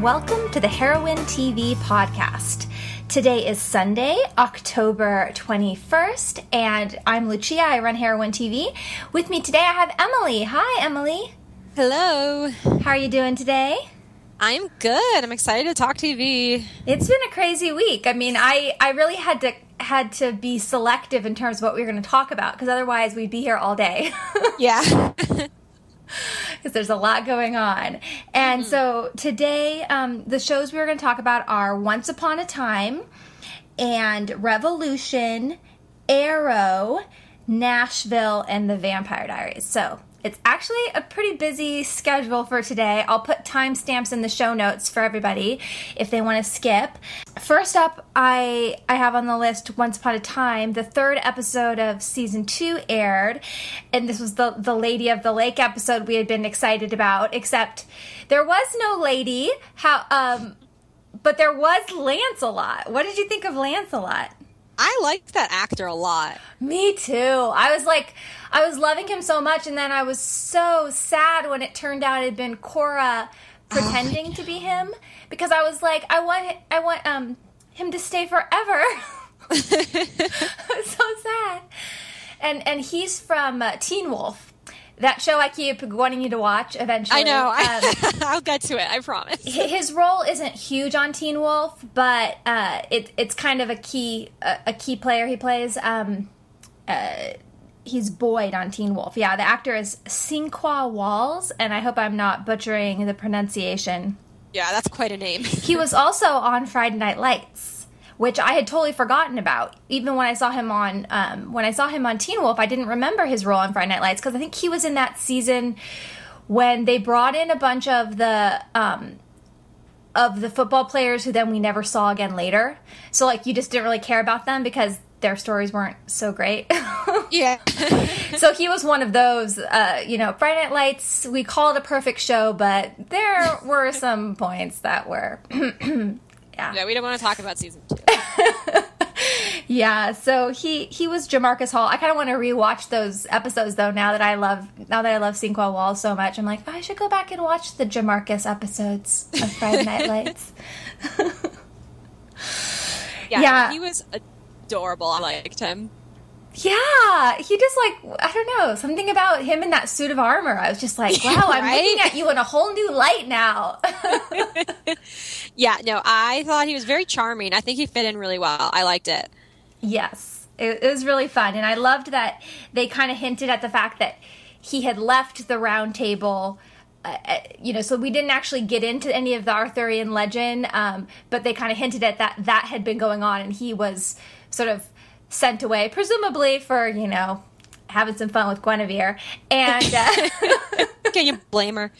and welcome to the Heroine TV podcast. Today is Sunday, October 21st, and I'm Lucia. I run Heroine TV. With me today, I have Emily. Hi, Emily. Hello. How are you doing today? I'm good. I'm excited to talk TV. It's been a crazy week. I mean, I, I really had to had to be selective in terms of what we were going to talk about because otherwise we'd be here all day. yeah. because there's a lot going on. And mm-hmm. so today, um, the shows we are going to talk about are Once Upon a Time and Revolution, Arrow, Nashville, and The Vampire Diaries. So it's actually a pretty busy schedule for today. I'll put timestamps in the show notes for everybody if they want to skip. First up, I I have on the list Once Upon a Time. The third episode of season two aired, and this was the the Lady of the Lake episode we had been excited about. Except there was no lady. How um, but there was Lancelot. What did you think of Lancelot? I liked that actor a lot. Me too. I was like, I was loving him so much, and then I was so sad when it turned out it had been Cora pretending oh to be him because I was like, I want, I want um him to stay forever. was so sad. And and he's from uh, Teen Wolf that show I keep wanting you to watch eventually. I know. Um, I'll get to it. I promise. His role isn't huge on Teen Wolf, but uh, it, it's kind of a key a, a key player he plays. Um, uh, he's Boyd on Teen Wolf. Yeah, the actor is Sinqua Walls, and I hope I'm not butchering the pronunciation. Yeah, that's quite a name. he was also on Friday Night Lights which I had totally forgotten about. Even when I saw him on um, when I saw him on Teen Wolf, I didn't remember his role on Friday Night Lights because I think he was in that season when they brought in a bunch of the um, of the football players who then we never saw again later. So like you just didn't really care about them because their stories weren't so great. yeah. so he was one of those, uh, you know, Friday Night Lights, we call it a perfect show, but there were some points that were yeah. Yeah, we don't want to talk about season two. yeah, so he he was Jamarcus Hall. I kind of want to rewatch those episodes though. Now that I love now that I love Sinqua Wall so much, I'm like, oh, I should go back and watch the Jamarcus episodes of Friday Night Lights. yeah, yeah, he was adorable. I liked him. Yeah, he just like I don't know something about him in that suit of armor. I was just like, wow, I'm right? looking at you in a whole new light now. yeah, no, I thought he was very charming. I think he fit in really well. I liked it. Yes, it, it was really fun, and I loved that they kind of hinted at the fact that he had left the round table. Uh, uh, you know, so we didn't actually get into any of the Arthurian legend, um, but they kind of hinted at that that had been going on, and he was sort of sent away, presumably for, you know, having some fun with Guinevere. And uh, can you blame her?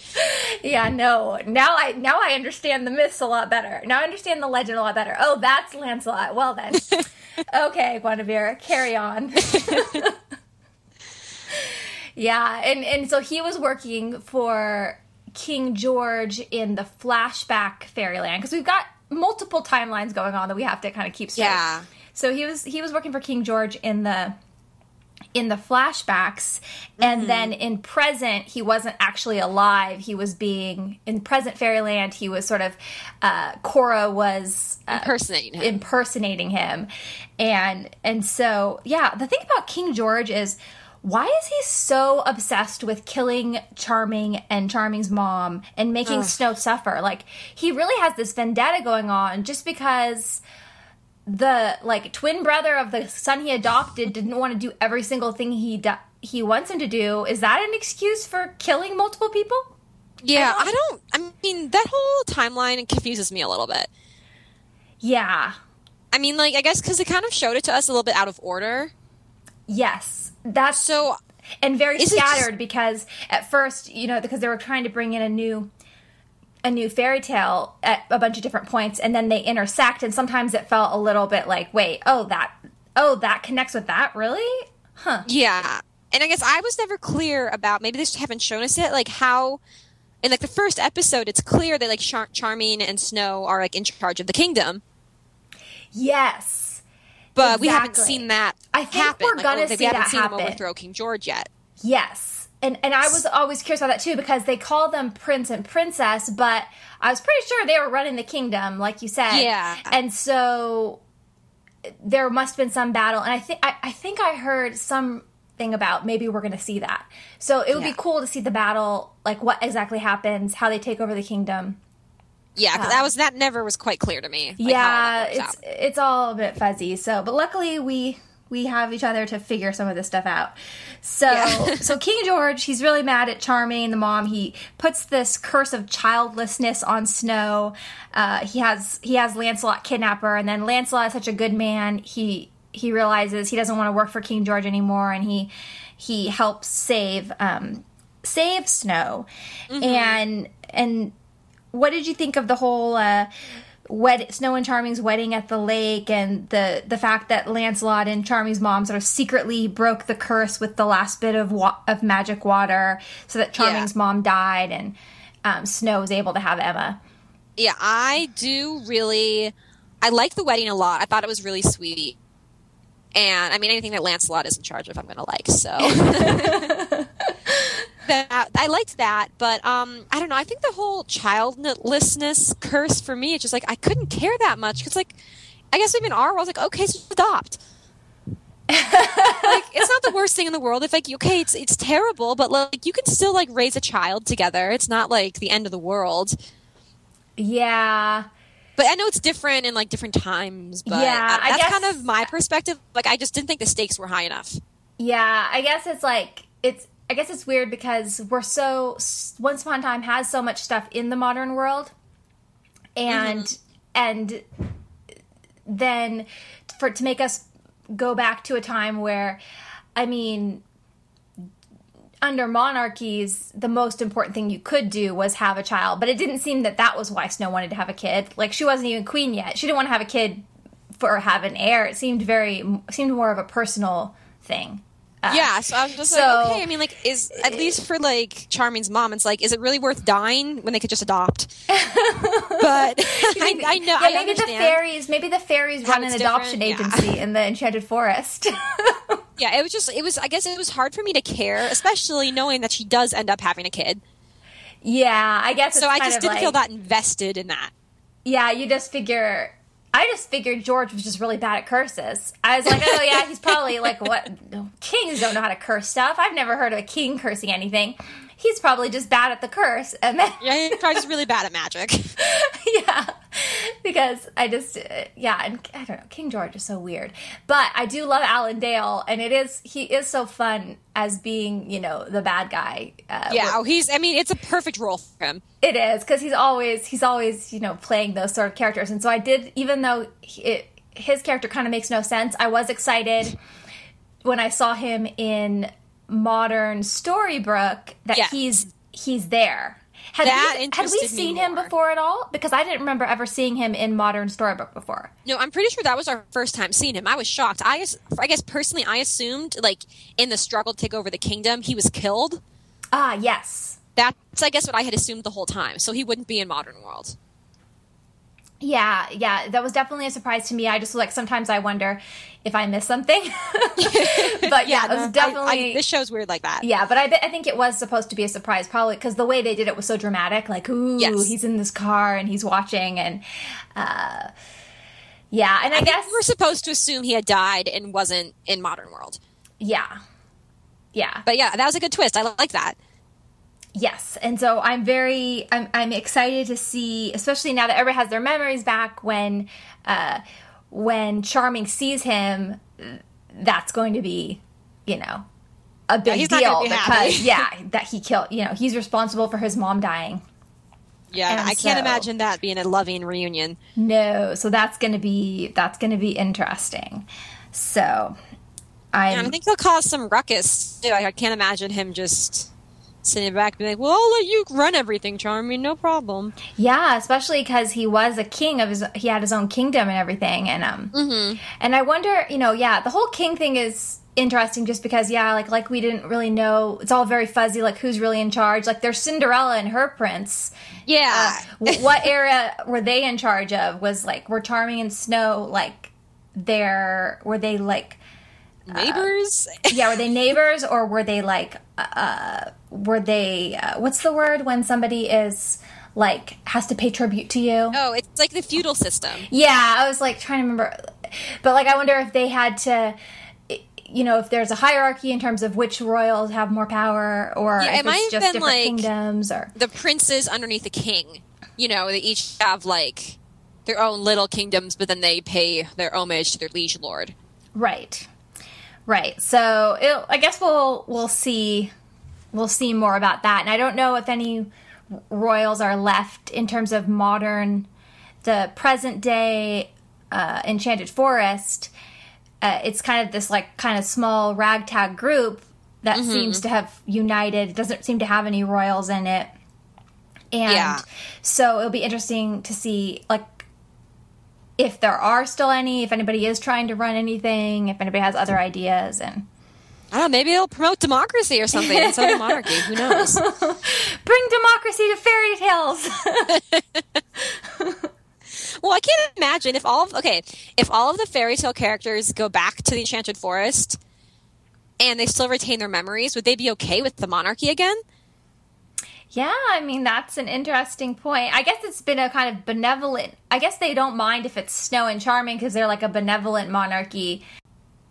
Yeah, no. Now I now I understand the myths a lot better. Now I understand the legend a lot better. Oh, that's Lancelot. Well then. okay, Guinevere, carry on. yeah, and and so he was working for King George in the flashback fairyland because we've got multiple timelines going on that we have to kind of keep straight. Yeah. So he was he was working for King George in the in the flashbacks and mm-hmm. then in present he wasn't actually alive he was being in present fairyland he was sort of uh, cora was uh, impersonating him. impersonating him and and so yeah the thing about king george is why is he so obsessed with killing charming and charming's mom and making Ugh. snow suffer like he really has this vendetta going on just because the like twin brother of the son he adopted didn't want to do every single thing he do- he wants him to do. Is that an excuse for killing multiple people? Yeah I don't, I don't i mean that whole timeline confuses me a little bit. Yeah. I mean like i guess because it kind of showed it to us a little bit out of order. Yes. That's so and very scattered just... because at first you know because they were trying to bring in a new a new fairy tale at a bunch of different points and then they intersect and sometimes it felt a little bit like wait oh that oh that connects with that? Really? Huh. Yeah. And i guess i was never clear about maybe they just haven't shown us it like how in like the first episode it's clear that like Char- charming and snow are like in charge of the kingdom. Yes. But exactly. we haven't seen that i think happen. we're gonna like, see we haven't that seen happen. overthrow king george yet. Yes and and I was always curious about that too because they call them prince and princess, but I was pretty sure they were running the kingdom, like you said. Yeah. And so there must have been some battle, and I think I, I think I heard something about maybe we're going to see that. So it would Yeah. be cool to see the battle, like what exactly happens, how they take over the kingdom. Yeah, 'cause that um, was that never was quite clear to me. like, yeah, it's out. it's all a bit fuzzy. So, but luckily we we have each other to figure some of this stuff out. So, Yeah. so King George, he's really mad at Charming, the mom. He puts this curse of childlessness on Snow. Uh, he has he has Lancelot kidnap her, and then Lancelot is such a good man. He he realizes he doesn't want to work for King George anymore, and he he helps save um, save Snow, and and what did you think of the whole uh, wed- Snow and Charming's wedding at the lake, and the the fact that Lancelot and Charming's mom sort of secretly broke the curse with the last bit of wa- of magic water, so that Charming's mom died, and um, Snow was able to have Emma. Yeah, I do really. I liked the wedding a lot. I thought it was really sweet. And I mean, anything that Lancelot is in charge of, I'm going to like. So that I liked that, but um, I don't know. I think the whole childlessness curse for me, it's just like I couldn't care that much because, like, I guess even our world, like, okay, so adopt. like, it's not the worst thing in the world. If like, okay, it's it's terrible, but like, you can still like raise a child together. It's not like the end of the world. Yeah, But I know it's different in like different times. But Yeah, I that's guess- kind of my perspective. Like I just didn't think the stakes were high enough. yeah. I guess it's like it's. I guess it's weird because we're so Once Upon a Time has so much stuff in the modern world, and mm-hmm. and then for to make us go back to a time where i mean under monarchies the most important thing you could do was have a child. But it didn't seem that that was why snow wanted to have a kid. Like she wasn't even queen yet. She didn't want to have a kid for have an heir. It seemed very seemed more of a personal thing Uh, yeah, so I was just so- like, okay. I mean, like, is at least for like Charming's mom, it's like, is it really worth dying when they could just adopt? but I, I know, yeah I maybe the fairies maybe the fairies How run an adoption different, yeah. agency in the enchanted forest Yeah, it was just, it was. I guess it was hard for me to care, especially knowing that she does end up having a kid. yeah i guess So I just didn't like- feel that invested in that. Yeah, you just figure. I just figured George was just really bad at curses. I was like, oh yeah, he's probably like what kings don't know how to curse stuff. I've never heard of a king cursing anything. He's probably just bad at the curse, and then Yeah, he's probably just really bad at magic. yeah, because I just uh, yeah, and I don't know, King George is so weird, but I do love Alan Dale, and it is he is so fun as being you know the bad guy. Uh, Yeah, oh, he's. I mean, it's a perfect role for him. It is because he's always he's always you know playing those sort of characters, and so I did even though it, his character kind of makes no sense. I was excited when I saw him in Modern Storybrooke that Yeah. he's he's there. Had That we, had we seen him before at all? Because I didn't remember ever seeing him in Modern Storybrooke before. No, I'm pretty sure that was our first time seeing him. I was shocked. I, I guess personally, I assumed like in the struggle to take over the kingdom, he was killed. Ah, yes, That's I guess what I had assumed the whole time. So he wouldn't be in modern world. Yeah, yeah. That was definitely a surprise to me. I just like sometimes I wonder if I missed something, but yeah, it was no, I- definitely I, this show's weird like that. Yeah, but I, I think it was supposed to be a surprise, probably because the way they did it was so dramatic. Like, ooh, Yes. he's in this car and he's watching, and uh, yeah, and I, I guess guess we're supposed to assume he had died and wasn't in modern world. yeah, yeah, But yeah, that was a good twist. I like that. Yes. And so I'm very, I'm, I'm excited to see, especially now that everybody has their memories back. When, uh, when Charming sees him, that's going to be, you know. A big not deal be because yeah, that he killed. You know, he's responsible for his mom dying. Yeah, And I can't imagine that being a loving reunion. No, so that's gonna be that's gonna be interesting. So, I'm And I think he'll cause some ruckus too. I I can't imagine him just sitting back and being like, "Well, I'll let you run everything, Charming, no problem." yeah, especially because he was a king of his he had his own kingdom and everything, and um, Mm-hmm. and I wonder, you know, yeah, the whole king thing is interesting just because yeah, like like we didn't really know. It's all very fuzzy, like who's really in charge. Like there's Cinderella and her prince. Yeah, W- what era were they in charge of? Was like were Charming and Snow like their were they like neighbors. yeah were they neighbors or were they like uh, were they? Uh, what's the word when somebody is like has to pay tribute to you? Oh, it's like the feudal system. Yeah, I was like trying to remember, but like I wonder if they had to. You know, if there's a hierarchy in terms of which royals have more power, or Yeah, it might have been, different like, kingdoms, or The princes underneath the king. You know, they each have like their own little kingdoms, but then they pay their homage to their liege lord. Right, right. So it, I guess we'll we'll see we'll see more about that. And I don't know if any royals are left in terms of modern, the present day uh, Enchanted Forest. Uh, it's kind of this like kind of small ragtag group that seems to have united. It doesn't seem to have any royals in it. And Yeah. so it'll be interesting to see like if there are still any, if anybody is trying to run anything, if anybody has other ideas, and I don't know, maybe it'll promote democracy or something instead of monarchy. Who knows? bring democracy to fairy tales. Well, I can't imagine if all of okay, if all of the fairy tale characters go back to the Enchanted Forest and they still retain their memories, would they be okay with the monarchy again? Yeah, I mean that's an interesting point. I guess it's been a kind of benevolent. I guess they don't mind if it's Snow and Charming because they're like a benevolent monarchy.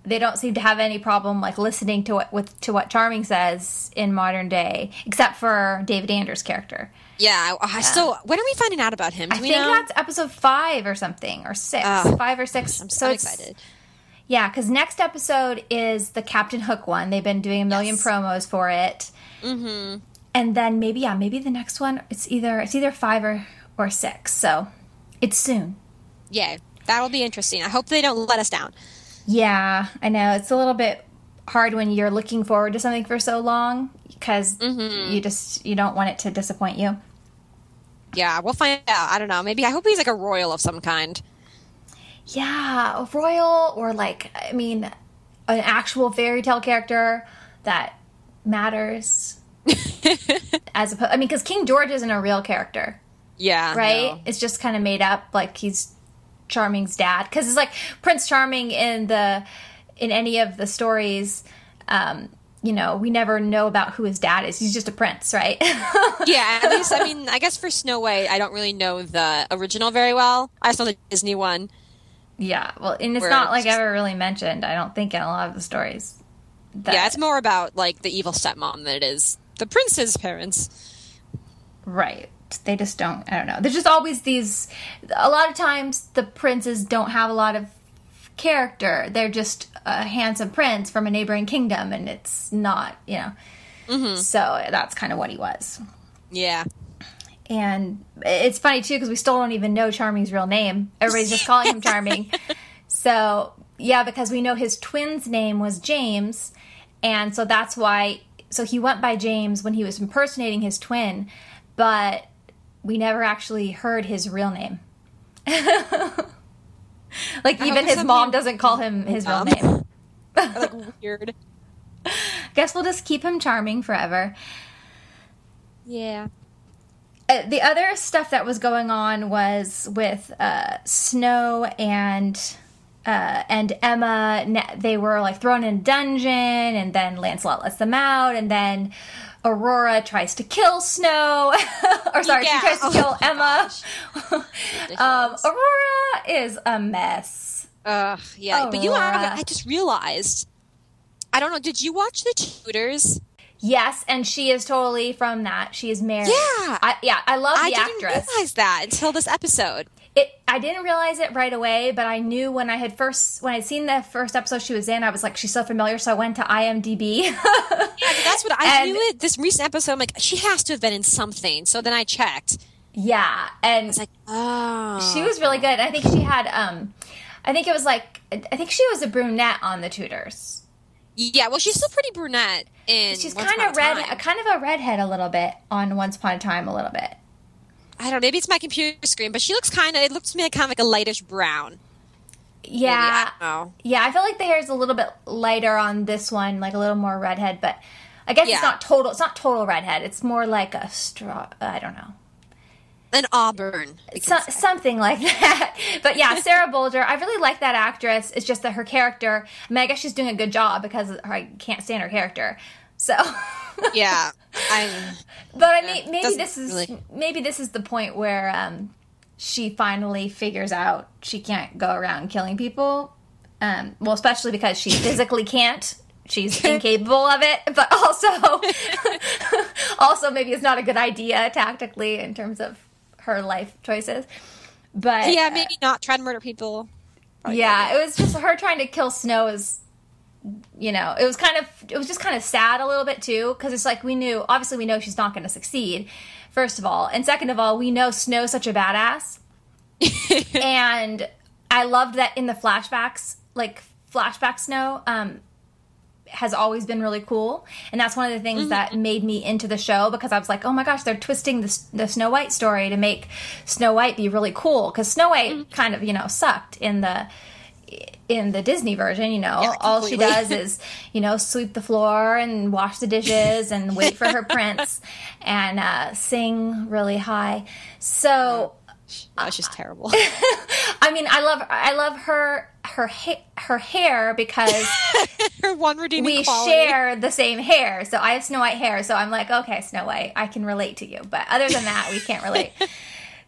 They don't seem to have any problem like listening to what with to what Charming says in modern day, except for David Anders' character. Yeah, I, I still. When are we finding out about him? Do I we think know? that's episode five or something, or six, Oh. five or six. I'm so so excited. Yeah, because next episode is the Captain Hook one. They've been doing a million Yes. promos for it, mm-hmm. And then maybe yeah, maybe the next one it's either it's either five or or six. So it's soon. Yeah, that'll be interesting. I hope they don't let us down. Yeah, I know it's a little bit hard when you're looking forward to something for so long because Mm-hmm. you just you don't want it to disappoint you. Yeah, we'll find out. I don't know. Maybe I hope he's like a royal of some kind. Yeah, a royal or like I mean, an actual fairy tale character that matters. As opposed, I mean, because King George isn't a real character, Yeah, right? no. It's just kind of made up, like he's Charming's dad. Because it's like Prince Charming in the in any of the stories. Um, you know, we never know about who his dad is. He's just a prince, right? Yeah, at least I mean, I guess for Snow White, I don't really know the original very well. I saw the Disney one. yeah. Well, and it's not it's like just- ever really mentioned. I don't think in a lot of the stories. That, Yeah, it's more about like the evil stepmom than it is the prince's parents. Right. They just don't. I don't know. There's just always these. A lot of times, the princes don't have a lot of character. They're just a handsome prince from a neighboring kingdom, and it's not, you know. Mm-hmm. So that's kind of what he was. Yeah, And it's funny too because we still don't even know Charming's real name. Everybody's just calling him Charming. So yeah, because we know his twin's name was James, and so that's why. So he went by James when he was impersonating his twin, but we never actually heard his real name. like even his mom doesn't call him his real name. like weird. Guess we'll just keep him charming forever. Yeah. Uh, the other stuff that was going on was with uh, Snow and uh, and Emma. They were like thrown in a dungeon, and then Lancelot lets them out, and then Aurora tries to kill Snow. or sorry, Yeah. she tries to Oh kill Emma. um, Aurora is a mess. Ugh, yeah. But you Aurora. have. I just realized. I don't know. Did you watch the Tudors? Yes, and she is totally from that. She is married. Yeah. I, yeah. I love the I didn't actress. realize that until this episode. It, I didn't realize it right away, but I knew when I had first when I'd seen the first episode she was in, I was like, she's so familiar. So I went to IMDb. Yeah, that's what I And- knew. It this recent episode, I'm like, she has to have been in something. So then I checked. yeah, and It's like, oh, she was really good. I think she had, um, I think it was like, I think she was a brunette on the Tudors. yeah. Well, she's still pretty brunette. In She's kind of red, kind of a redhead a little bit on Once Upon a Time, a little bit. I don't know. Maybe it's my computer screen, but she looks kind of. It looks to me like kind of like a lightish brown. Maybe, Yeah, I don't know. yeah. I feel like the hair is a little bit lighter on this one, like a little more redhead, but. I guess Yeah. it's not total. It's not total redhead. It's more like a straw. I don't know. An auburn. So, something like that. But yeah, Sarah Bolger, I really like that actress. It's just that her character, I mean, I guess she's doing a good job because I can't stand her character. So yeah, I. But I mean, maybe this is really- maybe this is the point where um, she finally figures out she can't go around killing people. Um, well, especially because she physically can't. She's incapable of it, but also, also maybe it's not a good idea tactically in terms of her life choices. But Yeah, maybe not try to murder people. yeah, it was just her trying to kill Snow is you know, it was kind of it was just kind of sad a little bit too because it's like we knew obviously we know she's not going to succeed first of all, and second of all, we know Snow's such a badass. and I loved that in the flashbacks, like flashback Snow um has always been really cool, and that's one of the things that made me into the show because I was like, oh my gosh, they're twisting the, the Snow White story to make Snow White be really cool. Because Snow White kind of you know sucked in the in the Disney version, you know, Yeah, all she does is, you know, sweep the floor and wash the dishes and wait for her prince and uh, sing really high. So, That's just terrible. I mean, I love I love her her ha- her hair because Her one redeeming we quality. share the same hair. So I have Snow White hair, so I'm like, okay, Snow White, I can relate to you. But other than that, we can't relate.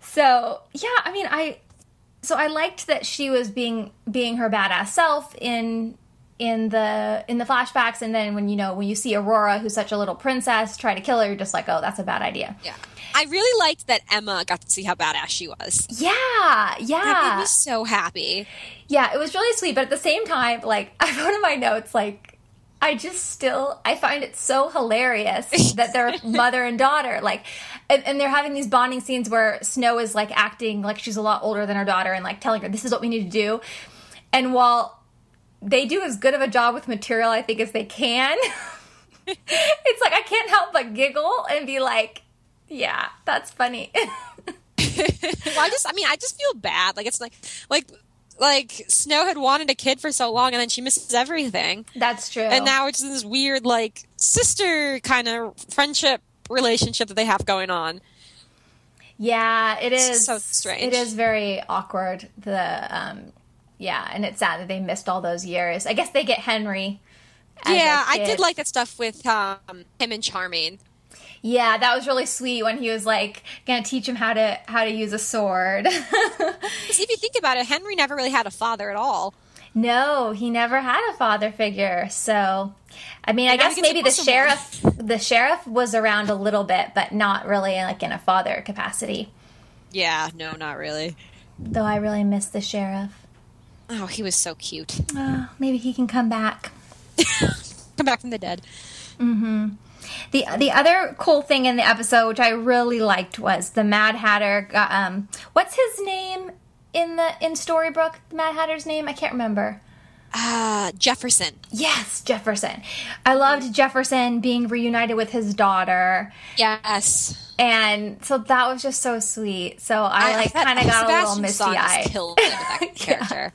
so yeah, I mean, I so I liked that she was being being her badass self in in the in the flashbacks, and then when you know when you see Aurora, who's such a little princess, try to kill her, you're just like, oh, that's a bad idea. Yeah. I really liked that Emma got to see how badass she was. Yeah, That made yeah. me so happy. Yeah, it was really sweet, but at the same time, like I wrote in my notes, like I just still I find it so hilarious that they're mother and daughter, like, and, and they're having these bonding scenes where Snow is like acting like she's a lot older than her daughter and like telling her this is what we need to do, and while they do as good of a job with material, I think as they can, it's like I can't help but giggle and be like, yeah, that's funny. well, I just, I mean, I just feel bad. Like it's like, like, like Snow had wanted a kid for so long, and then she misses everything, that's true. and now it's this weird, like, sister kind of friendship relationship that they have going on. Yeah, it It's is so strange. It is very awkward. The um, yeah, and it's sad that they missed all those years. I guess they get Henry. yeah, I did like that stuff with um, him and Charming. Yeah, that was really sweet when he was like gonna teach him how to how to use a sword. Because if you think about it, Henry never really had a father at all. No, he never had a father figure. So, I mean, I guess he gets to maybe the sheriff the sheriff was around a little bit, but not really like in a father capacity. Yeah, no, not really. Though I really miss the sheriff. Oh, he was so cute. Oh, maybe he can come back. Come back from the dead. Mhm. The the other cool thing in the episode, which I really liked, was the Mad Hatter. Got, um, what's his name in the in Storybrooke? The Mad Hatter's name I can't remember. Uh, Jefferson. Yes, Jefferson. I loved Jefferson being reunited with his daughter, Yes. and so that was just so sweet. So I, like kind of got a little misty eyed. Killed that character.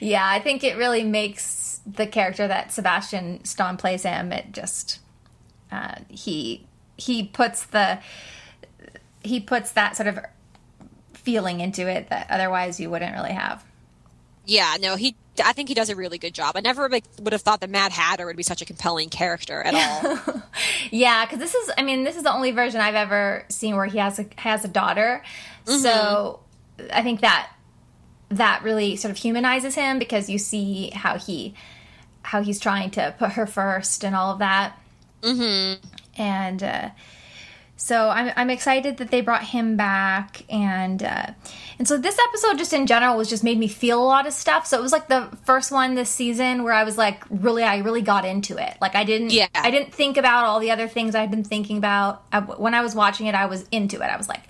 Yeah, I think it really makes the character that Sebastian Stan plays him. It just uh, he he puts the he puts that sort of feeling into it that otherwise you wouldn't really have. Yeah, no, he. I think he does a really good job. I never like, would have thought that Mad Hatter would be such a compelling character at all. Yeah, because this is I mean this is the only version I've ever seen where he has a has a daughter. So I think that that really sort of humanizes him because you see how he how he's trying to put her first and all of that. Mm-hmm. And uh, so I'm I'm excited that they brought him back and uh, and so this episode just in general was just made me feel a lot of stuff. So it was like the first one this season where I was like really I really got into it. Like I didn't Yeah. I didn't think about all the other things I'd been thinking about. I, when I was watching it, I was into it. I was like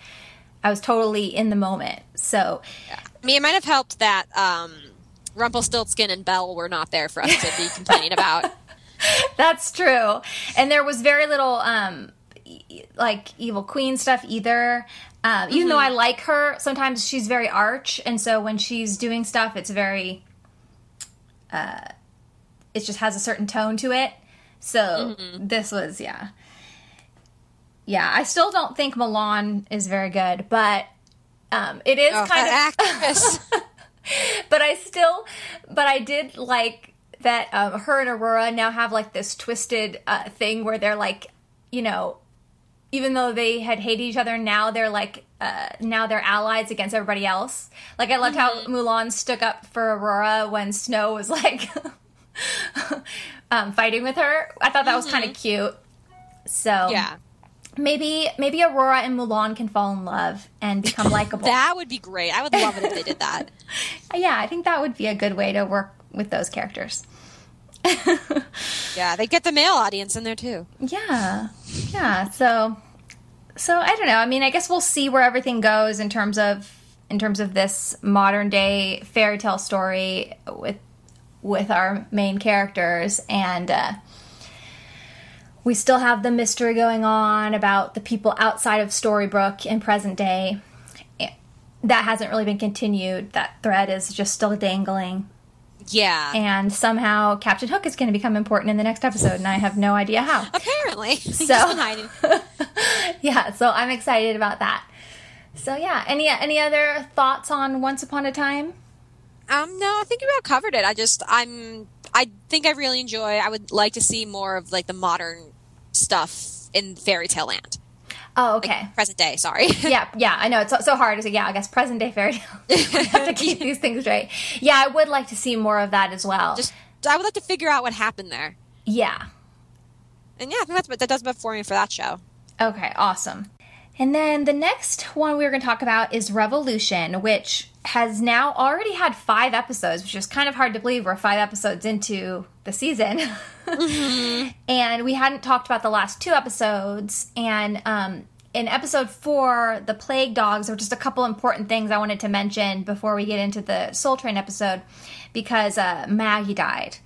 I was totally in the moment. So I mean, it might have helped that um, Rumpelstiltskin and Belle were not there for us to be complaining about. That's true. And there was very little um like evil queen stuff either. Um, even though I like her, sometimes she's very arch, and so when she's doing stuff, it's very, uh, it just has a certain tone to it. So this was, yeah, yeah. I still don't think Mulan is very good, but um, it is Oh, kind of actress. but I still, but I did like that um, her and Aurora now have like this twisted uh, thing where they're like, you know, even though they had hated each other, now they're like, uh, now they're allies against everybody else. Like I loved how Mulan stuck up for Aurora when Snow was like um, fighting with her. I thought that was kind of cute. So Yeah. maybe maybe Aurora and Mulan can fall in love and become likable. That would be great. I would love it if they did that. yeah, I think that would be a good way to work with those characters. Yeah, they get the male audience in there too. Yeah, yeah. So, so I don't know. I mean, I guess we'll see where everything goes in terms of in terms of this modern day fairy tale story with with our main characters, and uh, we still have the mystery going on about the people outside of Storybrooke in present day. That hasn't really been continued. That thread is just still dangling Yeah. and somehow Captain Hook is going to become important in the next episode, and I have no idea how. Apparently. So- yeah, so I'm excited about that. So yeah, any any other thoughts on Once Upon a Time? Um, no, I think we about covered it. I just, I'm, I think I really enjoy. I would like to see more of like the modern stuff in fairy tale land, Oh, okay. present day. Sorry. yeah, yeah, I know it's so, so hard to say. Yeah, I guess present day fairy tale. we have to keep these things straight. Yeah, I would like to see more of that as well. just, I would like to figure out what happened there. yeah. And yeah, I think that's that does about for me for that show. Okay, awesome. And then the next one we were going to talk about is Revolution, which has now already had five episodes, which is kind of hard to believe. We're five episodes into the season. and we hadn't talked about the last two episodes. And um, in episode four, the Plague Dogs, were just a couple important things I wanted to mention before we get into the Soul Train episode because uh, Maggie died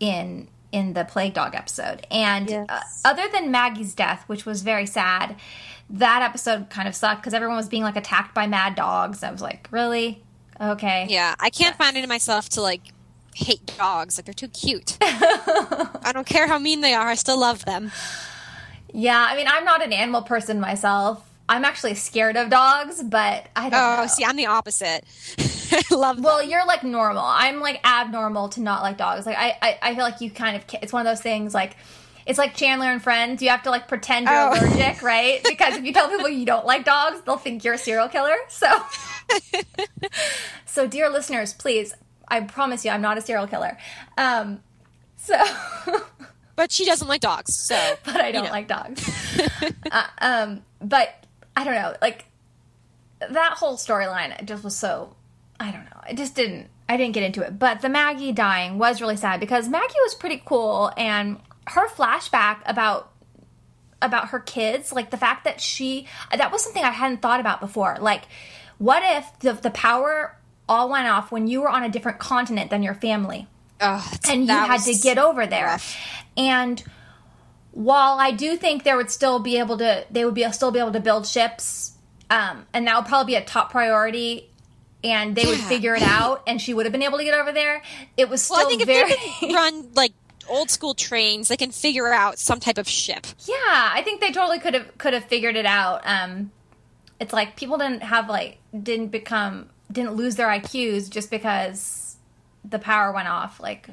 in in the plague dog episode and Yes. uh, other than maggie's death which was very sad that episode kind of sucked because everyone was being like attacked by mad dogs i was like really okay Yeah, I can't find it in myself to like hate dogs. Like they're too cute. I don't care how mean they are. I still love them. yeah i mean i'm not an animal person myself i'm actually scared of dogs but i don't Oh, know see, I'm the opposite. I love them. well you're like normal i'm like abnormal to not like dogs like i i, I feel like you kind of it's one of those things like it's like Chandler and Friends. You have to like pretend you're Oh. allergic, right? Because if you tell people you don't like dogs, they'll think you're a serial killer. So, so dear listeners, please, I promise you, I'm not a serial killer. Um, so, but she doesn't like dogs, so but I don't know. like dogs. uh, um, but I don't know, like that whole storyline just was so. I don't know. I just didn't. I didn't get into it. But the Maggie dying was really sad because Maggie was pretty cool, and her flashback about about her kids, like the fact that she that was something I hadn't thought about before. Like, what if the the power all went off when you were on a different continent than your family? Ugh, and you had to get over there. rough. And while I do think there would still be able to, they would be still be able to build ships, um, and that would probably be a top priority. And they would figure it out, and she would have been able to get over there. It was still Well, I think if very, they can run like old school trains, they can figure out some type of ship. yeah. I think they totally could have could have figured it out. Um, it's like people didn't have like didn't become didn't lose their IQs just because the power went off. Like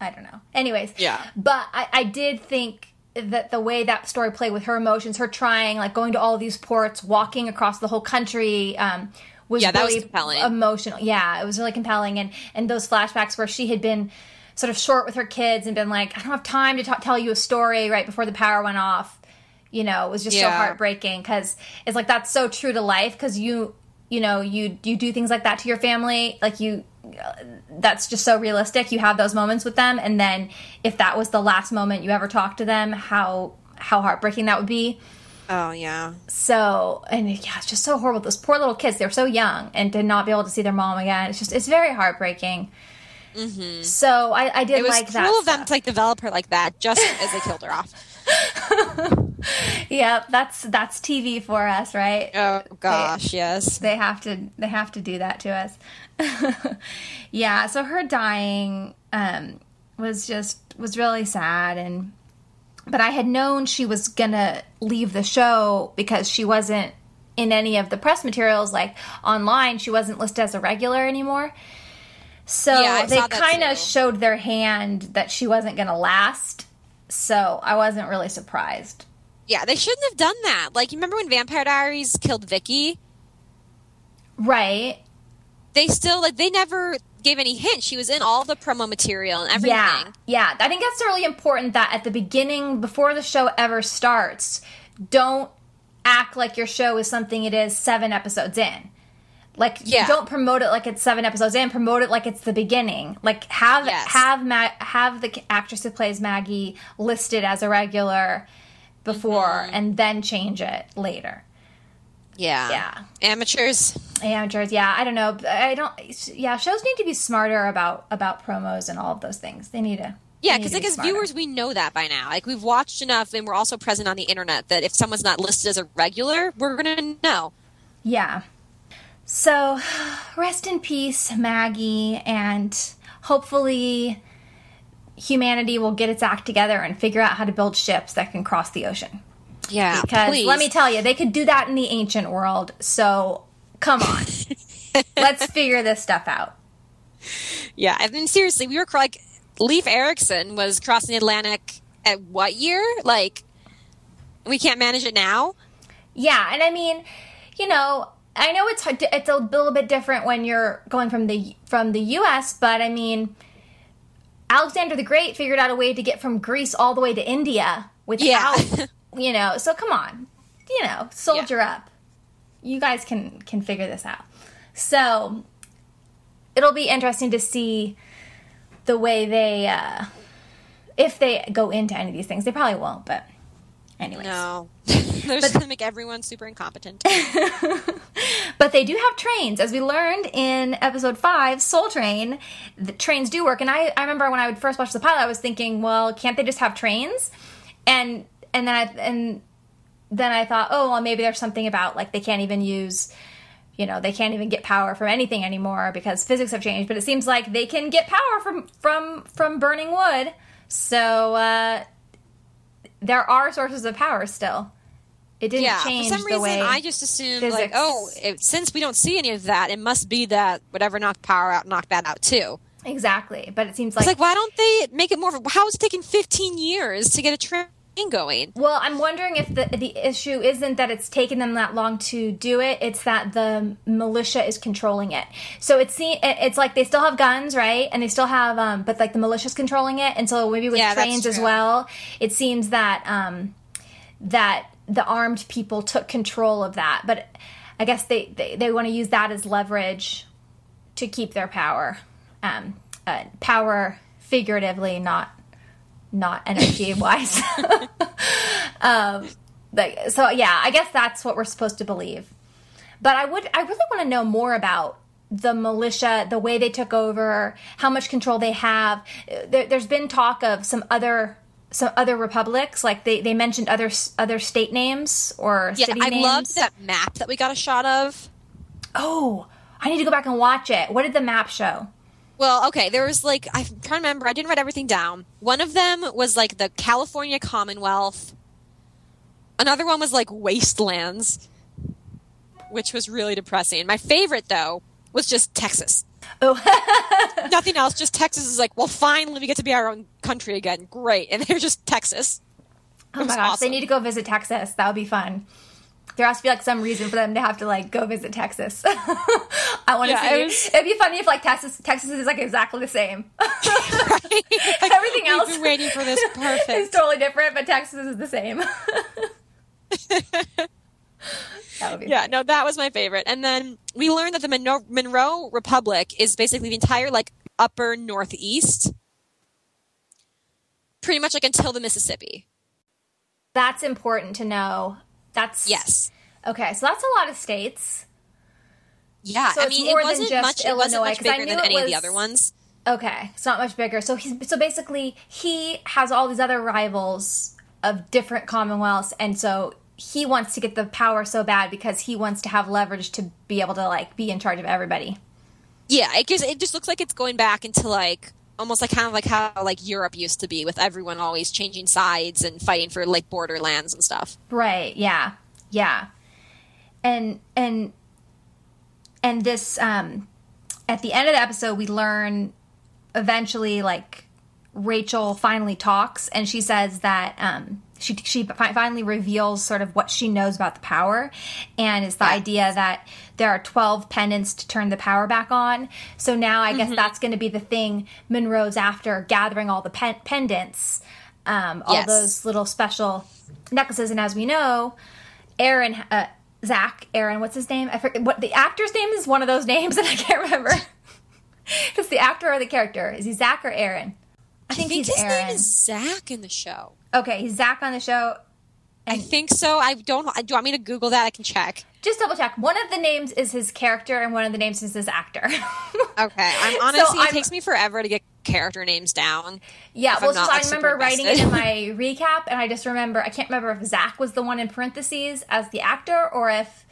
I don't know. Anyways, Yeah. But I, I did think that the way that story played with her emotions, her trying, like going to all these ports, walking across the whole country, um, was Yeah, that was really compelling. emotional. Yeah, it was really compelling, and and those flashbacks where she had been sort of short with her kids and been like, I don't have time to ta tell you a story right before the power went off. You know, it was just so heartbreaking because it's like that's so true to life because you you know you you do things like that to your family like you uh, that's just so realistic. You have those moments with them and then if that was the last moment you ever talked to them how how heartbreaking that would be. Oh yeah. so and yeah it's just so horrible. Those poor little kids They're so young and to not be able to see their mom again. It's just it's very heartbreaking so I, I did Mm-hmm. It was like that of them to like develop her like that just as they killed her off. yeah that's that's tv for us right Oh gosh, yes. they have to they have to do that to us yeah so her dying um was just was really sad and but i had known she was gonna leave the show because she wasn't in any of the press materials like online she wasn't listed as a regular anymore So Yeah, they kind of showed their hand that she wasn't going to last. So I wasn't really surprised. Yeah, they shouldn't have done that. Like, you remember when Vampire Diaries killed Vicky? Right. They still like they never gave any hint. She was in all the promo material and everything. Yeah. Yeah. I think that's really important that at the beginning, before the show ever starts, don't act like your show is something it is seven episodes in. Like Yeah. don't promote it like it's seven episodes in. Promote it like it's the beginning. Like have Yes. have Ma- have the actress who plays Maggie listed as a regular before, Mm-hmm. and then change it later. Yeah. Yeah. Amateurs. Amateurs, yeah, I don't know. I don't. Yeah, shows need to be smarter about about promos and all of those things. They need to. Yeah, because like as viewers, we know that by now. Like we've watched enough, and we're also present on the internet. That if someone's not listed as a regular, we're gonna know. Yeah. So, rest in peace, Maggie, and hopefully humanity will get its act together and figure out how to build ships that can cross the ocean. Yeah, Because please. let me tell you, they could do that in the ancient world. So, come on. Let's figure this stuff out. Yeah, I mean seriously, we were like Leif Erikson was crossing the Atlantic at what year? Like we can't manage it now. Yeah, and I mean, you know, I know it's hard to, it's a little bit different when you're going from the from the U.S., but I mean, Alexander the Great figured out a way to get from Greece all the way to India without, Yeah. you know. So come on, you know, soldier up. You guys can can figure this out. So it'll be interesting to see the way they uh if they go into any of these things. They probably won't, but anyways. No, they're just gonna make everyone super incompetent. But they do have trains, as we learned in episode five, Soul Train. The trains do work, and I, I remember when I would first watch the pilot, I was thinking, well, can't they just have trains? And and then I and then I thought, oh, well, maybe there's something about like they can't even use, you know, they can't even get power from anything anymore because physics have changed. But it seems like they can get power from from from burning wood. So uh, there are sources of power still. It didn't yeah, change for some reason. I just assumed like, oh, it, since we don't see any of that, it must be that whatever knocked power out knocked that out too. exactly, but it seems It's like, why don't they make it more? How is it taking 15 years to get a train going? Well, I'm wondering if the the issue isn't that it's taken them that long to do it; it's that the militia is controlling it. So it's se- it- it's like they still have guns, right? And they still have, um, but like the militia's controlling it, and so maybe with Yeah, trains as well, it seems that um, that the armed people took control of that. But I guess they they, they want to use that as leverage to keep their power, um, uh, power figuratively, not not energy wise. um, like so, yeah. I guess that's what we're supposed to believe. But I would, I really want to know more about the militia, the way they took over, how much control they have. There, there's been talk of some other. Some other republics, like they, they mentioned other other state names or Yeah, city I names. loved that map that we got a shot of. Oh, I need to go back and watch it. What did the map show? Well, okay, there was like I'm trying to remember. I didn't write everything down. One of them was like the California Commonwealth. Another one was like wastelands, which was really depressing. My favorite though was just Texas. Oh, Nothing else. Just Texas is like, well, finally we get to be our own country again. Great, and they're just Texas. Oh my gosh, awesome. they need to go visit Texas. That would be fun. There has to be like some reason for them to have to like go visit Texas. I want to Yeah, see. it was- It'd be funny if like Texas, Texas is like exactly the same. Like, Everything we've else been waiting for this. Perfect. It's totally different, but Texas is the same. that would be Yeah, no, that was my favorite. And then we learned that the Monroe, Monroe Republic is basically the entire like upper northeast, pretty much like until the Mississippi. That's important to know. That's Yes. Okay, so that's a lot of states. Yeah, So I mean, it wasn't just much. It wasn't Illinois, much bigger than any of the other ones. Okay, it's not much bigger. So he's so basically he has all these other rivals of different commonwealths, and so he wants to get the power so bad because he wants to have leverage to be able to like be in charge of everybody. Yeah, it it just looks like it's going back into like almost like kind of like how like Europe used to be, with everyone always changing sides and fighting for like borderlands and stuff. Right? Yeah, yeah. And and and this um at the end of the episode, we learn eventually, like Rachel finally talks, and she says that um, she she fi- finally reveals sort of what she knows about the power, and it's the idea that there are twelve pendants to turn the power back on. So now I guess that's going to be the thing Monroe's after, gathering all the pen- pendants, um, all Yes. those little special necklaces, and as we know, Aaron. Uh, Zach, Aaron, what's his name? I forget what the actor's name is. One of those names, and I can't remember. it's the actor or the character. Is he Zach or Aaron? I think, he's his Aaron. name is Zach in the show. Okay, he's Zach on the show. I think so. I don't. Do you want me to Google that? I can check. Just double check. One of the names is his character, and one of the names is his actor. Okay. I'm honestly. I'm- it takes me forever to get character names down. yeah, well, I'm so not, I remember writing it in my recap, and I just remember I can't remember if Zach was the one in parentheses as the actor, or if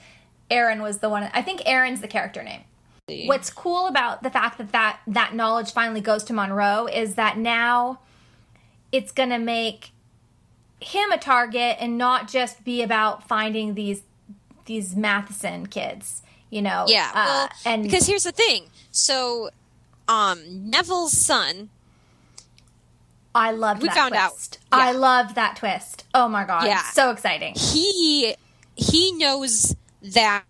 Aaron was the one. I think Aaron's the character name. What's cool about the fact that that, that knowledge finally goes to Monroe is that now it's going to make him a target and not just be about finding these these Matheson kids, you know. Yeah. uh, Well, and because here's the thing. So, um, Neville's son. I love we that found out. twist. Yeah. I love that twist. Oh my god, Yeah. so exciting. He he knows that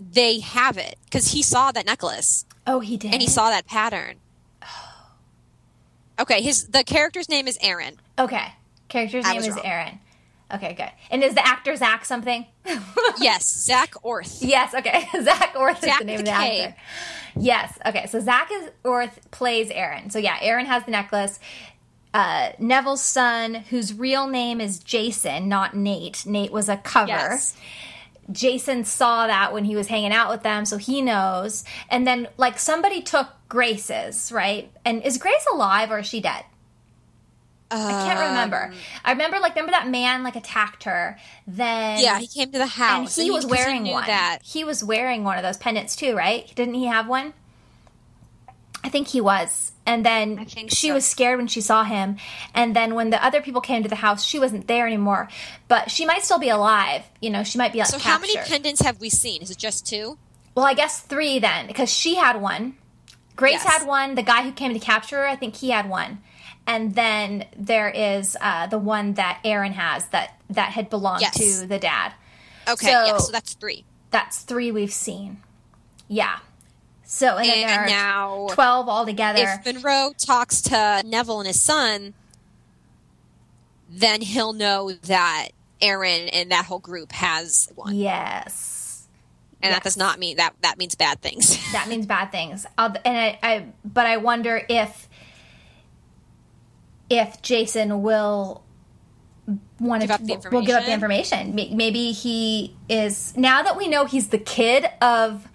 they have it because he saw that necklace Oh, he did. and he saw that pattern. Okay, his the character's name is Aaron. Okay, character's I name is wrong. Aaron. Okay, good. And is the actor Zach something? Yes, Zak Orth. Yes, okay. Zak Orth is Zach the name of the K. actor. Yes, okay. So Zach is Orth plays Aaron. So yeah, Aaron has the necklace. Uh, Neville's son, whose real name is Jason, not Nate. Nate was a cover. Yes. Jason saw that when he was hanging out with them, so he knows. And then, like, somebody took Grace's, right? And is Grace alive or is she dead? I can't remember. Um, I remember, like, remember that man, like, attacked her. Then Yeah, he came to the house and house. he was wearing knew one. That. He was wearing one of those pendants too, right? Didn't he have one? I think he was. And then she so. was scared when she saw him. And then when the other people came to the house, she wasn't there anymore. But she might still be alive. You know, she might be like So, how many pendants have we seen? Is it just two? well, I guess three then, because she had one. Grace Yes. had one. The guy who came to capture her, I think he had one. And then there is uh, the one that Aaron has that that had belonged Yes. to the dad. Okay, So- yeah, so that's three. That's three we've seen. Yeah. So and, And there are now, twelve altogether. if Monroe talks to Neville and his son, then he'll know that Aaron and that whole group has one, yes, and that does not mean that that means bad things. that means bad things. I'll, and I, I, but I wonder if if Jason will want to will give up the information. Maybe he is now that we know he's the kid of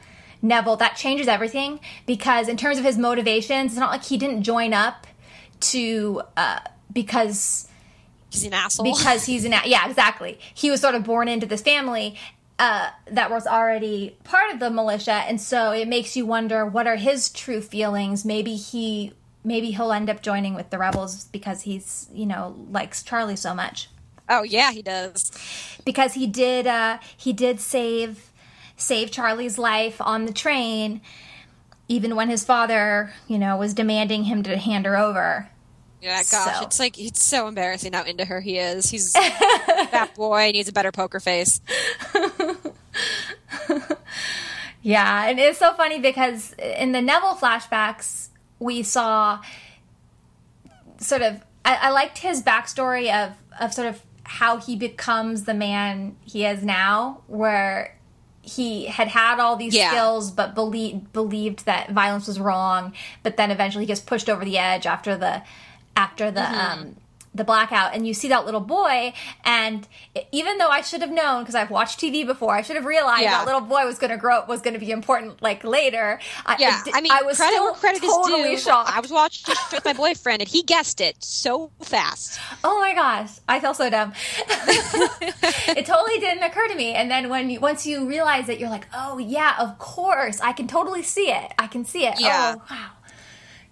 Neville. That changes everything because in terms of his motivations, it's not like he didn't join up to uh, because He's an asshole. because he's an yeah exactly he was sort of born into this family uh, that was already part of the militia and so it makes you wonder what are his true feelings maybe he maybe he'll end up joining with the rebels because he's you know likes charlie so much oh yeah, he does. because he did uh, he did save save charlie's life on the train even when his father you know was demanding him to hand her over Yeah, gosh, So- it's like it's so embarrassing how into her he is. He's that boy needs a better poker face. Yeah, and it's so funny because in the Neville flashbacks, we saw sort of. I, I liked his backstory of of sort of how he becomes the man he is now, where he had had all these Yeah. skills but believed believed that violence was wrong, but then eventually he gets pushed over the edge after the after the Mm-hmm. um the blackout and you see that little boy and even though I should have known because I've watched TV before I should have realized Yeah. that little boy was going to grow up was going to be important like later. I, Yeah, di- I mean, I was credit still credit totally is due. shocked. I was watching it with my boyfriend, and he guessed it so fast. oh my gosh. I feel so dumb. It totally didn't occur to me and then when you, once you realize it you're like oh yeah of course. I can totally see it. I can see it. Yeah. oh wow.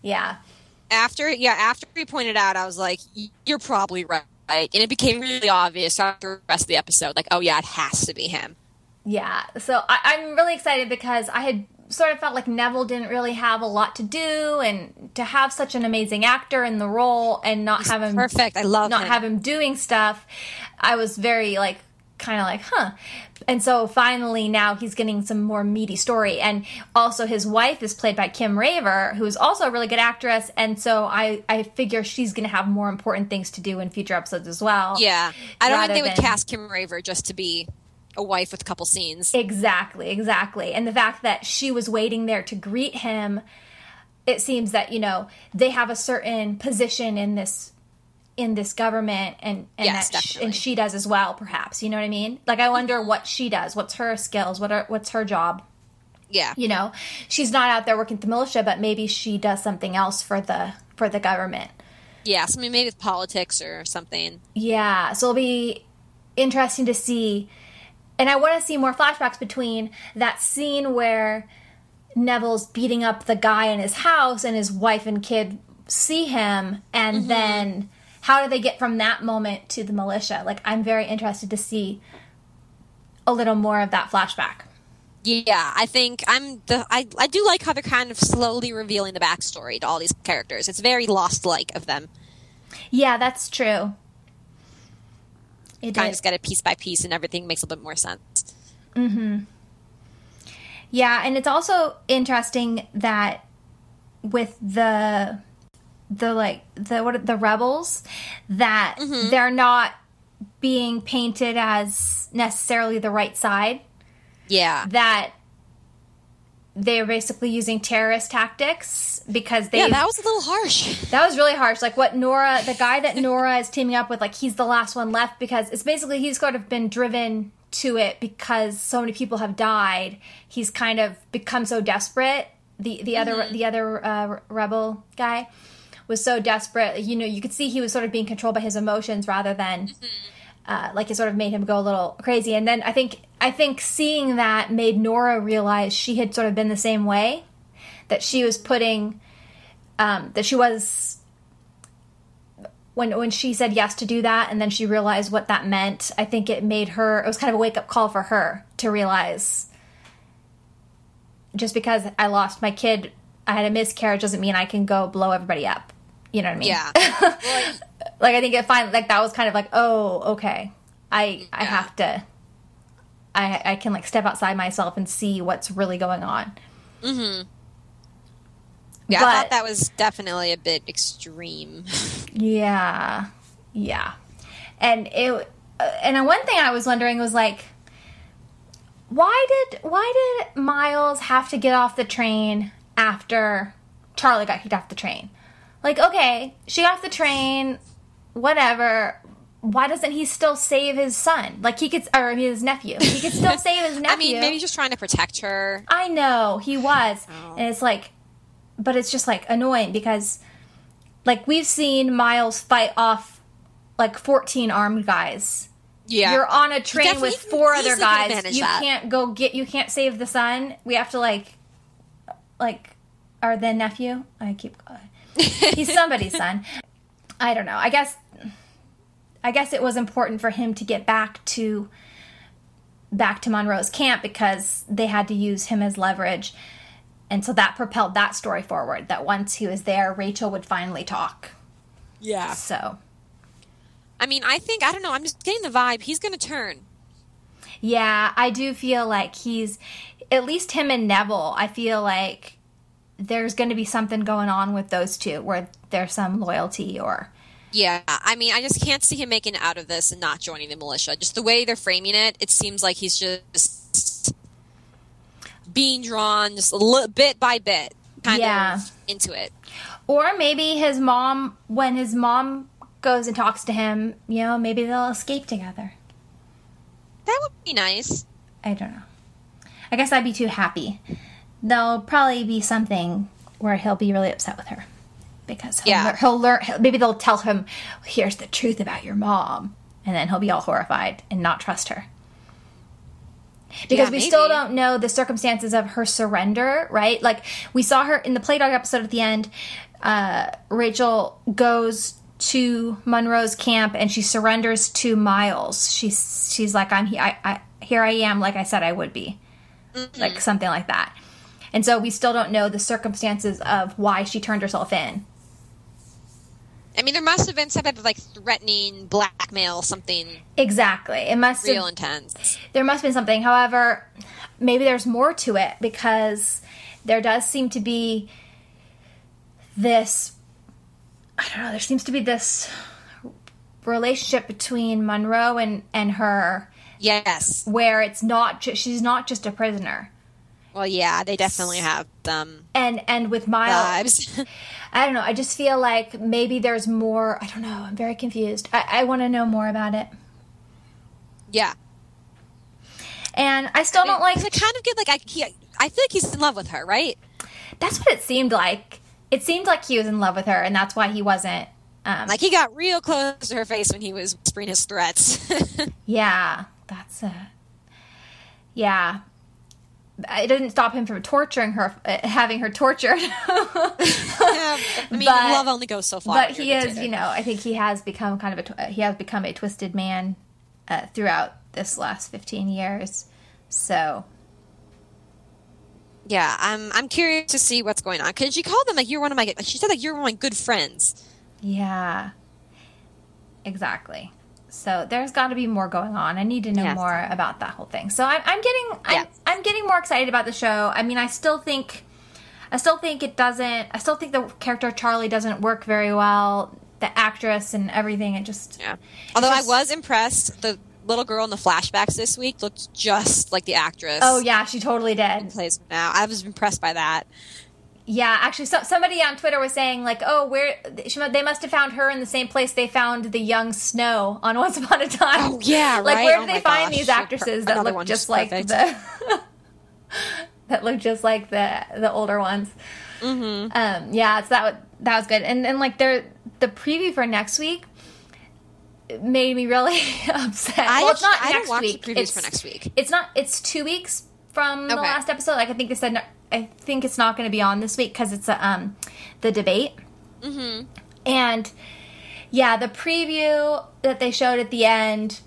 Yeah After, yeah, after he pointed out, I was like, "You're probably right," and it became really obvious after the rest of the episode. Like, oh yeah, it has to be him. Yeah, so I, I'm really excited because I had sort of felt like Neville didn't really have a lot to do, and to have such an amazing actor in the role and not have him Perfect. I love not him. have him doing stuff, I was very like kind of like, huh. And so finally now he's getting some more meaty story. And also his wife is played by Kim Raver, who's also a really good actress. And so I, I figure she's going to have more important things to do in future episodes as well. Yeah. I don't think they would than- cast Kim Raver just to be a wife with a couple scenes. Exactly, exactly. And the fact that she was waiting there to greet him, it seems that, you know, they have a certain position in this in this government and and Yes, that sh- and she does as well perhaps you know what i mean like i wonder what she does what's her skills what are what's her job yeah. you know she's not out there working the militia but maybe she does something else for the for the government Yeah. Something maybe with politics or something. Yeah, so it'll be interesting to see. And I want to see more flashbacks between that scene where Neville's beating up the guy in his house and his wife and kid see him, and mm-hmm. then how do they get from that moment to the militia? Like, I'm very interested to see a little more of that flashback. Yeah, I think I'm the I I do like how they're kind of slowly revealing the backstory to all these characters. It's very lost like of them. Yeah, that's true. It Kind of is. get it piece by piece and everything makes a bit more sense. Hmm. Yeah, and it's also interesting that with the the like the what the rebels that they're not being painted as necessarily the right side Yeah. that they're basically using terrorist tactics because they Yeah, that was a little harsh. that was really harsh. Like what Nora, the guy that Nora is teaming up with, like he's the last one left because it's basically he's sort of been driven to it because so many people have died. He's kind of become so desperate. The the other the other uh, rebel guy was so desperate. You know, you could see he was sort of being controlled by his emotions rather than. Uh, like it sort of made him go a little crazy, and then I think I think seeing that made Nora realize she had sort of been the same way, that she was putting um, that she was when when she said yes to do that and then she realized what that meant i think it made her it was kind of a wake-up call for her to realize just because i lost my kid i had a miscarriage doesn't mean i can go blow everybody up you know what i mean Yeah. like i think it fine like that was kind of like oh okay i i Yeah. have to i i can like step outside myself and see what's really going on Mm-hmm. Yeah, I thought that was definitely a bit extreme. Yeah, yeah, and it uh, and one thing I was wondering was like, why did why did Miles have to get off the train after Charlie got kicked off the train? Like, okay, she got off the train, whatever. Why doesn't he still save his son? Like he could, or his nephew. He could still save his nephew. I mean, maybe just trying to protect her. I know he was, Oh. and it's like, but it's just like annoying because, like, we've seen Miles fight off like fourteen armed guys. Yeah. You're on a train with four other guys. You that. can't go get. You can't save the son. We have to like, like, or the nephew. I keep. He's somebody's son. I don't know. I guess. I guess it was important for him to get back to back to Monroe's camp because they had to use him as leverage. And so that propelled that story forward that once he was there, Rachel would finally talk. Yeah. So, I mean, I think I don't know. I'm just getting the vibe he's going to turn. yeah, I do feel like he's at least him and Neville. I feel like there's going to be something going on with those two where there's some loyalty or Yeah, I mean, I just can't see him making it out of this and not joining the militia. Just the way they're framing it, it seems like he's just being drawn just a little bit by bit, kind Yeah. of into it. or maybe his mom when his mom goes and talks to him, you know, maybe they'll escape together. That would be nice. I don't know. I guess I'd be too happy. There'll probably be something where he'll be really upset with her because he'll, Yeah. he'll learn. he'll- Maybe they'll tell him, "Here's the truth about your mom," and then he'll be all horrified and not trust her. Because Yeah, we still don't know the circumstances of her surrender, right? Like we saw her in the Plague Dog episode at the end. Uh, Rachel goes to Monroe's camp and she surrenders to Miles. She's she's like, "I'm here. I, I here I am, like I said I would be." Mm-hmm. like something like that. And so we still don't know the circumstances of why she turned herself in. I mean, there must have been some type of like threatening blackmail, something Exactly. It must real have, intense. there must have been something. However, maybe there's more to it because there does seem to be this I don't know, there seems to be this relationship between Monroe and and her Yes. where it's not she's not just a prisoner. Well, yeah, they definitely have them And and with Miles vibes. I don't know, I just feel like maybe there's more I don't know, I'm very confused. I, I want to know more about it. yeah. And I still don't like I kind of get like I, he, I feel like he's in love with her, right? That's what it seemed like. It seemed like he was in love with her, and that's why he wasn't. Um, Like he got real close to her face when he was whispering his threats. yeah, that's a. Yeah, it didn't stop him from torturing her, uh, having her tortured. I mean, But- love only goes so far. but he is, you know, I think he has become kind of a he has become a twisted man uh, throughout this last fifteen years. So Yeah, I'm. I'm curious to see what's going on because she called them like you're one of my. She said like you're one of my good friends. yeah, exactly. So there's got to be more going on. I need to know Yes. more about that whole thing. So I'm, I'm getting I'm, Yes. I'm getting more excited about the show. I mean, I still think I still think it doesn't. I still think the character Charlie doesn't work very well. The actress and everything. It just Yeah. Although just- I was impressed, the little girl in the flashbacks this week looked just like the actress. Oh yeah, she totally did. plays now. I was impressed by that. Yeah, actually, so, somebody on Twitter was saying like, "Oh, where she, they must have found her in the same place they found the young Snow on Once Upon a Time." Oh, yeah, like right? where Oh they find gosh. these actresses that Another look just like perfect. the that look just like the the older ones? Mm-hmm. Um, yeah, so that that was good, and and like their the preview for next week made me really upset. I well, it's not I next week. it's, for next week. It's not. It's two weeks from the last episode. Like I think they said. I think it's not going to be on this week because it's a, um the debate. Mm-hmm. And yeah, the preview that they showed at the end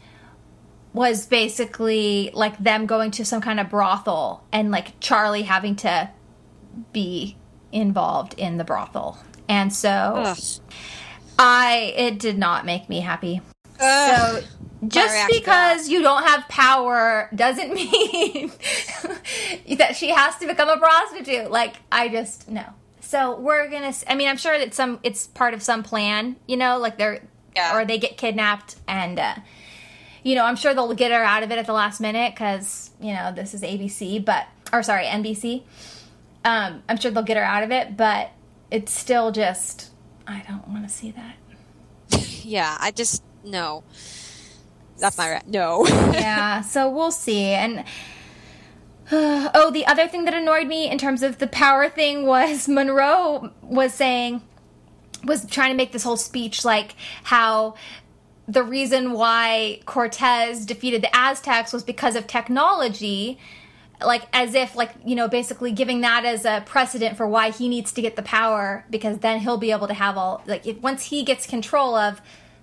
was basically like them going to some kind of brothel and like Charlie having to be involved in the brothel. And so Ugh. I it did not make me happy. Ugh. So just because you don't have power doesn't mean that she has to become a prostitute. Like I just no. So we're gonna. I mean, I'm sure that some it's part of some plan. You know, like they're Yeah. or they get kidnapped and. uh you know, I'm sure they'll get her out of it at the last minute because you know this is ABC, but or sorry, NBC. Um, I'm sure they'll get her out of it, but it's still just I don't want to see that. yeah, I just no. That's my re- no. yeah, so we'll see. And oh, the other thing that annoyed me in terms of the power thing was Monroe was saying was trying to make this whole speech like how the reason why Cortez defeated the Aztecs was because of technology like as if like you know basically giving that as a precedent for why he needs to get the power because then he'll be able to have all like if once he gets control of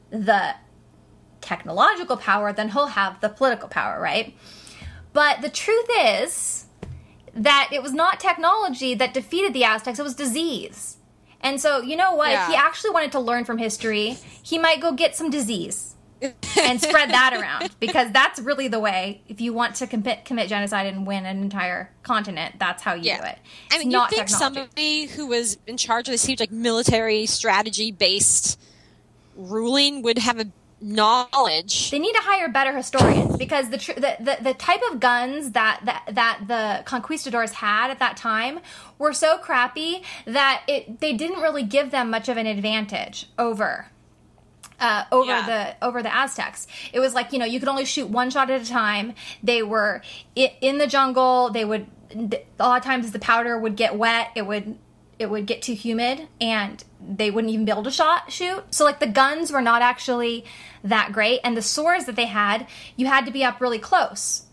the technological power then he'll have the political power right? But the truth is that it was not technology that defeated the aztecs it was disease. And so you know what? If he actually wanted to learn from history. He might go get some disease and spread that around because that's really the way if you want to commit, commit genocide and win an entire continent that's how you do it. I mean, you not think technology. somebody who was in charge of this huge, like, military strategy based ruling would have a knowledge. they need to hire better historians because the, tr- the, the the type of guns that, that that the conquistadors had at that time were so crappy that it they didn't really give them much of an advantage over uh, over Yeah. the over the Aztecs. It was like you know you could only shoot one shot at a time. They were i- in the jungle. They would a lot of times the powder would get wet. It would it would get too humid and they wouldn't even be able to shot shoot. So like the guns were not actually that great, and the swords that they had you had to be up really close.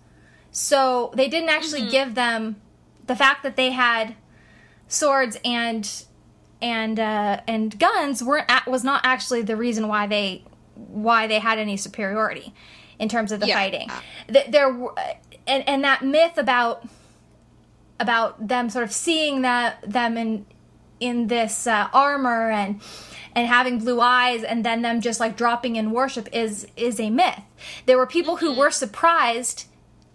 So they didn't actually give them the fact that they had swords and and uh, and guns weren't a- was not actually the reason why they why they had any superiority in terms of the Yeah. fighting. Th- There and and that myth about about them sort of seeing that them in in this uh, armor and and having blue eyes and then them just like dropping in worship is is a myth. There were people who were surprised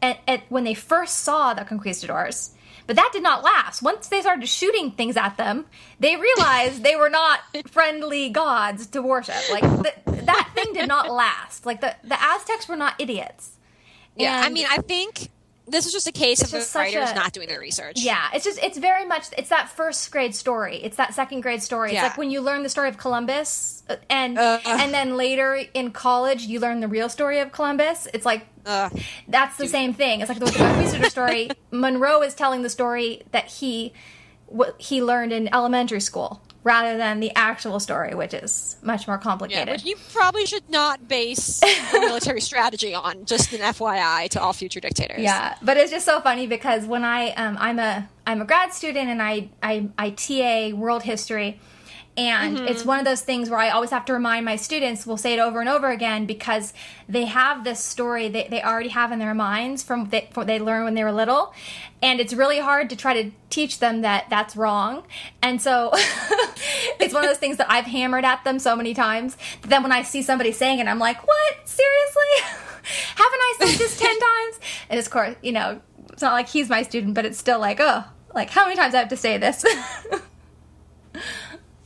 at, at when they first saw the conquistadors. But that did not last. Once they started shooting things at them, they realized they were not friendly gods to worship. Like th- that thing did not last. Like the the Aztecs were not idiots. Yeah, I mean, I think this is just a case of the writers a- not doing their research. Yeah, it's just it's very much it's that first grade story. It's that second grade story. It's Yeah. like when you learn the story of Columbus uh, and Ugh. and then later in college you learn the real story of Columbus. It's like Ugh. that's the same thing. It's like the Conquistador story. Monroe is telling the story that he what he learned in elementary school rather than the actual story, which is much more Yeah, complicated. which you probably should not base military strategy on. Just an FYI to all future dictators. Yeah, but it's just so funny because when I um, I'm a I'm a grad student and I I, I TA world history, and Mm-hmm. it's one of those things where I always have to remind my students. We'll say it over and over again because they have this story that they already have in their minds from they, from they learned when they were little, and it's really hard to try to teach them that that's wrong. And so it's one of those things that I've hammered at them so many times that then when I see somebody saying it, I'm like, what? Seriously? Haven't I said this 10 times? And of course, you know, it's not like he's my student, but it's still like, oh, like how many times I have to say this?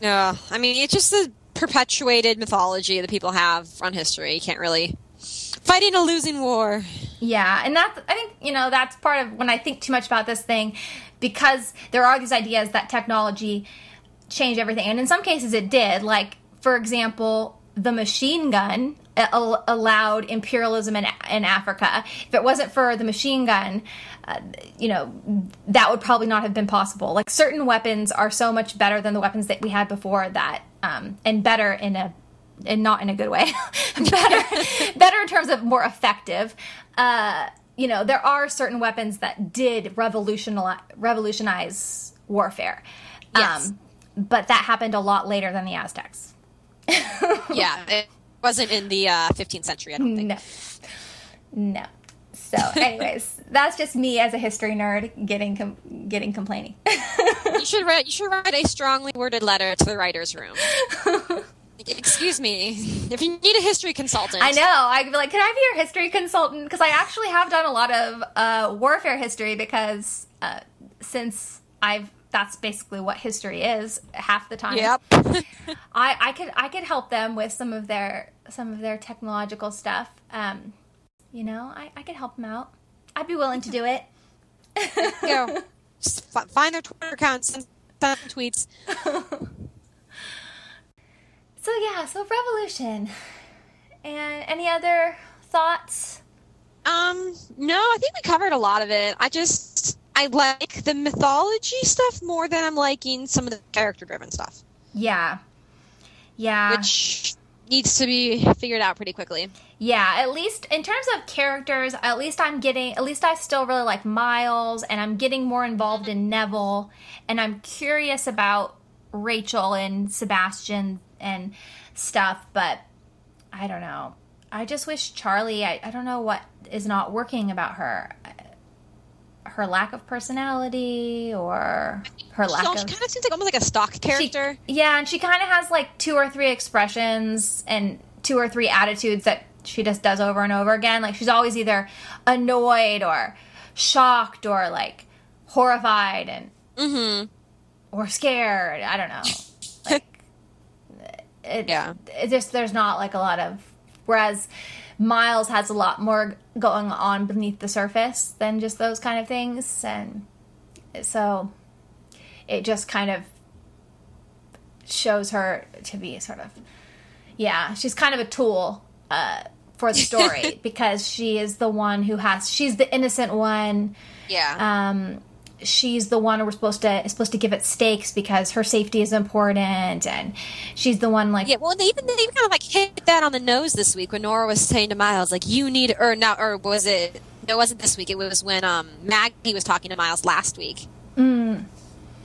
Yeah, I mean, it's just the perpetuated mythology that people have on history. You can't really fighting a losing war. yeah, and that's, I think, you know, that's part of when I think too much about this thing because there are these ideas that technology changed everything. And in some cases it did. Like, for example, the machine gun allowed imperialism in, in Africa. If it wasn't for the machine gun, uh, you know, that would probably not have been possible. Like, certain weapons are so much better than the weapons that we had before that, um, and better in a and not in a good way. better, better in terms of more effective. Uh, you know, there are certain weapons that did revolutionize, revolutionize warfare. Yes. but that happened a lot later than the Aztecs. yeah, it wasn't in the uh, 15th century. I don't think. No. No. So, anyways, that's just me as a history nerd getting com- getting complaining. You should write. You should write a strongly worded letter to the writers' room. Excuse me, if you need a history consultant, I know. I'd be like, can I be your history consultant? Because I actually have done a lot of uh, warfare history because uh, since I've that's basically what history is half the time. Yep. I, I could I could help them with some of their some of their technological stuff. Um, you know, I, I could help them out. I'd be willing to do it. Go. Just fi- find their Twitter accounts, and send them tweets. So yeah, so revolution. And any other thoughts? Um, no, I think we covered a lot of it. I just I like the mythology stuff more than I'm liking some of the character driven stuff, Yeah. Yeah. which needs to be figured out pretty quickly. Yeah, at least in terms of characters, at least I'm getting, at least I still really like Miles, and I'm getting more involved in Neville, and I'm curious about Rachel and Sebastian and stuff, but I don't know. I just wish Charlie, I, I don't know what is not working about her. Her lack of personality or her lack She, of. kind of seems like almost like a stock She- character. yeah, and she kind of has like two or three expressions and two or three attitudes that she just does over and over again. Like she's always either annoyed or shocked or like horrified and mm-hmm. or scared. I don't know. Like it, Yeah. it just there's not like a lot of whereas Miles has a lot more going on beneath the surface than just those kind of things and so it just kind of shows her to be sort of yeah she's kind of a tool uh, for the story because she is the one who has she's the innocent one Yeah. um, she's the one who we're supposed to is supposed to give it stakes because her safety is important, and she's the one like yeah, well, they even they even kind of like hit that on the nose this week when Nora was saying to Miles, like, "You need," or now, or was it? No, it wasn't this week. It was when um Maggie was talking to Miles last week, mm,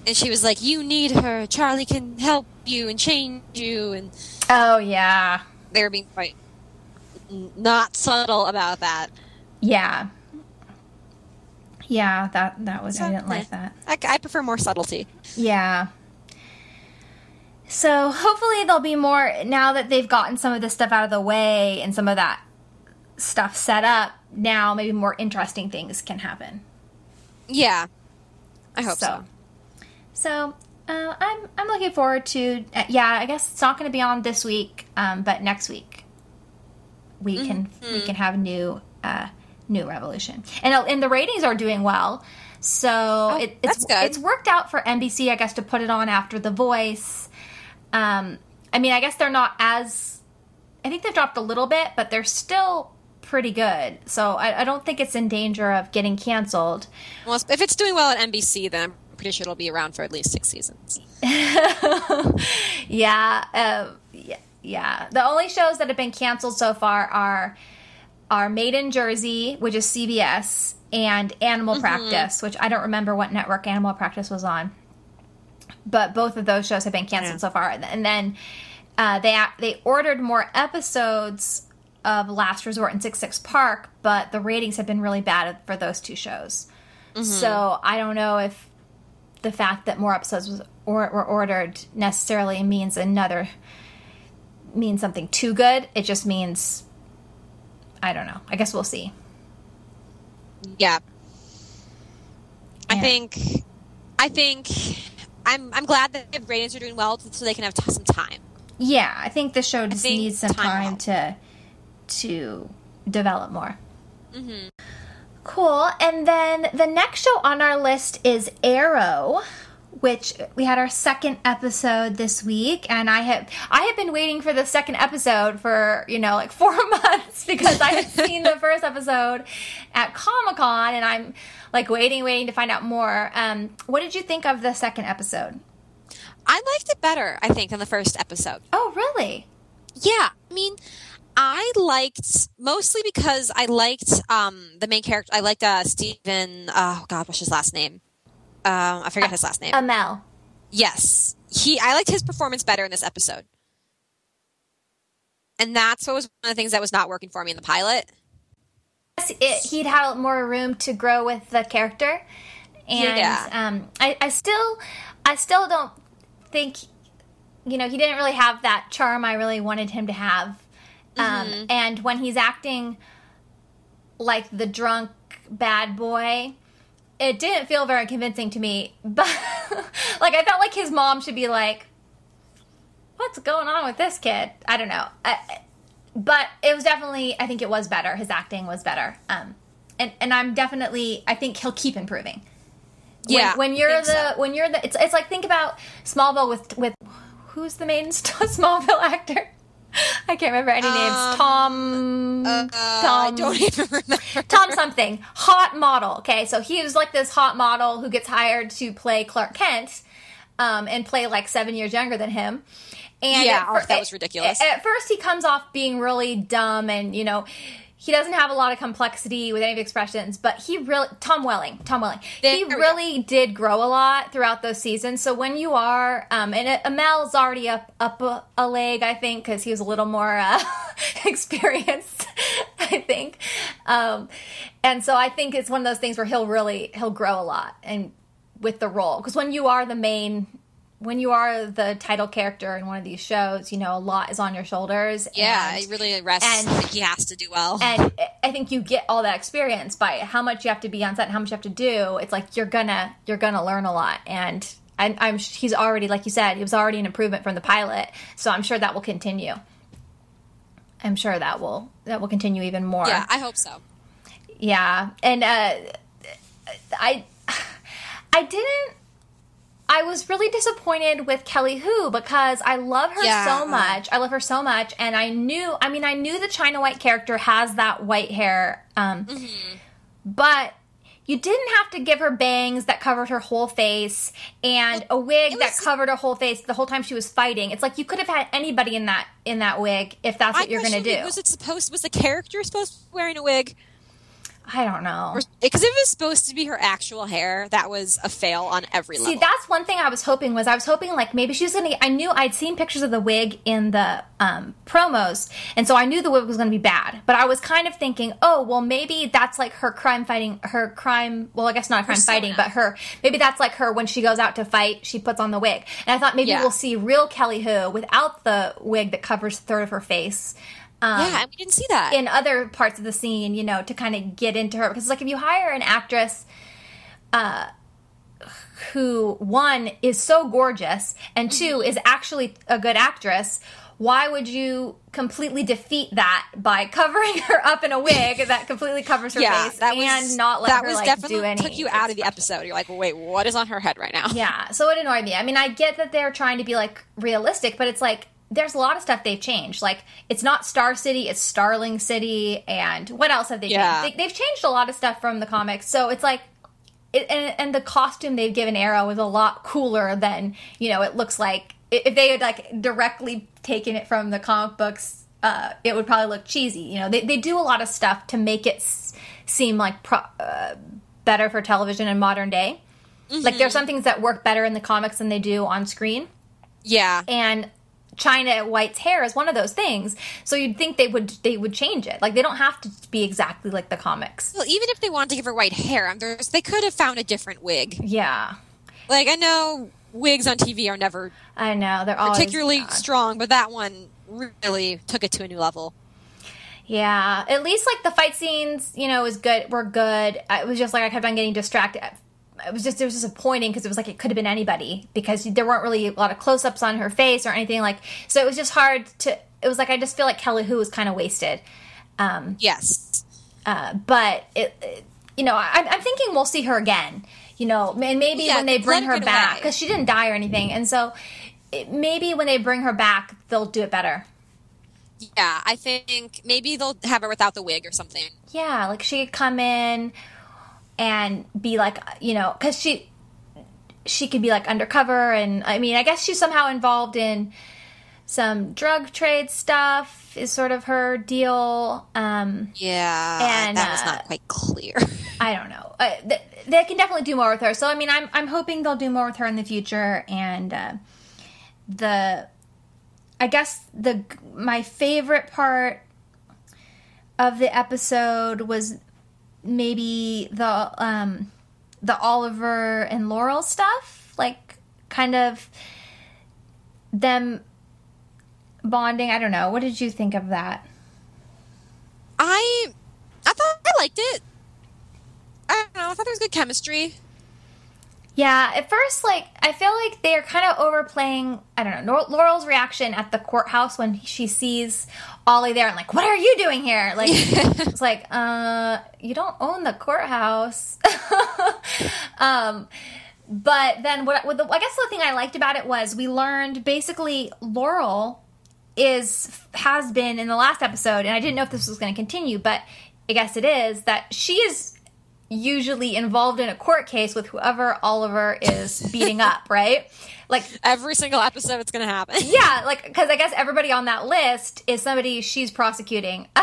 and she was like, "You need her. Charlie can help you and change you." And oh yeah, they were being quite not subtle about that. yeah, Yeah, that that was I didn't like that. I, I prefer more subtlety. Yeah. So hopefully there'll be more now that they've gotten some of this stuff out of the way and some of that stuff set up. Now maybe more interesting things can happen. Yeah, I hope so. So uh, I'm I'm looking forward to uh, yeah. I guess it's not going to be on this week, um, but next week we can we can have new uh, new Revolution, and uh, and the ratings are doing well. So it, it's it's worked out for NBC, I guess, to put it on after The Voice. Um, I mean, I guess they're not as. I think they've dropped a little bit, but they're still pretty good. So I, I don't think it's in danger of getting canceled. Well, if it's doing well at NBC, then I'm pretty sure it'll be around for at least six seasons. yeah, uh, yeah, yeah. The only shows that have been canceled so far are are Made in Jersey, which is CBS, and Animal Practice, which I don't remember what network Animal Practice was on. But both of those shows have been canceled Yeah. so far, and then uh, they they ordered more episodes of Last Resort and Six Six Park, but the ratings have been really bad for those two shows. So I don't know if the fact that more episodes was or, were ordered necessarily means another means something too good. It just means I don't know. I guess we'll see. Yeah. I Yeah. think, I think, I'm I'm glad that the ratings are doing well, so they can have t- some time. Yeah, I think the show just needs some time time to to develop more. Mm-hmm. Cool. And then the next show on our list is Arrow, which we had our second episode this week, and I have I have been waiting for the second episode for you know like four months because I had seen the first episode at Comic Con, and I'm like waiting, waiting to find out more. Um, what did you think of the second episode? I liked it better, I think, than the first episode. Oh, really? Yeah, I mean, I liked mostly because I liked um the main character. I liked uh Stephen. Oh God, what's his last name? Um, I forget his last name. Amell. Yes, he. I liked his performance better in this episode, and that's what was one of the things that was not working for me in the pilot. it, he'd had more room to grow with the character, and Yeah. um, I, I still, I still don't think, you know, he didn't really have that charm I really wanted him to have. Um, Mm-hmm. and when he's acting like the drunk bad boy, it didn't feel very convincing to me. But like, I felt like his mom should be like, "What's going on with this kid?" I don't know. I, but it was definitely i think it was better his acting was better um and and i'm definitely i think he'll keep improving Yeah, when, I you're the so. when you're the it's, it's like think about smallville with with who's the main smallville actor i can't remember any names Um, tom Uh, tom I don't even remember. Tom something hot model. Okay, so he was like this hot model who gets hired to play Clark Kent, um, and play like seven years younger than him. And Yeah, at oh, that was ridiculous. At, at first, he comes off being really dumb, and you know. He doesn't have a lot of complexity with any of the expressions, but he really Tom Welling, Tom Welling, he we go. really did grow a lot throughout those seasons. So when you are, um, and uh, Amell's already up up a, a leg, I think, because he was a little more uh, experienced, I think. Um, and so I think it's one of those things where he'll really he'll grow a lot and with the role because when you are the main when you are the title character in one of these shows you know a lot is on your shoulders Yeah, and, it really rests. and- he has to do well. and I think you get all that experience by how much you have to be on set and how much you have to do. It's like you're gonna you're gonna learn a lot, and I'm, I'm he's already like you said he was already an improvement from the pilot, so I'm sure that will continue. I'm sure that will that will continue even more. yeah, I hope so. Yeah, and uh, I, I didn't. I was really disappointed with Kelly Hu because I love her Yeah. so much. I love her so much, and I knew. I mean, I knew the China White character has that white hair, um, Mm-hmm. but. You didn't have to give her bangs that covered her whole face and a wig it that covered her whole face the whole time she was fighting. It's like you could have had anybody in that in that wig if that's what I you're going to do. Was it supposed? Was the character supposed to be wearing a wig? I don't know. Because if it was supposed to be her actual hair, that was a fail on every See, level. See, that's one thing I was hoping was I was hoping like maybe she was gonna. I knew I'd seen pictures of the wig in the um, promos, and so I knew the wig was gonna be bad. But I was kind of thinking, oh well, maybe that's like her crime fighting, her crime. Well, I guess not crime Persona. fighting, but her maybe that's like her when she goes out to fight, she puts on the wig. And I thought maybe Yeah. we'll see real Kelly Hu without the wig that covers a third of her face. Um, yeah, and we didn't see that. in other parts of the scene, you know, to kind of get into her. Because, like, if you hire an actress uh, who, one, is so gorgeous, and 2 is actually a good actress, why would you completely defeat that by covering her up in a wig that completely covers her yeah, face that and not let that her was like definitely do any? took you out of the episode. You're like, wait, what is on her head right now? Yeah, so it annoyed me. I mean, I get that they're trying to be like realistic, but it's like there's a lot of stuff they've changed. Like it's not Star City, it's Starling City, and what else have they Yeah. changed? They, they've changed a lot of stuff from the comics, so it's like. It, and, and the costume they've given Arrow is a lot cooler than you know. It looks like if they had like directly taken it from the comic books, uh, it would probably look cheesy. You know, they they do a lot of stuff to make it s- seem like pro- uh, better for television in modern day. Like there's some things that work better in the comics than they do on screen. Yeah. And China White's hair is one of those things. So you'd think they would they would change it. Like they don't have to be exactly like the comics. Well, even if they wanted to give her white hair, there's, they could have found a different wig. Yeah. Like I know wigs on TV are never I know. They're particularly bad. strong, but that one really took it to a new level. Yeah. At least like the fight scenes, you know, was good were good. It was just like I kept on getting distracted. It was just it was disappointing because it was like it could have been anybody because there weren't really a lot of close ups on her face or anything like. So it was just hard to. It was like I just feel like Kelly Hu was kind of wasted. Um, Yes. Uh, but it, it- you know, I, I'm thinking we'll see her again. You know, and maybe Yeah, when they bring her her back because she didn't die or anything, and so it, maybe when they bring her back, they'll do it better. Yeah, I think maybe they'll have her without the wig or something. Yeah, like she could come in and be like, you know, because she she could be like undercover, and I mean, I guess she's somehow involved in some drug trade stuff. Is sort of her deal. Um, Yeah, And, that was uh, not quite clear. I don't know. Uh, th- they can definitely do more with her. So I mean, I'm I'm hoping they'll do more with her in the future. And uh, the, I guess the my favorite part of the episode was maybe the um the Oliver and Laurel stuff, like kind of them bonding. I don't know. What did you think of that? I I thought I liked it. I don't know. I thought there was good chemistry. Yeah, at first, like I feel like they're kind of overplaying. I don't know Laurel's reaction at the courthouse when she sees Ollie there and like, "What are you doing here?" Like, it's like, uh, you don't own the courthouse. um, but then what? what the, I guess the thing I liked about it was we learned basically Laurel is has been in the last episode, and I didn't know if this was going to continue, but I guess it is that she is usually involved in a court case with whoever Oliver is beating up, right? Like, Every single episode, it's gonna happen. yeah, like because I guess everybody on that list is somebody she's prosecuting.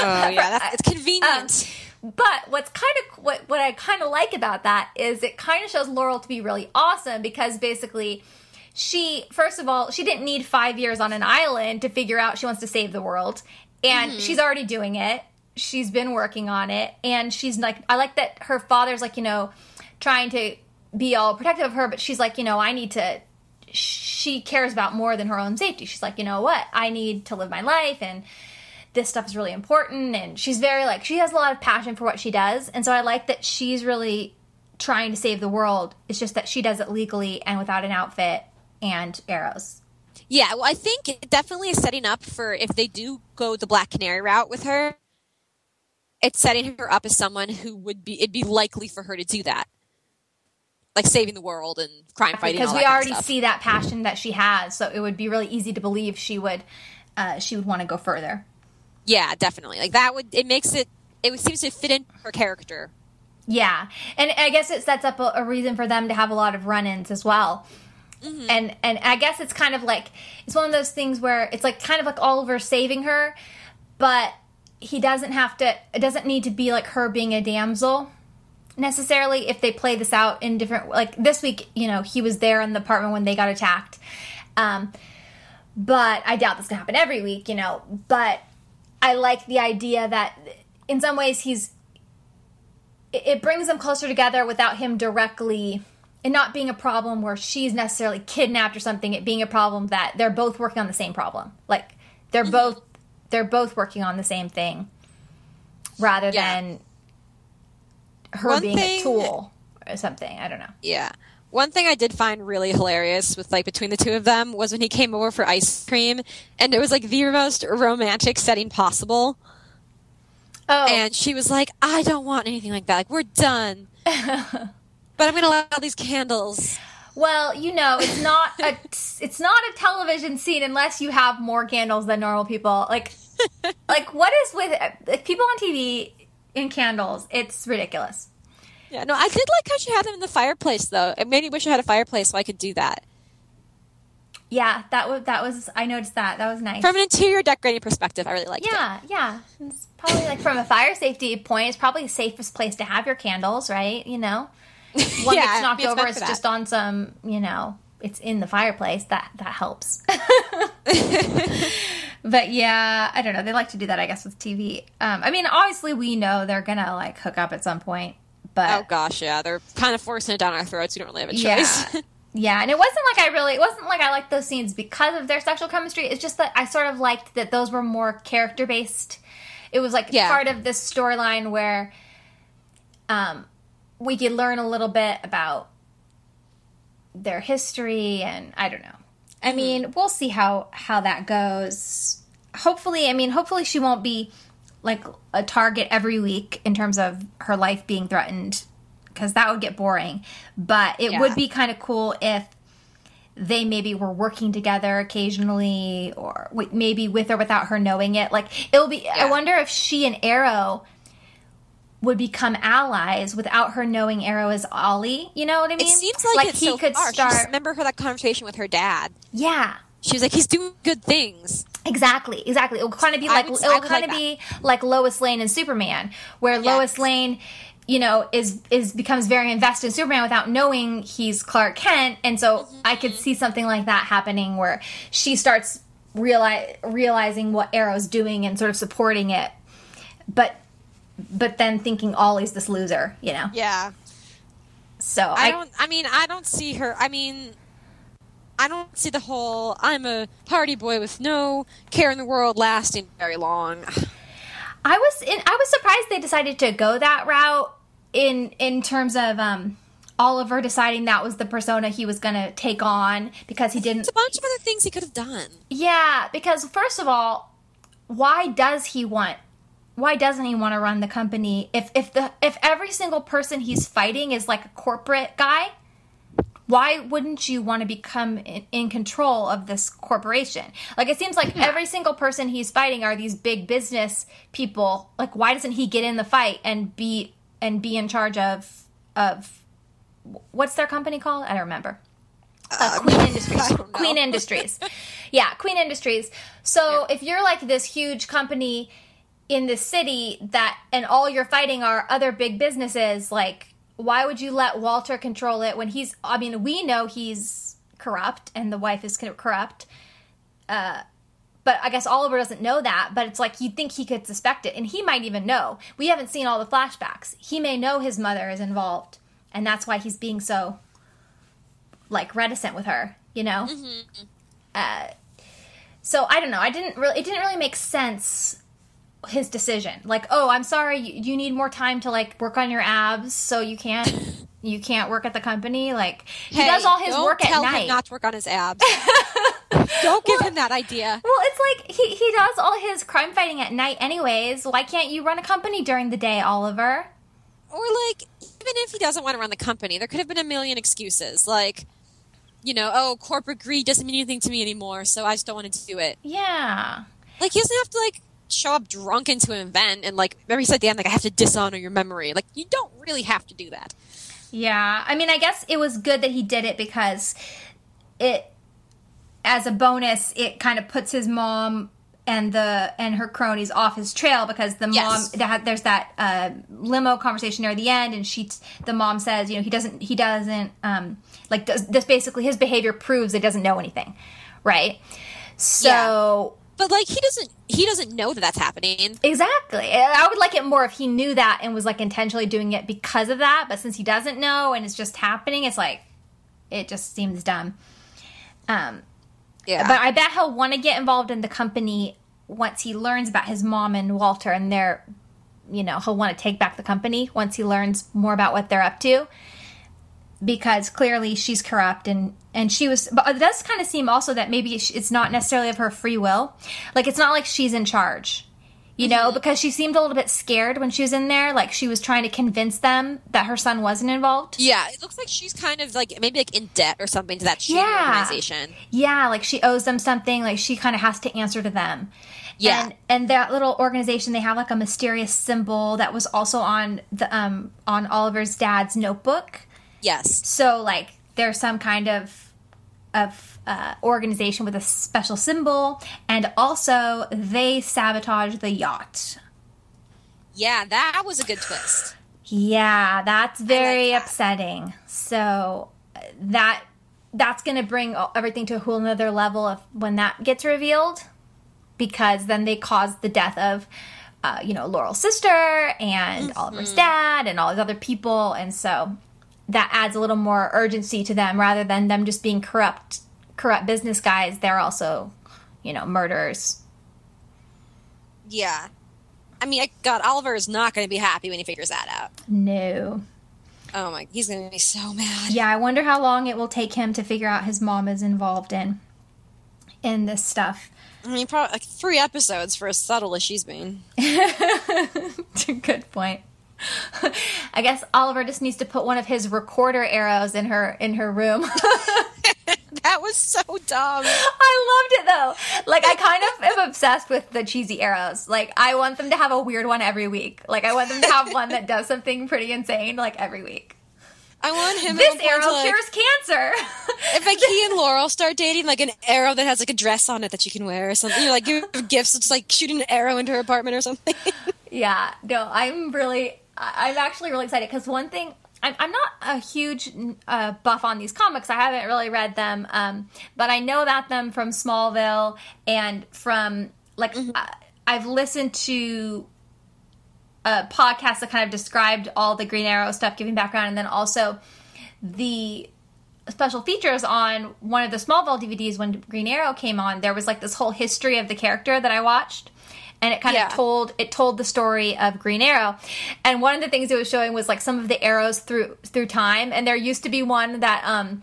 Oh yeah, that's it's convenient. Um, but what's kind of what what I kind of like about that is it kind of shows Laurel to be really awesome because basically she first of all she didn't need 5 years on an island to figure out she wants to save the world and mm-hmm. she's already doing it. She's been working on it and she's like I like that her father's like, you know, trying to be all protective of her but she's like, you know, I need to she cares about more than her own safety. She's like, you know what? I need to live my life and this stuff is really important and she's very like she has a lot of passion for what she does and so i like that she's really trying to save the world it's just that she does it legally and without an outfit and arrows Yeah, well, I think it definitely is setting up for if they do go the Black Canary route with her. It's setting her up as someone who would be. It'd be likely for her to do that, like saving the world and crime fighting. because all we that kind of already see that passion that she has so it would be really easy to believe she would uh, she would want to go further Yeah, definitely. Like that would. It makes it. It seems to fit in her character. Yeah, and I guess it sets up a, a reason for them to have a lot of run-ins as well. And and I guess it's kind of like it's one of those things where it's like kind of like Oliver saving her, but he doesn't have to it doesn't need to be like her being a damsel necessarily if they play this out in different like this week you know he was there in the apartment when they got attacked. Um but i doubt this can happen every week you know. But i like the idea that in some ways he's it, it brings them closer together without him directly and not being a problem where she's necessarily kidnapped or something it being a problem that they're both working on the same problem. Like they're both they're both working on the same thing rather Yeah. than her One being thing- a tool or something i don't know Yeah. One thing I did find really hilarious with like between the two of them was when he came over for ice cream and it was like the most romantic setting possible. oh And she was like, I don't want anything like that. Like, we're done. but I'm going to light all these candles. well you know it's not a it's not a television scene unless you have more candles than normal people like like what is with like, people on tv in candles it's ridiculous Yeah, no, I did like how she had them in the fireplace though. It made me wish I had a fireplace so I could do that. yeah that was that was i noticed that that was nice From an interior decorating perspective, I really liked it. Yeah, yeah. It's probably like from a fire safety point, it's probably the safest place to have your candles, right? You know, one Yeah, gets knocked over, it's just on some, you know, it's in the fireplace. That that helps. but yeah, I don't know. They like to do that, I guess, with TV. Um, I mean, obviously, we know they're gonna like hook up at some point, but Oh gosh, yeah, they're kind of forcing it down our throats. We don't really have a yeah. choice. Yeah, and it wasn't like I really, it wasn't like I liked those scenes because of their sexual chemistry. It's just that I sort of liked that those were more character based. It was like Yeah. part of this storyline where um, we could learn a little bit about their history, and I don't know. I hmm. mean, we'll see how how that goes. Hopefully, I mean, hopefully she won't be like a target every week in terms of her life being threatened because that would get boring. But it Yeah. would be kind of cool if they maybe were working together occasionally or w- maybe with or without her knowing it. Like it'll be I wonder if she and Arrow would become allies without her knowing Arrow is Ollie. You know what I mean? it seems like, it's he so could far. Start. remember her that conversation with her dad. yeah. She was like, "He's doing good things." Exactly, exactly. It will kind of be like would- it'll kind like of be like Lois Lane and Superman, where. Lois Lane, you know, is is becomes very invested in Superman without knowing he's Clark Kent, and so mm-hmm. I could see something like that happening where she starts realize realizing what Arrow's doing and sort of supporting it, but but then thinking Ollie's this loser, you know. Yeah. So I I, don't. I mean, I don't see her. I mean, I don't see the whole "I'm a party boy with no care in the world" lasting very long. I was in, I was surprised they decided to go that route in in terms of um Oliver deciding that was the persona he was going to take on because he didn't There's a bunch of other things he could have done. Yeah, because first of all, why does he want why doesn't he want to run the company if if the if every single person he's fighting is like a corporate guy? Why wouldn't you want to become in, in control of this corporation? Like it seems like every single person he's fighting are these big business people. Like why doesn't he get in the fight and be and be in charge of of what's their company called? I don't remember. Uh, Queen Industries. I don't know. Queen Industries. Yeah, Queen Industries. So if you're like this huge company in the city that and all you're fighting are other big businesses, like why would you let Walter control it when he's I mean, we know he's corrupt and the wife is corrupt. Uh but I guess Oliver doesn't know that, but it's like you'd think he could suspect it, and he might even know. We haven't seen all the flashbacks. He may know his mother is involved, and that's why he's being so like reticent with her, you know. Uh, so I don't know. I didn't really. It didn't really make sense. His decision, like, oh, I'm sorry, you, you need more time to like work on your abs, so you can't. You can't work at the company. Like he Hey, does all his work at night. Him not to work on his abs. don't give him that idea. Well, it's like he, he does all his crime fighting at night, anyways. Why can't you run a company during the day, Oliver? Or like, even if he doesn't want to run the company, there could have been a million excuses. Like, you know, oh, corporate greed doesn't mean anything to me anymore, so I just don't want to do it. Yeah. Like, he doesn't have to like show up drunk into an event and like, remember he said at the end, like, I have to dishonor your memory. Like, you don't really have to do that. Yeah. I mean, I guess it was good that he did it because it, as a bonus, it kind of puts his mom and the and her cronies off his trail because the Yes. mom that there's that uh, limo conversation near the end and she the mom says you know he doesn't he doesn't um like does this basically his behavior proves he doesn't know anything right so But like he doesn't he doesn't know that that's happening. exactly i would like it more if he knew that and was like intentionally doing it because of that but since he doesn't know and it's just happening it's like it just seems dumb um Yeah. But I bet he'll want to get involved in the company once he learns about his mom and Walter and their, you know, he'll want to take back the company once he learns more about what they're up to. Because clearly she's corrupt and and she was, but it does kind of seem also that maybe it's not necessarily of her free will. Like it's not like she's in charge, you know, because she seemed a little bit scared when she was in there. Like she was trying to convince them that her son wasn't involved. yeah, it looks like she's kind of like maybe like in debt or something to that Yeah. organization. Yeah, like she owes them something. Like she kind of has to answer to them. Yeah. and, and that little organization they have like a mysterious symbol that was also on the um on Oliver's dad's notebook. Yes. So like there's some kind of of uh, organization with a special symbol, and also they sabotage the yacht. Yeah, that was a good twist. Yeah, that's very that. upsetting. So uh, that that's going to bring everything to a whole nother level of when that gets revealed, because then they cause the death of, uh, you know, Laurel's sister and Oliver's dad and all these other people, and so that adds a little more urgency to them rather than them just being corrupt, corrupt business guys. They're also, you know, murderers. Yeah. I mean, I, God, Oliver is not going to be happy when he figures that out. No. Oh my, he's going to be so mad. Yeah, I wonder how long it will take him to figure out his mom is involved in in this stuff. I mean, probably like three episodes for as subtle as she's been. Good point. I guess Oliver just needs to put one of his recorder arrows in her in her room. That was so dumb. I loved it though. Like I kind of am obsessed with the cheesy arrows. Like I want them to have a weird one every week. Like I want them to have one that does something pretty insane like every week. I want him. This at one point arrow to, like, cures cancer. If like he and Laurel start dating, like an arrow that has like a dress on it that you can wear or something, you like give gifts. It's like shooting an arrow into her apartment or something. Yeah, no, I'm really, I'm actually really excited because one thing, I'm, I'm not a huge uh, buff on these comics. I haven't really read them, um, but I know about them from Smallville and from like I, I've listened to a podcast that kind of described all the Green Arrow stuff, giving background, and then also the special features on one of the Smallville DVDs when Green Arrow came on. There was like this whole history of the character that I watched. And it kind Yeah. of told it told the story of Green Arrow, and one of the things it was showing was like some of the arrows through through time. And there used to be one that um,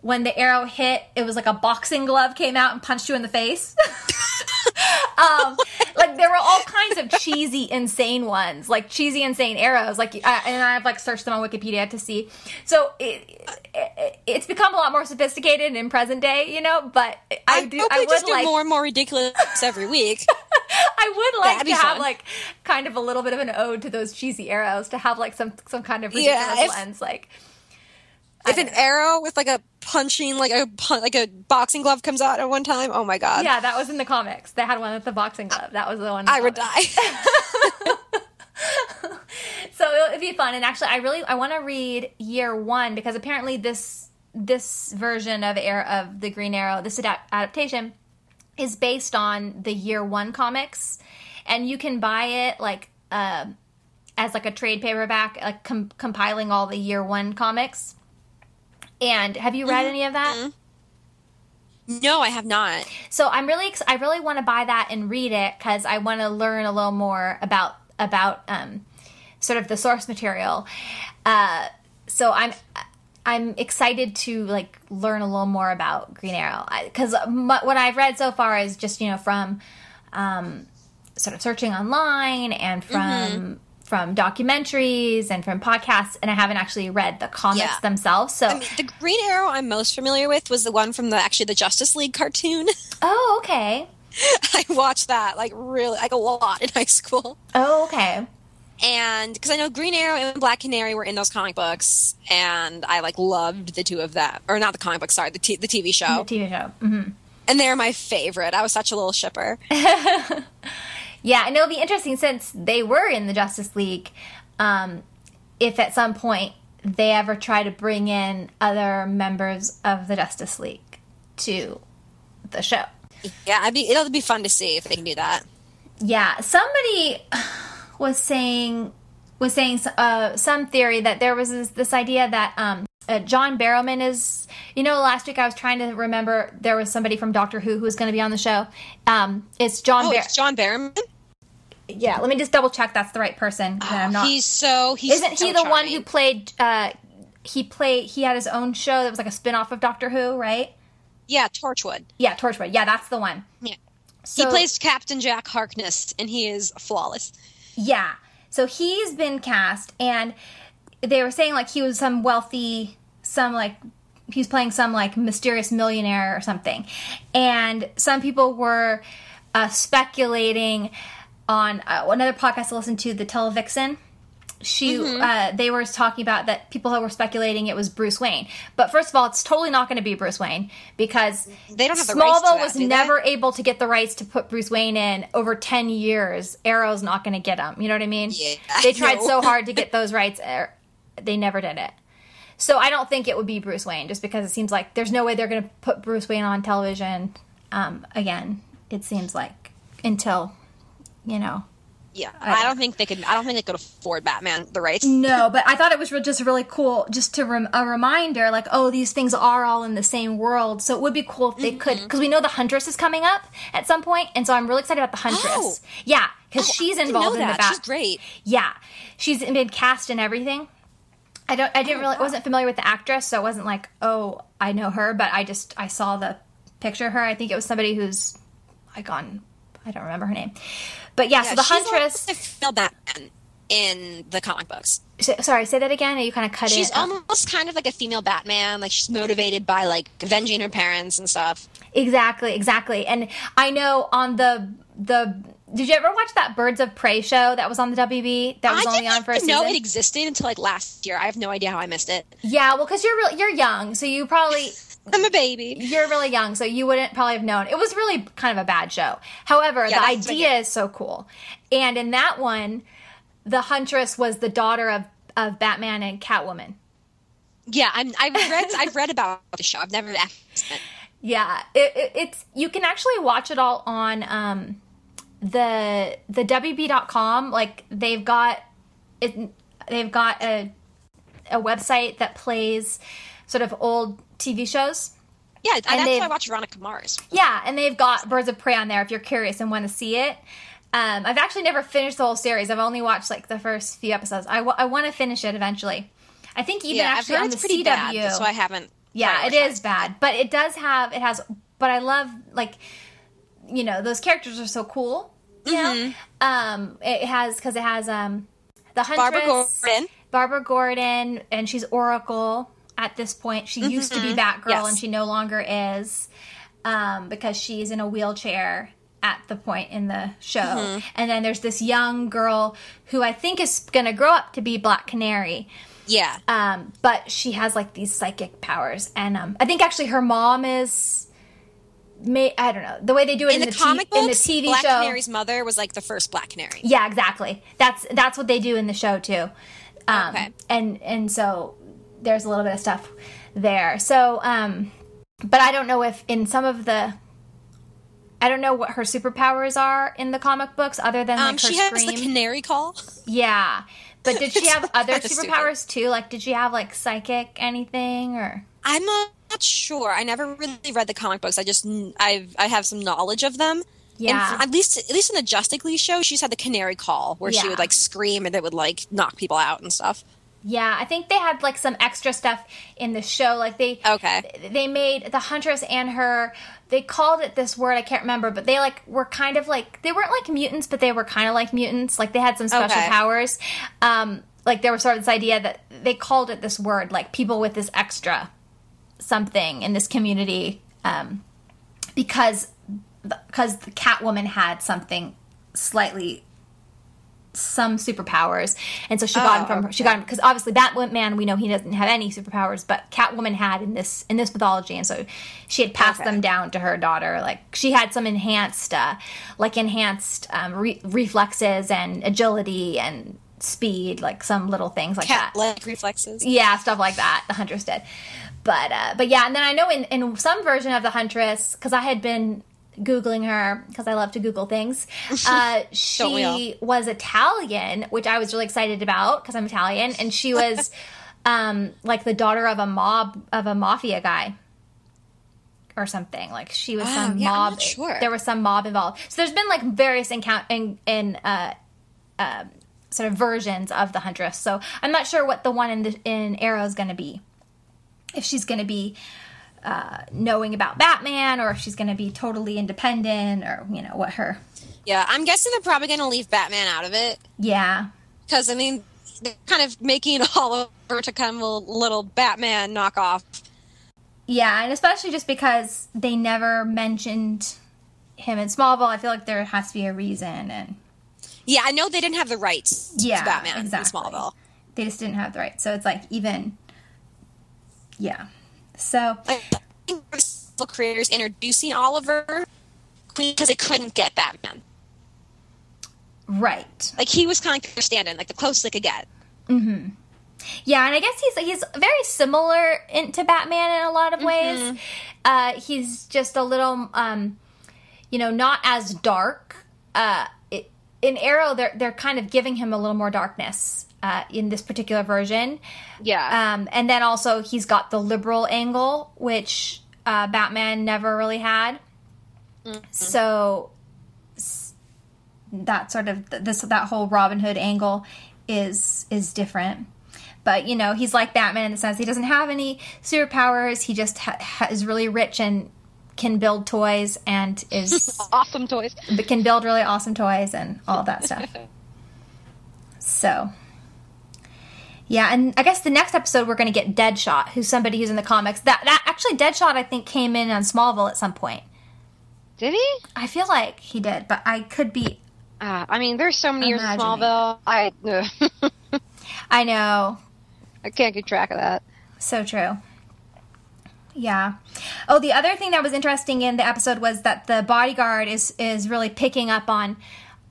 when the arrow hit, it was like a boxing glove came out and punched you in the face. um, like there were all kinds of cheesy, insane ones, like cheesy, insane arrows. Like, I, and I've like searched them on Wikipedia to see. So it, it, it's become a lot more sophisticated in present day, you know. But I, do, I they just would do like, more and more ridiculous every week. I would like to have fun. like kind of a little bit of an ode to those cheesy arrows, to have like some some kind of ridiculous Yeah, if- lens, like. If an arrow with like a punching, like a pun- like a boxing glove comes out at one time, oh my god, Yeah, that was in the comics. They had one with the boxing glove. That was the one. I would die. So it'll, it'd be fun. And actually, I really I want to read year one because apparently this this version of air of the Green Arrow, this adapt- adaptation, is based on the year one comics, and you can buy it like uh, as like a trade paperback, like com- compiling all the year one comics. And have you read any of that? no, I have not. So I'm really ex- I really want to buy that and read it because I want to learn a little more about about um, sort of the source material. Uh, so I'm I'm excited to like learn a little more about Green Arrow because what I've read so far is just you know from um, sort of searching online and from. From documentaries and from podcasts, and I haven't actually read the comics Yeah. themselves. So, I mean, the Green Arrow I'm most familiar with was the one from the actually the Justice League cartoon. oh, okay, I watched that like really like a lot in high school. oh, okay. and because I know Green Arrow and Black Canary were in those comic books, and I like loved the two of them, or not the comic book, sorry, the t- the TV show. The TV show. hmm And they're my favorite. I was such a little shipper. Yeah, and it'll be interesting since they were in the Justice League. Um, if at some point they ever try to bring in other members of the Justice League to the show. Yeah, I'd be, it'll be fun to see if they can do that. Yeah, somebody was saying was saying uh, some theory that there was this, this idea that um, uh, John Barrowman is. You know, last week I was trying to remember there was somebody from Doctor Who who was going to be on the show. Um, it's John. Oh, Bar- it's John Barrowman. yeah, let me just double check that's the right person. that I'm not. He's so he's Isn't he so the one who played? Uh, he played. He had his own show that was like a spin off of Doctor Who, right? Yeah, Torchwood. Yeah, Torchwood. Yeah, that's the one. Yeah. So, he plays Captain Jack Harkness, and he is flawless. Yeah. So he's been cast, and they were saying like he was some wealthy, some like he's playing some like mysterious millionaire or something, and some people were uh, speculating on uh, another podcast I listened to, the Televixen. She, uh, they were talking about that people were speculating it was Bruce Wayne, but first of all, it's totally not going to be Bruce Wayne because They don't have the Smallville that, was do they? never able to get the rights to put Bruce Wayne in over 10 years. Arrow's not going to get him. You know what I mean? Yeah, They tried know. so hard to get those rights. They never did it. So I don't think it would be Bruce Wayne just because it seems like there's no way they're going to put Bruce Wayne on television um, again. It seems like until, you know. Yeah, I don't think they could. I don't think they could afford Batman the rights. No, but I thought it was re- just really cool, just to rem- a reminder, like, oh, these things are all in the same world. So it would be cool if they could, Mm-hmm. because we know the Huntress is coming up at some point, and so I'm really excited about the Huntress. Oh. Yeah, because Oh, she's I involved in the Bat. She's great. Yeah, she's been cast and everything. I don't. I didn't Oh, really wow. wasn't familiar with the actress, so it wasn't like, oh, I know her. But I just I saw the picture of her. I think it was somebody who's like on. I don't remember her name, but yeah. so the she's Huntress. female Batman in the comic books. Sorry, say that again. You kind of cut She's it. up. almost kind of like a female Batman. Like she's motivated by like avenging her parents and stuff. Exactly, exactly. And I know on the the did you ever watch that Birds of Prey show that was on the WB that was I only on for a even know season? it existed until like last year. I have no idea how I missed it. yeah, well, because you're real, you're young, so you probably I'm a baby. you're really young, so you wouldn't probably have known. It was really kind of a bad show. However, Yeah, the I idea is so cool. And in that one, the Huntress was the daughter of of Batman and Catwoman. Yeah, I'm, I've read. I've read about the show. I've never actually. Yeah, it, it, it's you can actually watch it all on um, the the WB.com. Like they've got it, they've got a a website that plays sort of old TV shows. Yeah, that's they've- why I watch Veronica Mars. Yeah, and they've got Birds of Prey on there if you're curious and want to see it. Um, I've actually never finished the whole series. I've only watched like the first few episodes. I, w- I want to finish it eventually. I think even Yeah, actually on the pretty CW. bad, so I haven't. Yeah, it is bad, but it does have it has. But I love like, you know, those characters are so cool. You Mm-hmm. know, um, it has because it has um, the Huntress, Barbara Gordon. Barbara Gordon, and she's Oracle at this point. She used to be Batgirl, Mm-hmm. Yes. and she no longer is um, because she's in a wheelchair at the point in the show. Mm-hmm. And then there's this young girl who I think is going to grow up to be Black Canary. Yeah. Um, but she has like these psychic powers, and um, I think actually her mom is. May, I don't know the way they do it in, in the, T- comic books, in the TV Black show. Canary's mother was like the first Black Canary. Yeah, exactly. That's that's what they do in the show too. Um, Okay. And and so there's a little bit of stuff there. So, um, but I don't know if in some of the. I don't know what her superpowers are in the comic books, other than like Um, her she has scream. the canary call. yeah, but did she have other kinda stupid. superpowers too? Like, did she have like psychic anything or? I'm not sure. I never really read the comic books. I just I've I have some knowledge of them. Yeah. And at least at least in the Justice League show, she's had the canary call where Yeah. she would like scream and it would like knock people out and stuff. Yeah, I think they had like some extra stuff in the show. Like they Okay. they made the huntress and her. They called it this word I can't remember, but they like were kind of like they weren't like mutants, but they were kind of like mutants. Like they had some special Okay. powers. Um, like there was sort of this idea that they called it this word, like people with this extra something in this community, um, because because the Catwoman had something slightly some superpowers, and so she got Oh, him from okay. she got him because obviously Batman we know he doesn't have any superpowers, but Catwoman had in this in this mythology, and so she had passed Okay. them down to her daughter. Like she had some enhanced, uh, like enhanced um, re- reflexes and agility and speed, like some little things like that. Cat like reflexes. Yeah, stuff like that. The Huntress did, but uh, but yeah, and then I know in in some version of the Huntress because I had been googling her because I love to Google things. Uh, she was Italian, which I was really excited about because I'm Italian, and she was um, like the daughter of a mob of a mafia guy. Or something like she was Oh, some yeah, mob. sure. There was some mob involved. So there's been like various encounter in, in uh, sort of versions of the huntress. So I'm not sure what the one in the, in Arrow is going to be. If she's going to be uh, knowing about Batman, or if she's going to be totally independent, or you know what her. Yeah, I'm guessing they're probably going to leave Batman out of it Yeah, because I mean, they're kind of making Oliver to kind of a little Batman knockoff. yeah, and especially just because they never mentioned him in Smallville, I feel like there has to be a reason, and Yeah, I know they didn't have the rights Yeah, to Batman exactly. in Smallville. they just didn't have the right. So it's like even, yeah. So Like, I think the creators introducing Oliver because they couldn't get Batman. right, Like he was kind of standing like the closest they could get. Yeah, and I guess he's he's very similar in, to Batman in a lot of ways. Uh, he's just a little, um, you know, not as dark. Uh, it, in Arrow, they're they're kind of giving him a little more darkness uh, in this particular version. Yeah. Um, and then also he's got the liberal angle, which uh, Batman never really had. So that sort of this that whole Robin Hood angle is is different. But you know, he's like Batman in the sense he doesn't have any superpowers. He just ha- ha- is really rich and can build toys and is awesome toys. but can build really awesome toys and all that stuff. So, yeah, and I guess the next episode we're going to get Deadshot, who's somebody who's in the comics. That that actually Deadshot I think came in on Smallville at some point. Did he? I feel like he did, but I could be. Uh, I mean, there's so many years of Smallville. I I know, I can't keep track of that. so true. Yeah. Oh, the other thing that was interesting in the episode was that the bodyguard is is really picking up on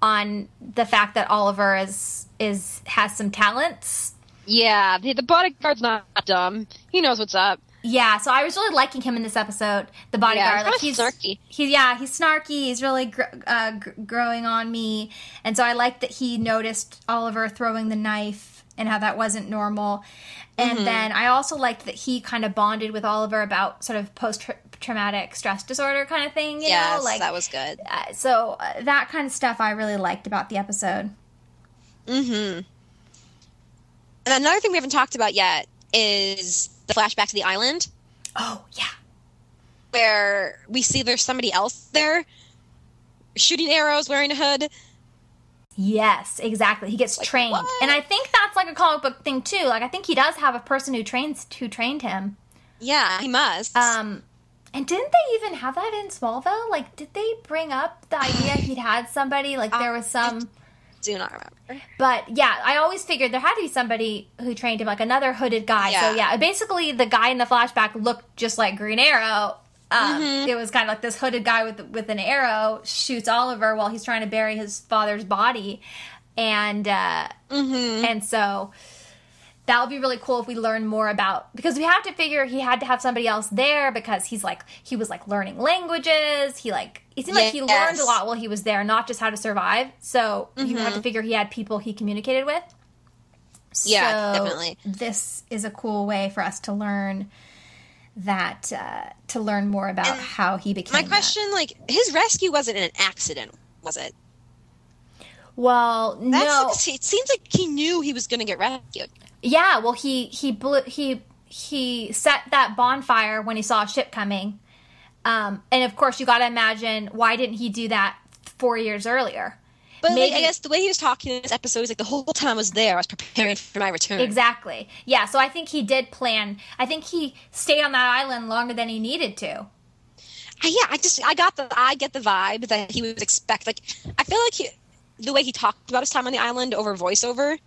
on the fact that Oliver is is has some talents Yeah, the, the bodyguard's not dumb. He knows what's up. Yeah, so I was really liking him in this episode. The bodyguard, Yeah, like he's snarky. He's yeah, he's snarky. He's really gr- uh, gr- growing on me, and so I like that he noticed Oliver throwing the knife and how that wasn't normal. Mm-hmm. And then I also liked that he kind of bonded with Oliver about sort of post traumatic stress disorder kind of thing. You yes, know, like that was good. uh, so uh, that kind of stuff I really liked about the episode. Mm-hmm. And another thing we haven't talked about yet is the flashback to the island, Oh yeah, where we see there's somebody else there shooting arrows, wearing a hood. Yes, exactly. He gets trained, what? and I think that's like a comic book thing too. Like I think he does have a person who trains who trained him. Yeah, he must. Um, and didn't they even have that in Smallville? Like, did they bring up the idea he'd had somebody? Like there was some, Do not remember. but yeah, I always figured there had to be somebody who trained him, like another hooded guy. So Yeah. yeah, basically the guy in the flashback looked just like Green Arrow. Um, It was kind of like this hooded guy with with an arrow shoots Oliver while he's trying to bury his father's body, and uh, and so that would be really cool if we learn more about because we have to figure he had to have somebody else there because he's like he was like learning languages. He like it seemed like he learned a lot while he was there, not just how to survive. So you have to figure he had people he communicated with. Yeah, So definitely. This is a cool way for us to learn that uh, to learn more about And how he became. My that. question, like, his rescue wasn't an accident, was it? Well, That's no. it seems like he knew he was going to get rescued. Yeah, well, he he blew he he set that bonfire when he saw a ship coming, um, and of course you got to imagine why didn't he do that four years earlier? But like, I guess the way he was talking in this episode was like the whole time I was there, I was preparing for my return. Exactly. Yeah, so I think he did plan. I think he stayed on that island longer than he needed to. I, yeah, I just I got the I get the vibe that he was expect like I feel like he the way he talked about his time on the island over voiceover,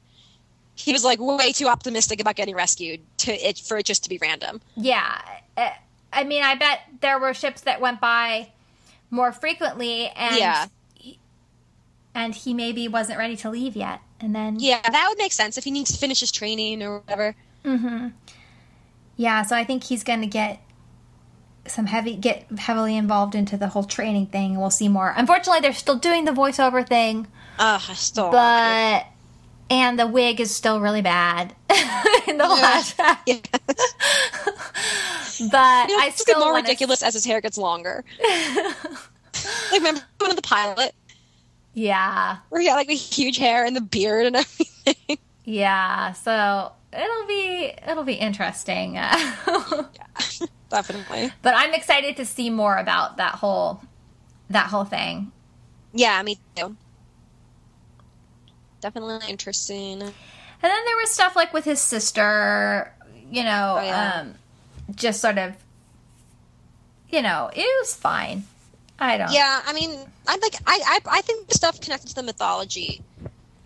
he was like way too optimistic about getting rescued to it for it just to be random. Yeah. Uh, I mean, I bet there were ships that went by more frequently and Yeah. he, and he maybe wasn't ready to leave yet. And then Yeah, that would make sense if he needs to finish his training or whatever. Mm-hmm. Yeah, so I think he's going to get some heavy get heavily involved into the whole training thing. We'll see more. Unfortunately, they're still doing the voiceover thing, Ugh, I still. but and the wig is still really bad in the flashback. yeah. But You know, I it's still more ridiculous as his hair gets longer. like remember one of the pilot Yeah, where he had like the huge hair and the beard and everything. yeah. So it'll be it'll be interesting. Definitely. but I'm excited to see more about that whole that whole thing. Yeah, me too. Definitely interesting. And then there was stuff like with his sister, you know, Oh, yeah. um, just sort of, you know, it was fine. I don't. Yeah, I mean, I like I I, I think the stuff connected to the mythology,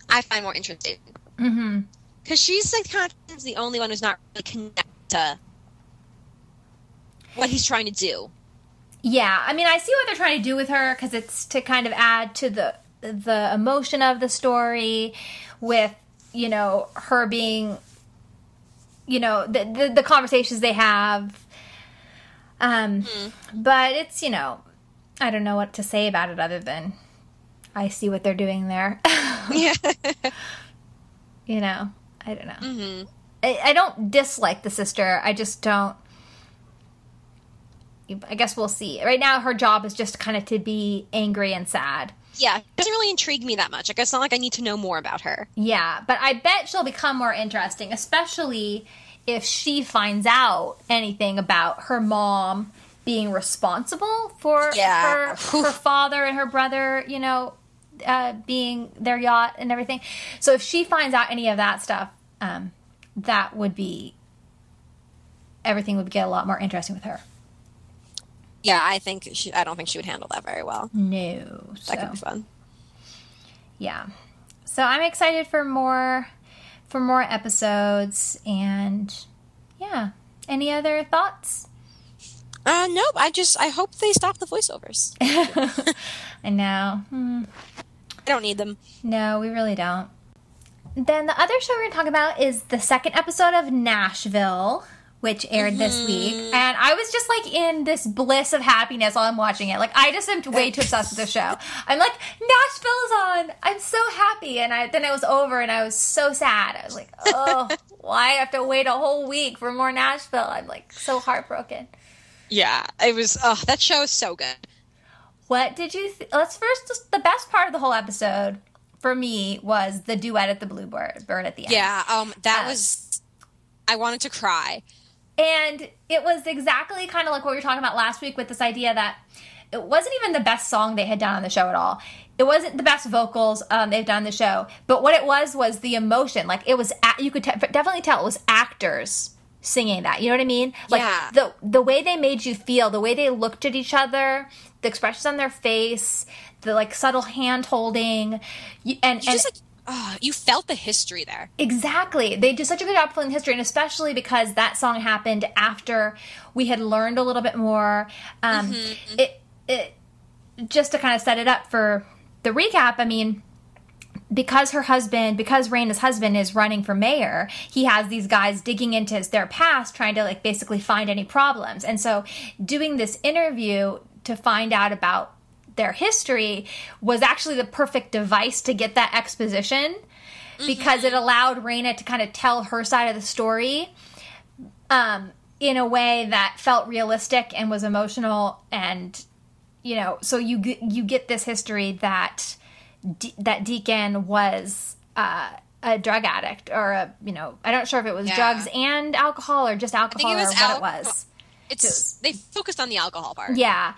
I find more interesting hmm because she's like kind of the only one who's not really connected to what he's trying to do. Yeah. I mean, I see what they're trying to do with her because it's to kind of add to the the emotion of the story, with you know her being, you know, the the, the conversations they have. Um, but it's you know, I don't know what to say about it other than I see what they're doing there. Yeah. you know i don't know. Hmm I, I don't dislike the sister. I just don't. I guess we'll see. Right now her job is just kind of to be angry and sad Yeah, it doesn't really intrigue me that much. Like, it's not like I need to know more about her. yeah but i bet she'll become more interesting especially if she finds out anything about her mom being responsible for Yeah. her, her father and her brother you know uh, being their yacht and everything so if she finds out any of that stuff um, that would be everything would get a lot more interesting with her Yeah, I think she. I don't think she would handle that very well. no so That could be fun. yeah so i'm excited for more for more episodes and yeah any other thoughts Uh, nope. I just I hope they stop the voiceovers. i know Hmm. I don't need them. no we really don't then the other show we're going to talk about is the second episode of nashville which aired this week and i was just like in this bliss of happiness while i'm watching it like i just am way too obsessed with the show i'm like nashville's on i'm so happy and I, then it was over and i was so sad i was like oh why i have to wait a whole week for more nashville i'm like so heartbroken Yeah, it was. Oh, that show is so good. what did you th- let's first just the best part of the whole episode for me was the duet at the bluebird bird at the end Yeah. Um, that Uh, was. I wanted to cry. And it was exactly kind of like what we were talking about last week with this idea that it wasn't even the best song they had done on the show at all. It wasn't the best vocals um, they've done on the show, but what it was was the emotion. Like it was, you could te- definitely tell it was actors singing that. You know what I mean? Like Yeah. the the way they made you feel, the way they looked at each other, the expressions on their face, the like subtle hand holding, and and just like. Oh, you felt the history there. Exactly. They did such a good job telling history, and especially because that song happened after we had learned a little bit more. Um, It, it just to kind of set it up for the recap. I mean, because her husband, because Rayna's husband is running for mayor, he has these guys digging into his, their past, trying to like basically find any problems. And so, doing this interview to find out about their history was actually the perfect device to get that exposition because it allowed Rayna to kind of tell her side of the story um, in a way that felt realistic and was emotional and you know so you get- you get this history that D- that Deacon was uh, a drug addict or a you know I don't sure if it was Yeah. drugs and alcohol or just alcohol it or was what it was. It's they focused on the alcohol part. Yeah.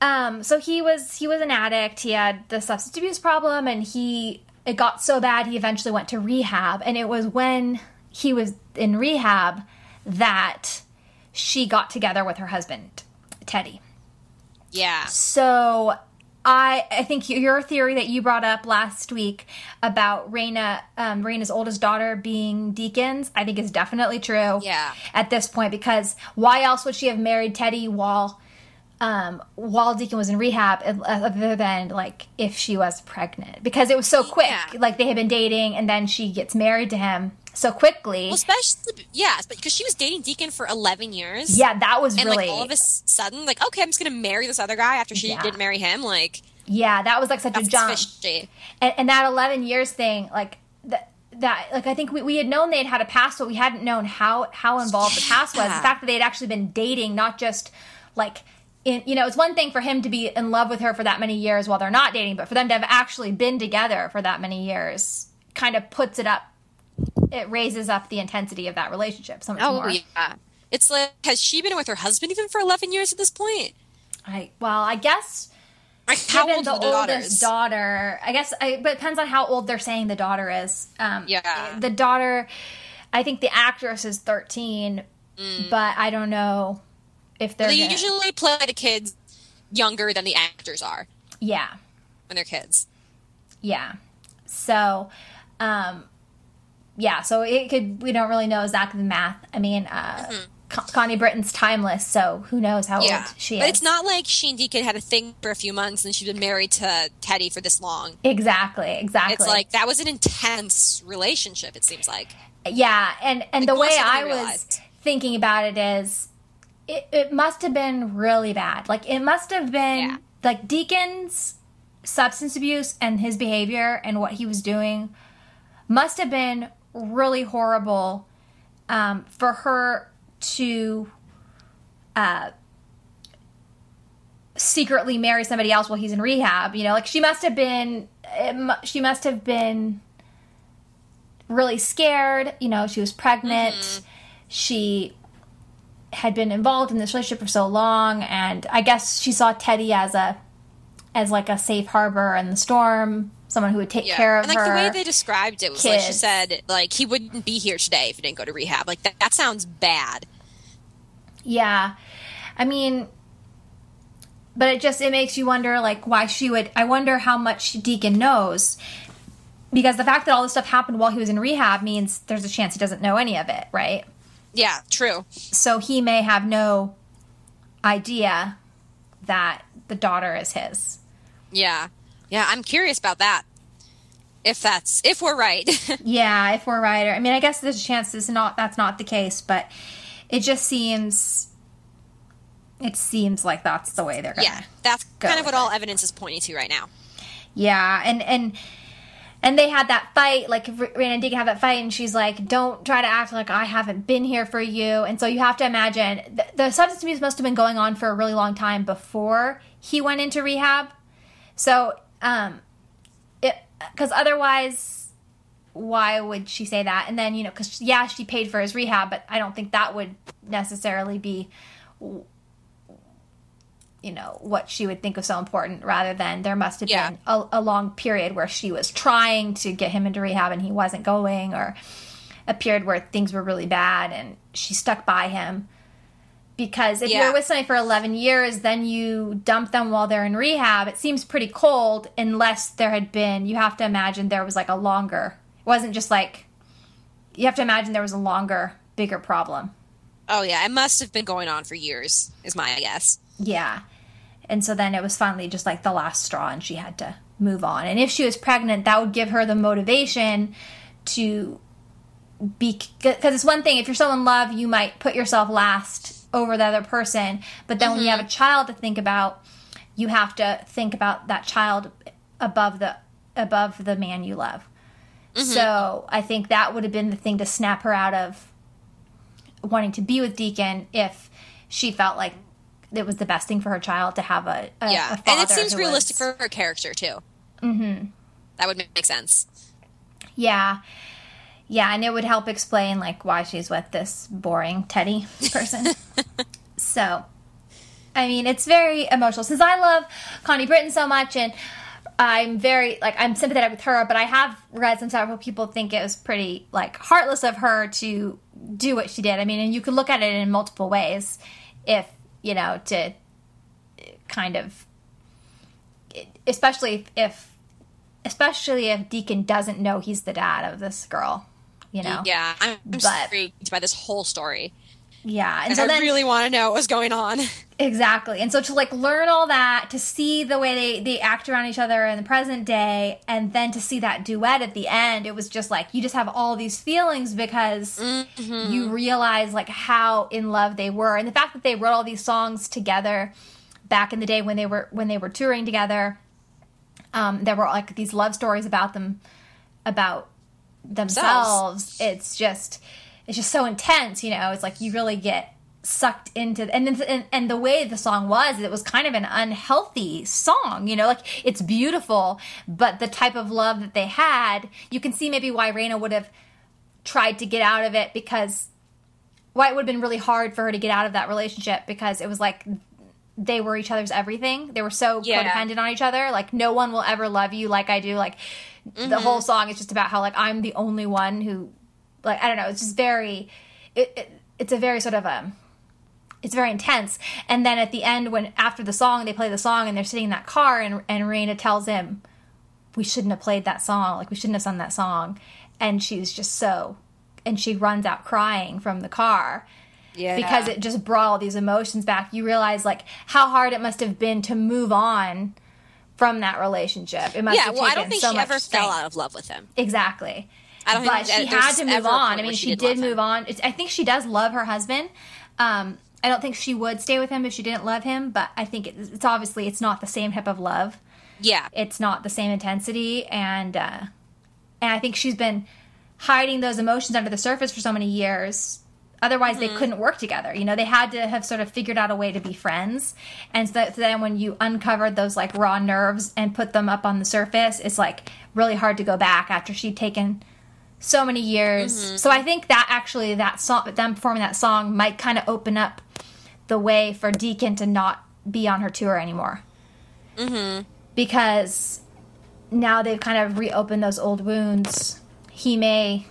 Um, so he was he was an addict. He had the substance abuse problem, and he it got so bad he eventually went to rehab. And it was when he was in rehab that she got together with her husband, Teddy. Yeah. So I I think your theory that you brought up last week about Rayna, um, Rayna's oldest daughter being Deacon's, I think is definitely true. Yeah. At this point, because why else would she have married Teddy while um, while Deacon was in rehab, uh, other than like if she was pregnant? Because it was so quick. Yeah. Like they had been dating, and then she gets married to him so quickly. Well, especially yeah, because she was dating Deacon for eleven years. yeah, that was and really like all of a sudden, like okay, I'm just gonna marry this other guy after she Yeah. didn't marry him. Like yeah, that was like such a jump. fishy. and, and that 11 years thing like that that like i think we, we had known they had had a past but we hadn't known how how involved the past was the fact that they had actually been dating not just like in, you know it's one thing for him to be in love with her for that many years while they're not dating but for them to have actually been together for that many years kind of puts it up it raises up the intensity of that relationship so much Oh more yeah, it's like has she been with her husband even for eleven years at this point? I, well i guess Like how old the the oldest daughters? daughter i guess I, but it depends on how old they're saying the daughter is um Yeah. the daughter i think the actress is 13 but i don't know if they're they gonna- usually play the kids younger than the actors are yeah when they're kids. yeah so um yeah so it could we don't really know exactly the math i mean uh Con- connie britton's timeless so who knows how Mm-hmm. Yeah, old she but it's not like she and Deacon had a thing for a few months and she's been married to Teddy for this long. exactly exactly It's like that was an intense relationship. It seems like. Yeah, and and the way I was thinking about it is, it, it must have been really bad. Like it must have been Yeah. like Deacon's substance abuse and his behavior and what he was doing must have been really horrible um, for her to uh, secretly marry somebody else while he's in rehab. You know, like she must have been, it, she must have been really scared. You know, she was pregnant. Mm-hmm. She had been involved in this relationship for so long, and I guess she saw Teddy as a as like a safe harbor in the storm, someone who would take Yeah. care of and like her. the way they described it was like she said like he wouldn't be here today if he didn't go to rehab. Like that, that sounds bad. Yeah. I mean but it just it makes you wonder like why she would I wonder how much Deacon knows. Because the fact that all this stuff happened while he was in rehab means there's a chance he doesn't know any of it, right? Yeah, true. So he may have no idea that the daughter is his. Yeah, yeah. I'm curious about that. If that's if we're right. Yeah, if we're right. Or, I mean, I guess there's a chance this is not that's not the case, but it just seems it seems like that's the way they're going. yeah, that's kind of what all evidence is pointing to right now. Yeah, and and and they had that fight. Like R- and Deacon had that fight, and she's like, "Don't try to act like I haven't been here for you." And so you have to imagine the, the substance abuse must have been going on for a really long time before he went into rehab. So, um, it because otherwise, why would she say that? And then you know, because yeah, she paid for his rehab, but I don't think that would necessarily be you know what she would think was so important rather than there must have Yeah. been a, a long period where she was trying to get him into rehab and he wasn't going or a period where things were really bad and she stuck by him because if Yeah. you're with somebody for 11 years then you dump them while they're in rehab it seems pretty cold unless there had been you have to imagine there was like a longer it wasn't just like you have to imagine there was a longer bigger problem Oh yeah, it must have been going on for years. Is my guess. Yeah. And so then it was finally just like the last straw and she had to move on. And if she was pregnant, that would give her the motivation to be because it's one thing if you're so in love, you might put yourself last over the other person, but then when you have mm-hmm. a child to think about, you have to think about that child above the above the man you love. Mm-hmm. So, I think that would have been the thing to snap her out of wanting to be with Deacon if she felt like it was the best thing for her child to have a, a yeah, a and it seems realistic was- for her character too. Mm-hmm. That would make sense. yeah yeah and it would help explain like why she's with this boring teddy person so i mean it's very emotional since i love connie britton so much and i'm very like i'm sympathetic with her but i have read some several people think it was pretty like heartless of her to do what she did i mean and you could look at it in multiple ways if you know to kind of especially if, if especially if Deacon doesn't know he's the dad of this girl, you know. Yeah, I'm, I'm But- intrigued by this whole story. Yeah, and And so I then really want to know what was going on. exactly, and so to like learn all that, to see the way they they act around each other in the present day, and then to see that duet at the end, it was just like you just have all these feelings because Mm-hmm. you realize like how in love they were, and the fact that they wrote all these songs together back in the day when they were when they were touring together. Um, there were like these love stories about them, about themselves. It's just, it's just so intense, you know. It's like you really get sucked into, and then- and and the way the song was, it was kind of an unhealthy song, you know. Like it's beautiful, but the type of love that they had, you can see maybe why Rayna would have tried to get out of it because why it would have been really hard for her to get out of that relationship because it was like they were each other's everything. They were so Yeah. codependent on each other. Like no one will ever love you like I do. Like the mm-hmm. whole song is just about how like I'm the only one who like I don't know. It's just very it, it it's a very sort of um it's very intense. And then at the end when after the song they play the song and they're sitting in that car and and Rayna tells him we shouldn't have played that song. Like we shouldn't have sung that song. And she's just so and she runs out crying from the car Yeah, because it just brought all these emotions back. You realize like how hard it must have been to move on from that relationship. It must yeah. have Well, I don't think so she ever strength. fell out of love with him. Exactly. I don't but think she had to move on. I mean, she she, did move on. It's, I think she does love her husband. Um, I don't think she would stay with him if she didn't love him, but I think it's, it's obviously it's not the same type of love. Yeah, It's not the same intensity, and uh, and I think she's been hiding those emotions under the surface for so many years. Otherwise, Mm-hmm. they couldn't work together. You know, they had to have sort of figured out a way to be friends. And so, that, so then, when you uncovered those like raw nerves and put them up on the surface, it's like really hard to go back after she'd taken so many years. Mm-hmm. So I think that actually that song, them performing that song, might kind of open up the way for Deacon to not be on her tour anymore. Mm-hmm. Because now they've kind of reopened those old wounds. He may,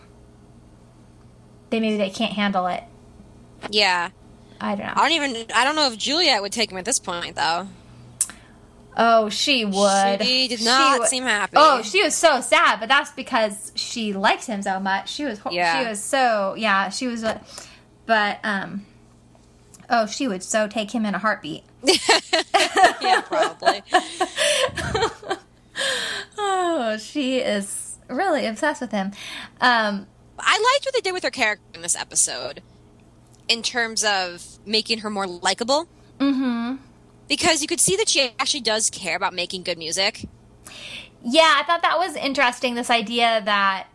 they maybe they can't handle it. yeah. I don't know. I don't even. I don't know if Juliette would take him at this point, though. Oh, she would. She did not would- seem happy. Oh, she was so sad, but that's because she liked him so much. She was. Yeah. She was so. Yeah, she was. But um. Oh, she would so take him in a heartbeat. yeah, probably. Oh, she is really obsessed with him. Um. I liked what they did with her character in this episode, in terms of making her more likable. Mm-hmm. Because you could see that she actually does care about making good music. Yeah, I thought that was interesting. This idea that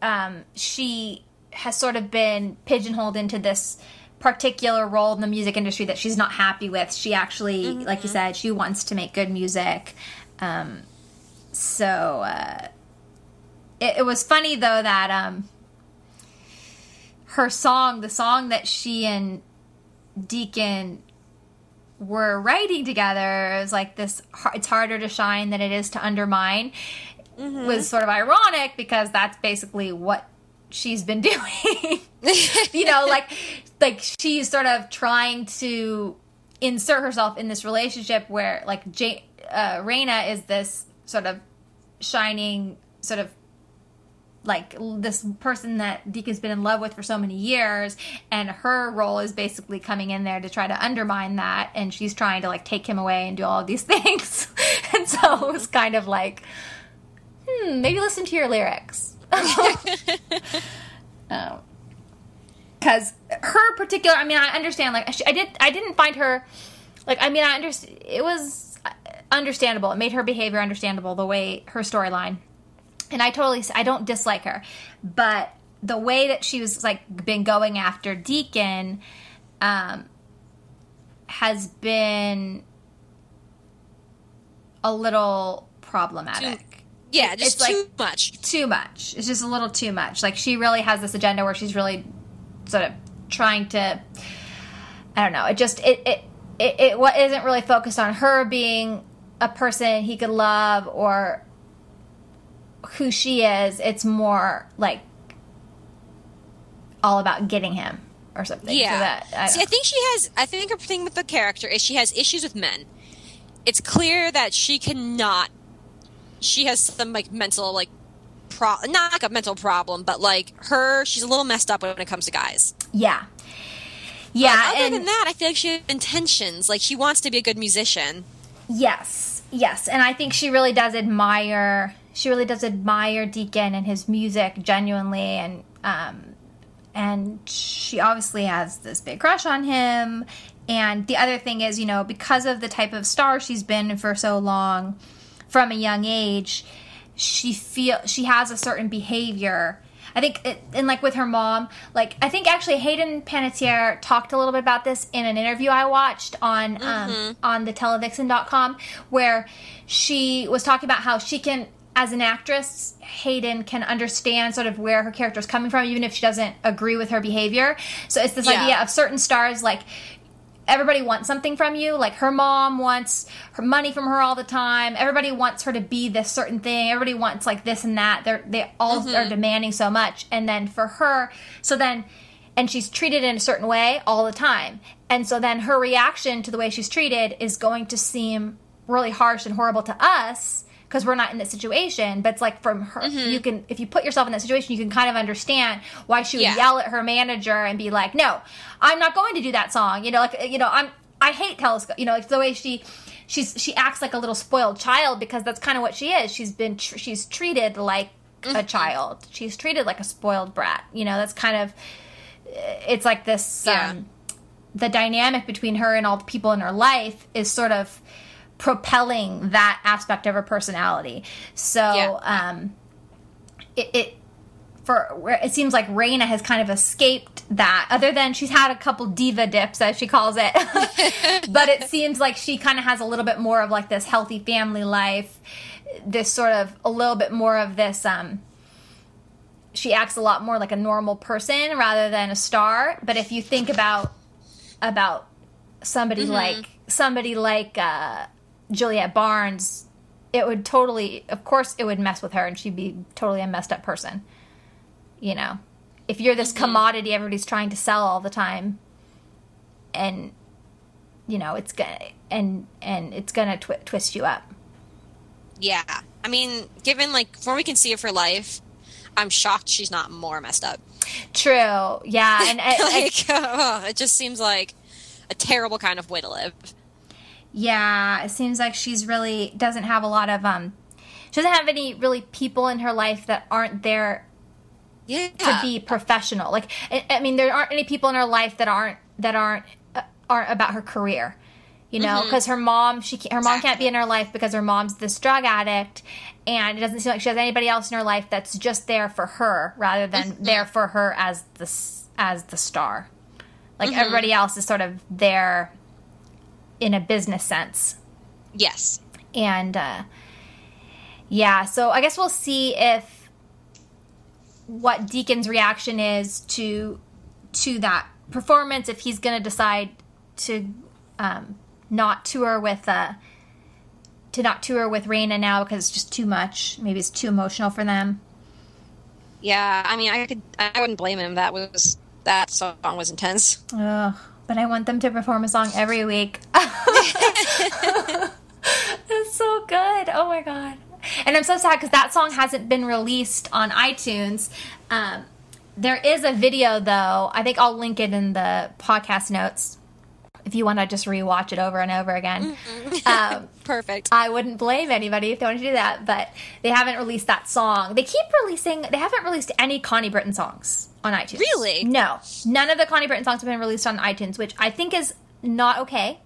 um, she has sort of been pigeonholed into this particular role in the music industry that she's not happy with. She actually, like you said, she wants to make good music. Um, so uh, it, it was funny though that um, her song, the song that she and Deacon were writing together it was like this it's harder to shine than it is to undermine. Was sort of ironic because that's basically what she's been doing. You know like like she's sort of trying to insert herself in this relationship where like Jane, uh, Rayna is this sort of shining sort of like this person that Deacon's been in love with for so many years, and her role is basically coming in there to try to undermine that, and she's trying to like take him away and do all these things, and so it was kind of like, hmm, maybe listen to your lyrics. because her particular i mean i understand like she, i did i didn't find her like i mean i understand it was understandable it made her behavior understandable the way her storyline and i totally i don't dislike her but the way that she was like been going after deacon um has been a little problematic Yeah, just It's like- too much. too much. It's just a little too much. Like she really has this agenda where she's really sort of trying to. I don't know. It just it it it, it what isn't really focused on her being a person he could love or who she is. It's more like all about getting him or something. So Yeah. that, I See, I think she has. I think her thing with the character is she has issues with men, it's clear that she cannot. She has some like mental like pro not like a mental problem, but like her, she's a little messed up when it comes to guys. Yeah. Yeah, But other and than that, I feel like she has intentions. Like she wants to be a good musician. yes, yes, and I think she really does admire. She really does admire Deacon and his music genuinely, and um, and she obviously has this big crush on him. And the other thing is, you know, because of the type of star she's been for so long, from a young age, she feel she has a certain behavior. I think, it, and like with her mom, like I think actually Hayden Panettiere talked a little bit about this in an interview I watched on um, on the televixen.com where she was talking about how she can as an actress, Hayden can understand sort of where her character is coming from, even if she doesn't agree with her behavior. So it's this Yeah. idea of certain stars, like everybody wants something from you. Like her mom wants her money from her all the time. Everybody wants her to be this certain thing. Everybody wants like this and that. They're they all mm-hmm. are demanding so much. And then for her, so then and she's treated in a certain way all the time. And so then her reaction to the way she's treated is going to seem really harsh and horrible to us because we're not in that situation. But it's like from her, you can, if you put yourself in that situation, you can kind of understand why she would Yeah. yell at her manager and be like, "No, I'm not going to do that song." You know, like you know, I'm I hate telescope. You know, it's the way she. She's she acts like a little spoiled child because that's kind of what she is. She's been tr- she's treated like a child. She's treated like a spoiled brat. You know, that's kind of it's like this Yeah. um, the dynamic between her and all the people in her life is sort of propelling that aspect of her personality so Yeah. um it, it for it seems like Rayna has kind of escaped that other than she's had a couple diva dips as she calls it but it seems like she kind of has a little bit more of like this healthy family life this sort of a little bit more of this um she acts a lot more like a normal person rather than a star. But if you think about about somebody like somebody like uh, Juliette Barnes, it would totally, of course, it would mess with her, and she'd be totally a messed up person. You know, if you're this mm-hmm. commodity everybody's trying to sell all the time, and you know it's gonna and and it's gonna twi- twist you up. Yeah, I mean, given like from what we can see of her life, I'm shocked she's not more messed up. True, yeah, and I, I- like, it just seems like a terrible kind of way to live. Yeah, it seems like she's really doesn't have a lot of um she doesn't have any really people in her life that aren't there Yeah, to be professional. Like I, I mean there aren't any people in her life that aren't that aren't uh, aren't about her career. You know, because her mom, she can't, her mom can't be in her life because her mom's this drug addict, and it doesn't seem like she has anybody else in her life that's just there for her rather than there for her as the as the star. Like everybody else is sort of there in a business sense yes. and uh, yeah so i guess we'll see if what deacon's reaction is to to that performance if he's going to decide to um, not tour with uh, to not tour with Rayna now because it's just too much maybe it's too emotional for them Yeah, I mean, I could, I wouldn't blame him. That was that song was intense. Ugh, but I want them to perform a song every week. It's so good. Oh my god. And I'm so sad because that song hasn't been released on iTunes. Um, there is a video though. I think I'll link it in the podcast notes if you want to just rewatch it over and over again. Um, Perfect. I wouldn't blame anybody if they want to do that, but they haven't released that song. They keep releasing, they haven't released any Connie Britton songs on iTunes. Really? No. None of the Connie Britton songs have been released on iTunes, which I think is not okay.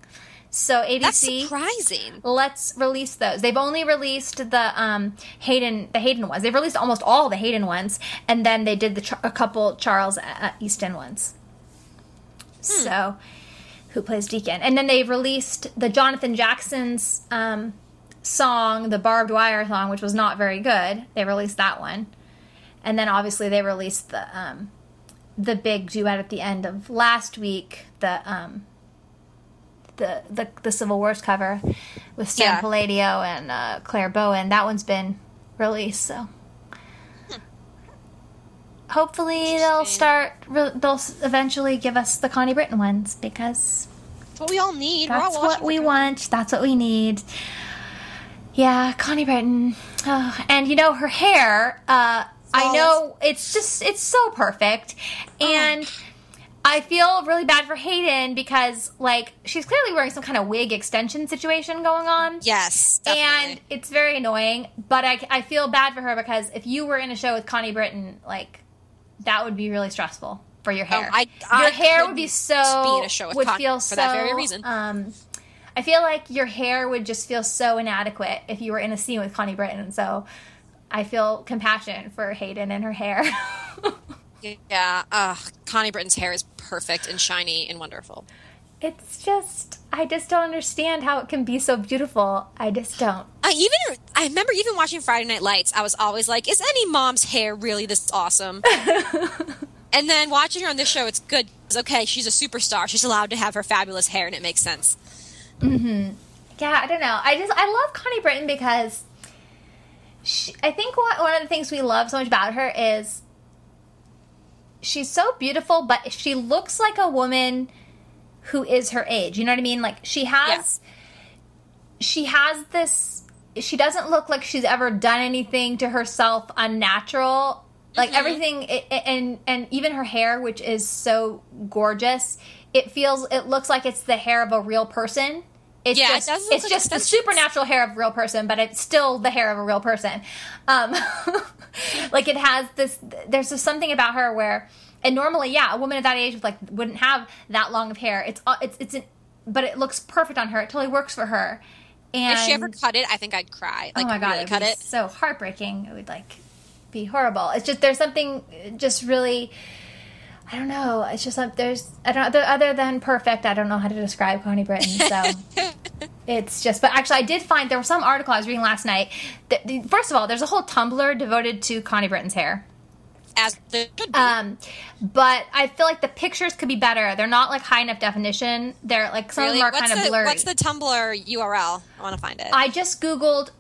So That's ABC, surprising. let's release those. They've only released the um, Hayden, the Hayden ones. They've released almost all the Hayden ones, and then they did the a couple Charles uh, Esten ones. So, who plays Deacon? And then they've released the Jonathan Jackson's um, song, the Barbed Wire song, which was not very good. They released that one, and then obviously they released the um, the big duet at the end of last week. The um, the, the the Civil Wars cover with Sam Yeah. Palladio and uh, Clare Bowen. That one's been released, so hopefully they'll start. They'll eventually give us the Connie Britton ones because That's what we all need. We're all That's what we want. That's what we need. Yeah, Connie Britton. Oh, and you know her hair. Uh, I know it's just it's so perfect, and I feel really bad for Hayden because like she's clearly wearing some kind of wig extension situation going on. Yes, And it's very annoying, but I, I feel bad for her because if you were in a show with Connie Britton, like that would be really stressful for your hair. I- your I hair would be so be in a show would feel for that very so, reason. Um, I feel like your hair would just feel so inadequate if you were in a scene with Connie Britton, so I feel compassion for Hayden and her hair. yeah, uh, Connie Britton's hair is perfect and shiny and wonderful. It's just I just don't understand how it can be so beautiful. I just don't. I even I remember even watching Friday Night Lights. I was always like, "Is any mom's hair really this awesome?" and then watching her on this show, it's good. It's okay. She's a superstar. She's allowed to have her fabulous hair, and it makes sense. Mhm. Yeah, I don't know. I just I love Connie Britton because she, I think one, one of the things we love so much about her is she's so beautiful, but she looks like a woman who is her age. You know what I mean? Like she has she has this she doesn't look like she's ever done anything to herself unnatural. Like Mhm. everything it, it- and and even her hair which is so gorgeous, it feels it looks like it's the hair of a real person. It's Yeah, just look it's like just the supernatural hair of a real person, but it's still the hair of a real person. Um, like it has this. There's just something about her where, and normally, yeah, a woman at that age like wouldn't have that long of hair. It's uh, it's it's, an, but it looks perfect on her. It totally works for her. And if she ever cut it, I think I'd cry. Like, oh my god, really it'd cut it. so heartbreaking. It would like be horrible. It's just there's something just really. I don't know. It's just like there's I don't other, other than perfect. I don't know how to describe Connie Britton. So it's just. But actually, I did find there was some article I was reading last night. That, first of all, there's a whole Tumblr devoted to Connie Britton's hair. As the should be. Um, but I feel like the pictures could be better. They're not like high enough definition. They're like some really, of them are what's kind of the blurry. what's the Tumblr URL? I want to find it. I just googled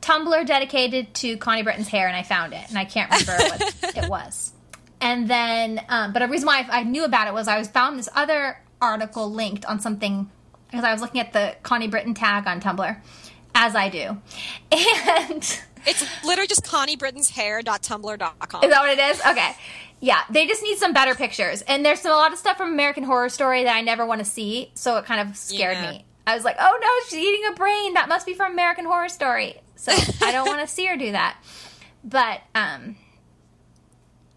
Tumblr dedicated to Connie Britton's hair, and I found it, and I can't remember what it was. And then, um, but a reason why I, I knew about it was I was found this other article linked on something because I was looking at the Connie Britton tag on Tumblr, as I do, and. It's literally just ConnieBrittonsHair.tumblr.com. Is that what it is? Okay. Yeah, they just need some better pictures. And there's some, a lot of stuff from American Horror Story that I never want to see, so it kind of scared Yeah. me. I was like, oh no, she's eating a brain. That must be from American Horror Story. So I don't want to see her do that. But, um,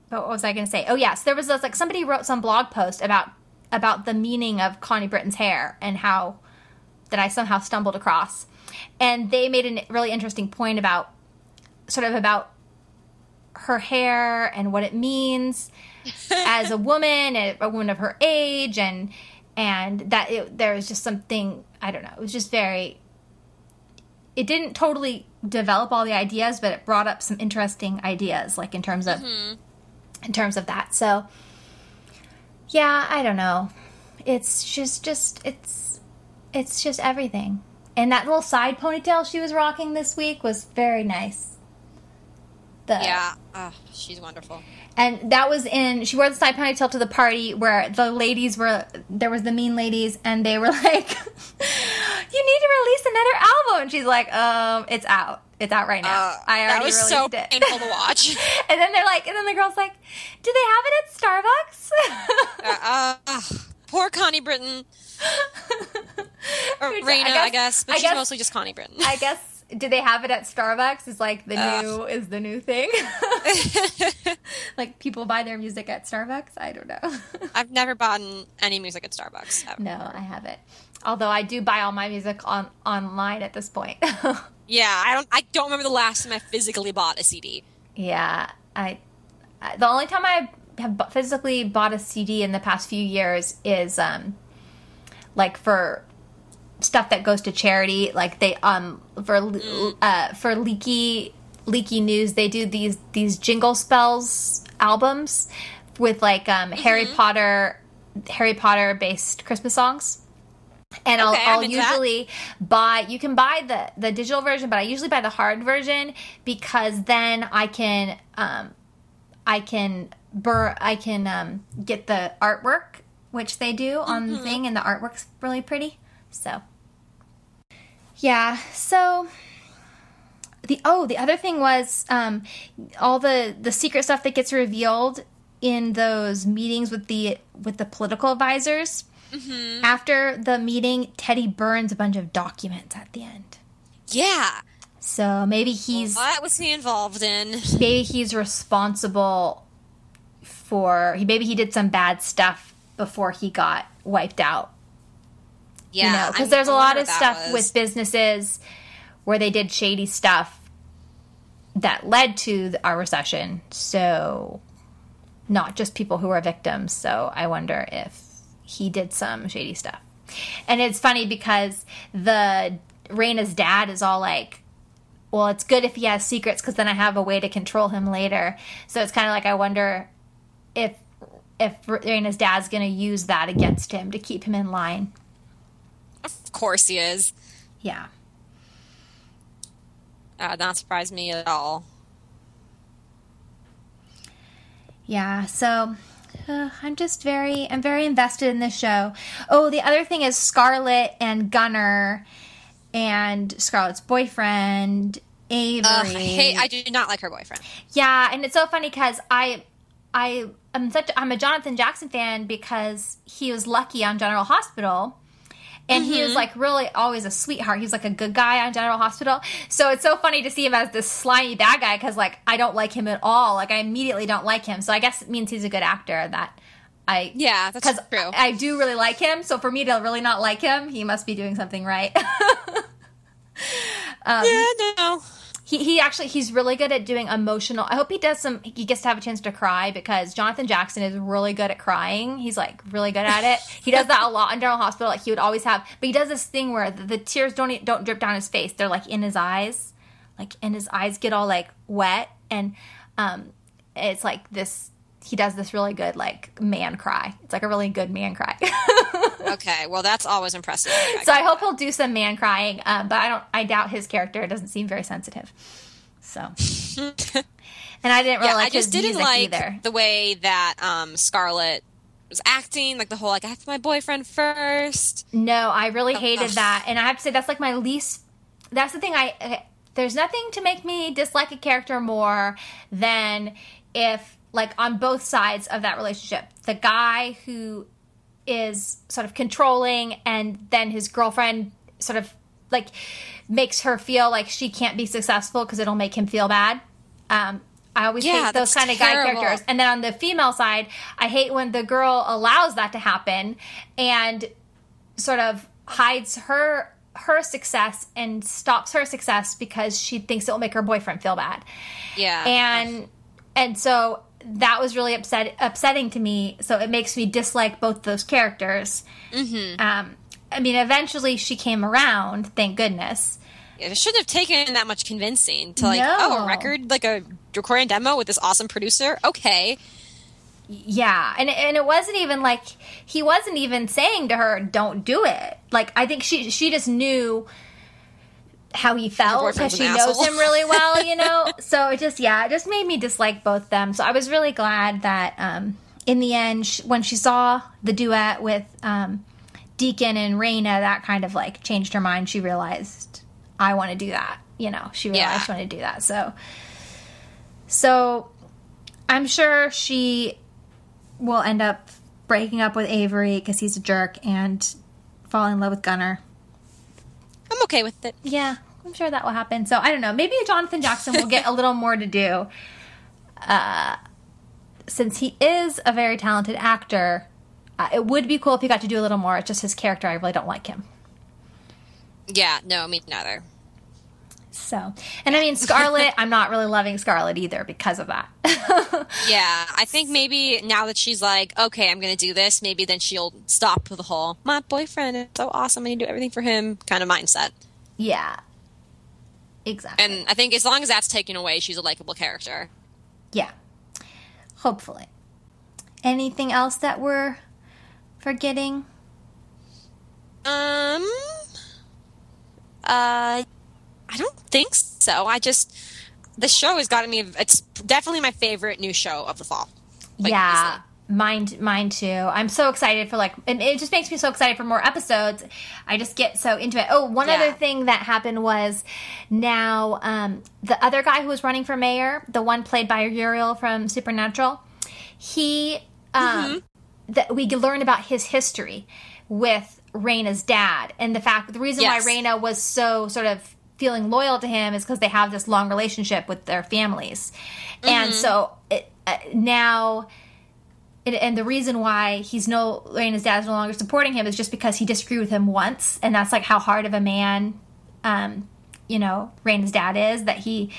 but what was I going to say? Oh, yes, there was this, like somebody wrote some blog post about about the meaning of Connie Britton's hair and how that I somehow stumbled across. And they made a really interesting point about sort of about her hair and what it means as a woman, a a woman of her age, and and that it, there was just something I don't know. It was just very. It didn't totally develop all the ideas, but it brought up some interesting ideas, like in terms of mm-hmm. in terms of that. So, yeah, I don't know. It's just just it's it's just everything. And that little side ponytail she was rocking this week was very nice. The, yeah, oh, she's wonderful. and that was in she wore the side ponytail to the party where the ladies were there was the mean ladies and they were like you need to release another album and she's like um it's out it's out right now Uh, i that already released so it painful to watch. and then they're like and then the girl's like do they have it at starbucks uh, uh, poor Connie Britton. Or Rayna, I guess, but I she's guess- mostly just Connie Britton. i guess do they have it at starbucks is like the Ugh. new is the new thing like people buy their music at starbucks i don't know I've never bought any music at Starbucks. ever. No, I haven't. Although I do buy all my music on online at this point. Yeah, I don't. I don't remember the last time I physically bought a CD. yeah, I, I. The only time I have physically bought a CD in the past few years is um, like for stuff that goes to charity. Like they um for uh for leaky leaky news they do these these jingle spells albums with like um Harry Potter Harry Potter based Christmas songs. and I'll, Okay, I'll into that. usually buy. You can buy the the digital version, but I usually buy the hard version because then I can um, I can bur I can um, get the artwork which they do on the thing, and the artwork's really pretty. So, yeah. So the oh, the other thing was um, all the the secret stuff that gets revealed in those meetings with the with the political advisors. After the meeting, Teddy burns a bunch of documents at the end. Yeah. So maybe he's What was he involved in? maybe he's responsible for maybe he did some bad stuff before he got wiped out. Yeah. you know, because there's a lot of stuff was. with businesses where they did shady stuff that led to our recession. So, not just people who were victims. So, I wonder if he did some shady stuff. And it's funny because the Rayna's dad is all like, well, it's good if he has secrets because then I have a way to control him later. So it's kind of like I wonder if if Rayna's dad's going to use that against him to keep him in line. Course he is. Yeah. Uh, not surprise me at all. Yeah, so uh, I'm just very I'm very invested in this show. Oh, the other thing is Scarlett and Gunnar and Scarlett's boyfriend Avery. Ugh, I hate. I do not like her boyfriend. yeah, and it's so funny because I I am such I'm a Jonathan Jackson fan because he was lucky on General Hospital. And he was mm-hmm. like really always a sweetheart. He was like a good guy on General Hospital. So it's so funny to see him as this slimy bad guy because like I don't like him at all. Like I immediately don't like him. So I guess it means he's a good actor that I Yeah, that's because true. I do really like him. So for me to really not like him, he must be doing something right. Um, yeah, no. He he actually he's really good at doing emotional. I hope he does some. He gets to have a chance to cry because Jonathan Jackson is really good at crying. He's like really good at it. He does that a lot in General Hospital. Like he would always have, but he does this thing where the, the tears don't don't drip down his face. They're like in his eyes, like and his eyes get all like wet and um, it's like this. He does this really good like man cry. It's like a really good man cry. Okay, well that's always impressive. so I hope he'll do some man crying, um, but I don't. I doubt his character doesn't seem very sensitive. So, and I didn't really yeah, like I just didn't like either. the way that um, Scarlett was acting, like the whole like I have to my boyfriend first. No, I really hated ugh. that, and I have to say that's like my least. That's the thing. I uh, there's nothing to make me dislike a character more than if like on both sides of that relationship, the guy who is sort of controlling, and then his girlfriend sort of like makes her feel like she can't be successful because it'll make him feel bad. Um, I always Yeah, hate those kind of guy characters. And then on the female side, I hate when the girl allows that to happen and sort of hides her her success and stops her success because she thinks it will make her boyfriend feel bad. Yeah, And and so that was really upset upsetting to me. So it makes me dislike both those characters. Mm-hmm. Um, I mean, eventually she came around, thank goodness. it shouldn't have taken that much convincing to like No. oh a record like a recording demo with this awesome producer. Okay, Yeah, and and it wasn't even like he wasn't even saying to her, "Don't do it." Like I think she she just knew how he felt because she knows asshole. him really well, you know. so it just yeah, it just made me dislike both them. So I was really glad that um, in the end, sh when she saw the duet with um, Deacon and Rayna, that kind of like changed her mind. She realized I want to do that. You know, she realized Yeah. she wanted to do that. So so I'm sure she will end up breaking up with Avery because he's a jerk and fall in love with Gunnar. I'm okay with it. Yeah, I'm sure that will happen. So I don't know. Maybe Jonathan Jackson will get a little more to do. Uh, since he is a very talented actor, uh, it would be cool if he got to do a little more. It's just his character. I really don't like him. Yeah, no, me neither. So, and I mean, Scarlett, I'm not really loving Scarlett either because of that. Yeah, I think maybe now that she's like, okay, I'm going to do this, maybe then she'll stop with the whole my boyfriend is so awesome, I need to do everything for him kind of mindset. yeah. Exactly. And I think as long as that's taken away, she's a likable character. Yeah. Hopefully. Anything else that we're forgetting? Um, uh, I don't think so. I just the show has gotten me. It's definitely my favorite new show of the fall. Like, yeah. easily. Mine, mine too. I'm so excited for like it, it just makes me so excited for more episodes. I just get so into it. Oh, one Yeah. other thing that happened was now um, the other guy who was running for mayor, the one played by Uriel from Supernatural, he um, that we learned about his history with Rayna's dad and the fact the reason Yes. why Rayna was so sort of feeling loyal to him is because they have this long relationship with their families, and so it, uh, now. And, and the reason why he's no Rayna's dad is no longer supporting him is just because he disagreed with him once, and that's like how hard of a man, um, you know, Rayna's dad is. That he,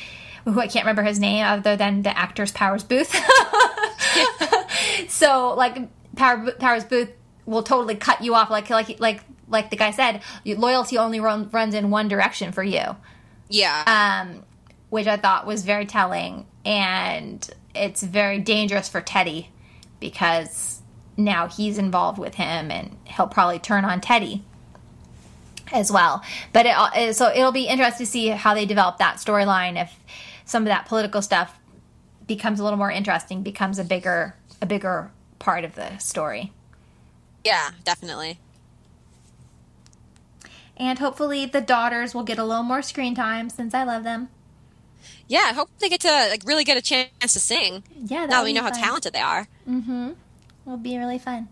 who I can't remember his name other than the actor's Powers Boothe. so like Power, Powers Boothe will totally cut you off, like like like like the guy said, loyalty only run, runs in one direction for you Yeah. um, which I thought was very telling. And it's very dangerous for Teddy because now he's involved with him and he'll probably turn on Teddy as well. But it, uh, so it'll be interesting to see how they develop that storyline if some of that political stuff becomes a little more interesting, becomes a bigger a bigger part of the story. yeah, definitely. And hopefully the daughters will get a little more screen time since I love them. Yeah, I hope they get to like really get a chance to sing. Yeah, Now we know how talented they are. Mm-hmm. Will be really fun.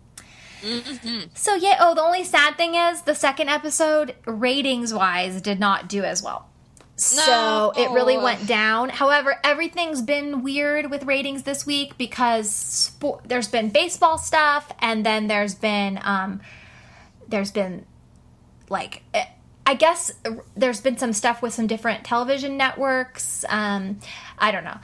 So yeah, oh, the only sad thing is the second episode, ratings wise, did not do as well. So it really went down. However, everything's been weird with ratings this week because spo- there's been baseball stuff, and then there's been um, there's been like eh, I guess there's been some stuff with some different television networks. Um, I don't know.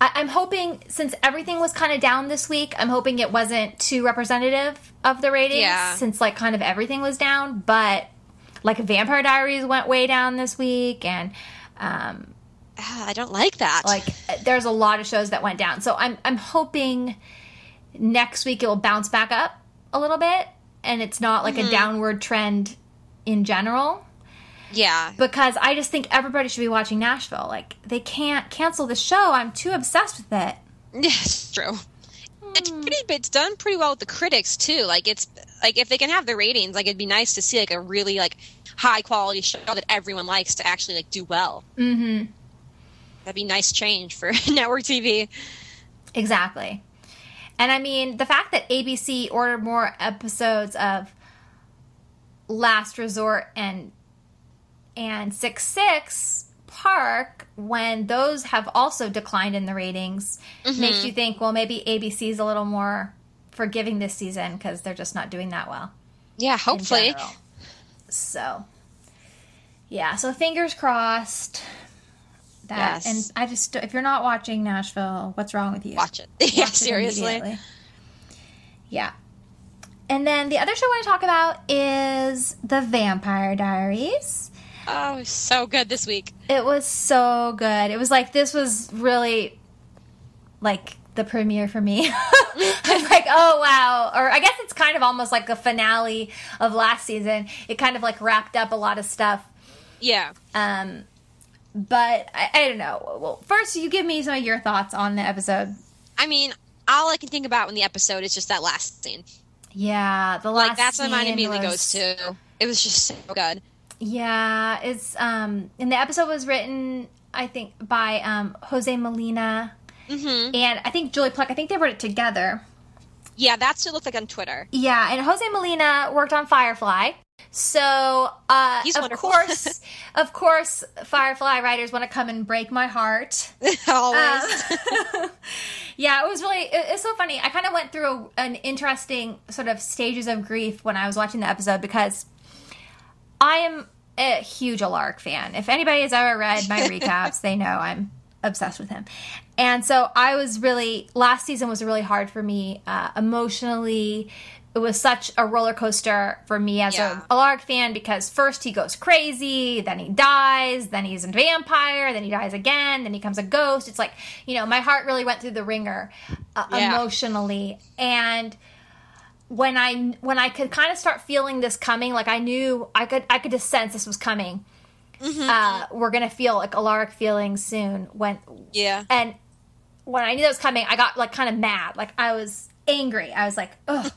I, I'm hoping since everything was kind of down this week, I'm hoping it wasn't too representative of the ratings. Yeah. Since like kind of everything was down, but like Vampire Diaries went way down this week, and um, Ah, I don't like that. like there's a lot of shows that went down. So I'm I'm hoping next week it will bounce back up a little bit, and it's not like a downward trend in general yeah, because I just think everybody should be watching Nashville. Like they can't cancel the show. I'm too obsessed with it. Yeah, it's true. It's Hmm. pretty. It's done pretty well with the critics too. Like it's like if they can have the ratings, like it'd be nice to see like a really like high quality show that everyone likes to actually like do well. Mm-hmm. That'd be nice change for network TV. Exactly. And I mean, the fact that ABC ordered more episodes of Last Resort and and Six Six Park when those have also declined in the ratings mm-hmm. makes you think, well, maybe ABC's a little more forgiving this season because they're just not doing that well. Yeah, hopefully. So, yeah. So fingers crossed. That Yes. and I just if you're not watching Nashville, what's wrong with you? Watch it. yeah, Watch it seriously. Yeah. And then the other show I want to talk about is The Vampire Diaries. Oh, so good this week. It was so good. It was like this was really like the premiere for me. I'm like, oh wow. Or I guess it's kind of almost like a finale of last season. It kind of like wrapped up a lot of stuff. Yeah. Um but I, I don't know. Well, first you give me some of your thoughts on the episode. I mean, all I can think about in the episode is just that last scene. Yeah, the last Like that's what my mind immediately was- goes to. It was just so good. Yeah, it's um and the episode was written I think by um Jose Molina hmm and I think Julie Plec. I think they wrote it together. Yeah, that's what it looked like on Twitter. Yeah, and Jose Molina worked on Firefly. So, uh He's of wonderful. course, of course Firefly writers want to come and break my heart. Always. Um, yeah, it was really it, it's so funny. I kind of went through a, an interesting sort of stages of grief when I was watching the episode because I am a huge Alaric fan. If anybody has ever read my recaps, they know I'm obsessed with him. And so I was really last season was really hard for me uh, emotionally. It was such a roller coaster for me as Yeah. a Alaric fan because first he goes crazy, then he dies, then he's a vampire, then he dies again, then he becomes a ghost. It's like you know my heart really went through the ringer uh, Yeah. emotionally and when I when I could kind of start feeling this coming, like I knew I could I could just sense this was coming. Uh, we're gonna feel like Alaric feeling soon when yeah. and when I knew that was coming, I got like kind of mad. Like I was angry. I was like, ugh,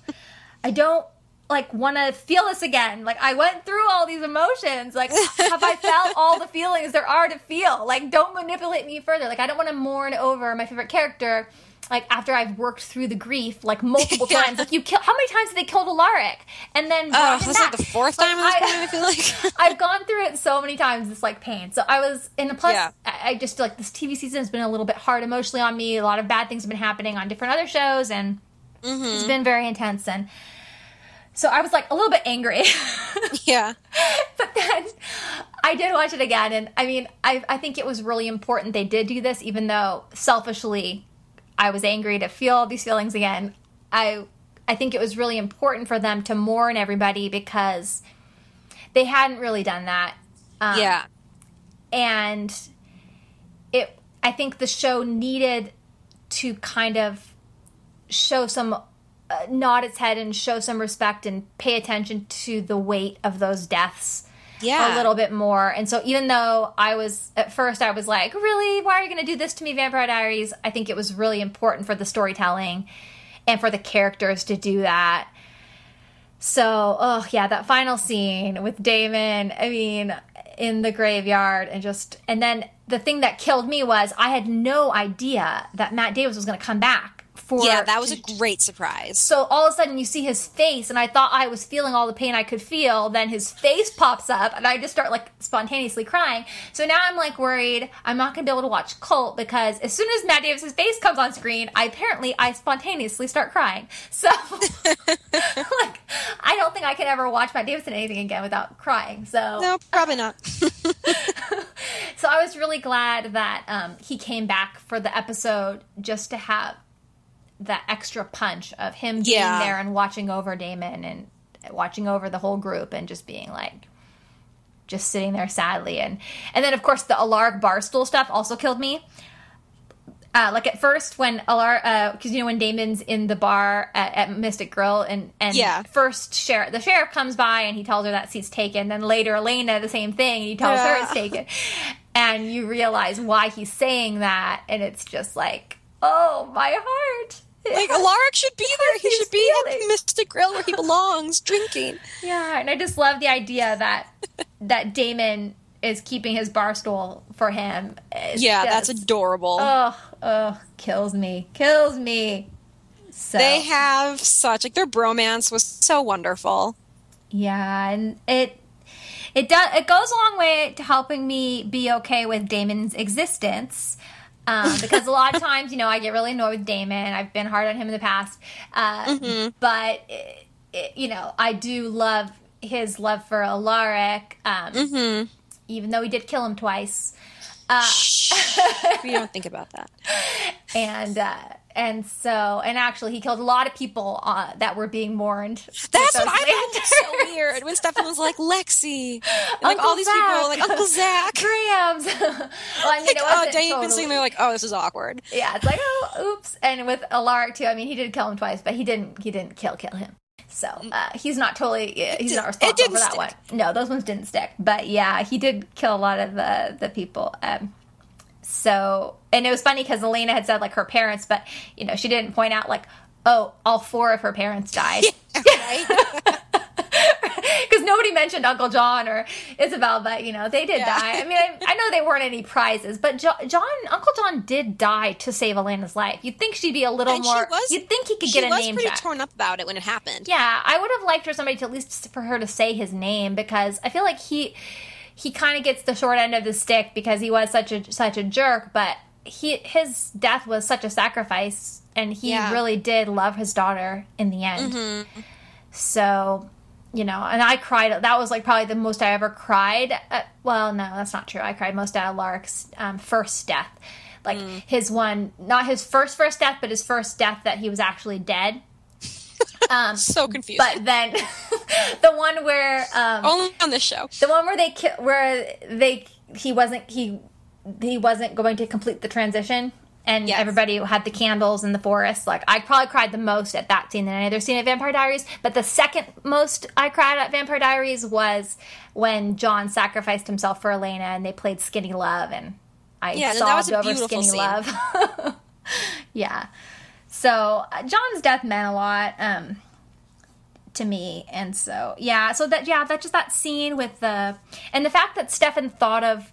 I don't like want to feel this again. Like I went through all these emotions. Like have I felt all the feelings there are to feel? Like don't manipulate me further. Like I don't want to mourn over my favorite character. Like after I've worked through the grief like multiple Yeah. times. Like you kill how many times did they kill Alaric? And then Oh, this is like the fourth Like, time this I- I feel like. I've gone through it so many times. It's like pain. So I was in a plus. Yeah. I I just feel like this TV season has been a little bit hard emotionally on me. A lot of bad things have been happening on different other shows, and Mm-hmm. it's been very intense. And so I was like a little bit angry. yeah. but then I did watch it again, and I mean, I I think it was really important they did do this, even though selfishly I was angry to feel these feelings again. I I think it was really important for them to mourn everybody because they hadn't really done that. Um, Yeah. and it i think the show needed to kind of show some nod its head and show some respect and pay attention to the weight of those deaths Yeah. a little bit more. And so even though i was at first i was like really? Why are you going to do this to me vampire diaries? I think it was really important for the storytelling and for the characters to do that. So, oh yeah, that final scene with Damon, I mean, in the graveyard and just and then the thing that killed me was I had no idea that Matt Davis was going to come back for Yeah, that was a great surprise. so all of a sudden you see his face and I thought I was feeling all the pain I could feel, then his face pops up and I just start like spontaneously crying. So now I'm like worried I'm not going to be able to watch Cult because as soon as Matt Davis's face comes on screen, I apparently I spontaneously start crying. So like I don't think I can ever watch Matt Davis in anything again without crying. So No, probably not. so I was really glad that um, he came back for the episode just to have that extra punch of him being Yeah. there and watching over Damon and watching over the whole group and just being like just sitting there sadly and and then of course the Alaric Barstool stuff also killed me. Uh, like at first when Alar, because you know when Damon's in the bar at, at Mystic Grill and and Yeah. first sheriff the sheriff comes by and he tells her that seat's taken. Then later Elena the same thing and he tells her it's taken, and you realize why he's saying that, and it's just like oh my heart. Like. Alaric should be there. He should be at Mystic Grill where he belongs, drinking. Yeah, and I just love the idea that that Damon is keeping his bar stool for him. It's Yeah, that's adorable. Oh, oh, kills me, kills me. So They have such like their bromance was so wonderful. yeah, and it it does it goes a long way to helping me be okay with Damon's existence. Um, because a lot of times, you know, I get really annoyed with Damon. I've been hard on him in the past, uh, but it, it, you know, I do love his love for Alaric. Um, Even though he did kill him twice, we don't think about that. and uh, and so and actually he killed a lot of people uh, that were being mourned. That's what I lanterns. so weird when Stefan was like Lexi, and like all these people, like Uncle Zach. Grams. well, I mean, Like, oh, Damon's totally- sitting there like, oh, this is awkward. yeah, it's like oh, oops. And with Alaric too, I mean, he did kill him twice, but he didn't. He didn't kill kill him. So uh, he's not totally. He's did- not responsible for that stick. one. No, those ones didn't stick. But yeah, he did kill a lot of the the people. Um, so and it was funny because Elena had said like her parents, but you know she didn't point out like oh all four of her parents died. right? because nobody mentioned Uncle John or Isobel, but you know they did Yeah. die. I mean, I, I know they weren't any prizes, but jo- John, Uncle John did die to save Elena's life. You'd think she'd be a little And more. was- you'd think he could get a was name pretty check. torn up about it when it happened. Yeah, I would have liked for somebody to at least for her to say his name because I feel like he he kind of gets the short end of the stick because he was such a such a jerk, but he his death was such a sacrifice and he Yeah. really did love his daughter in the end. So, you know, and I cried. That was like probably the most I ever cried. Uh, well, no, that's not true. I cried most at Lark's um, first death. Like his one, not his first first death, but his first death that he was actually dead. Um, So confused. but then the one where um, Only on this show. the one where they ki- where they he wasn't he he wasn't going to complete the transition and Yes. everybody had the candles in the forest like i probably cried the most at that scene than any other scene at vampire diaries but the second most i cried at vampire diaries was when john sacrificed himself for elena and they played skinny love and i Yeah, sobbed that was a over skinny scene. love yeah So uh, John's death meant a lot um, to me, and so yeah, so that yeah, that just that scene with the and the fact that Stefan thought of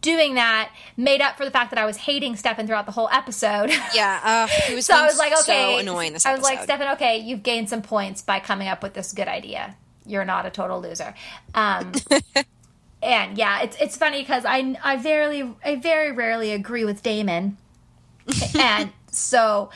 doing that made up for the fact that I was hating Stefan throughout the whole episode. Yeah, uh, he was so I was like, okay, so annoying this I was like. Stefan, okay, you've gained some points by coming up with this good idea. You're not a total loser. Um, and yeah, it's it's funny because I I very I very rarely agree with Damon, and so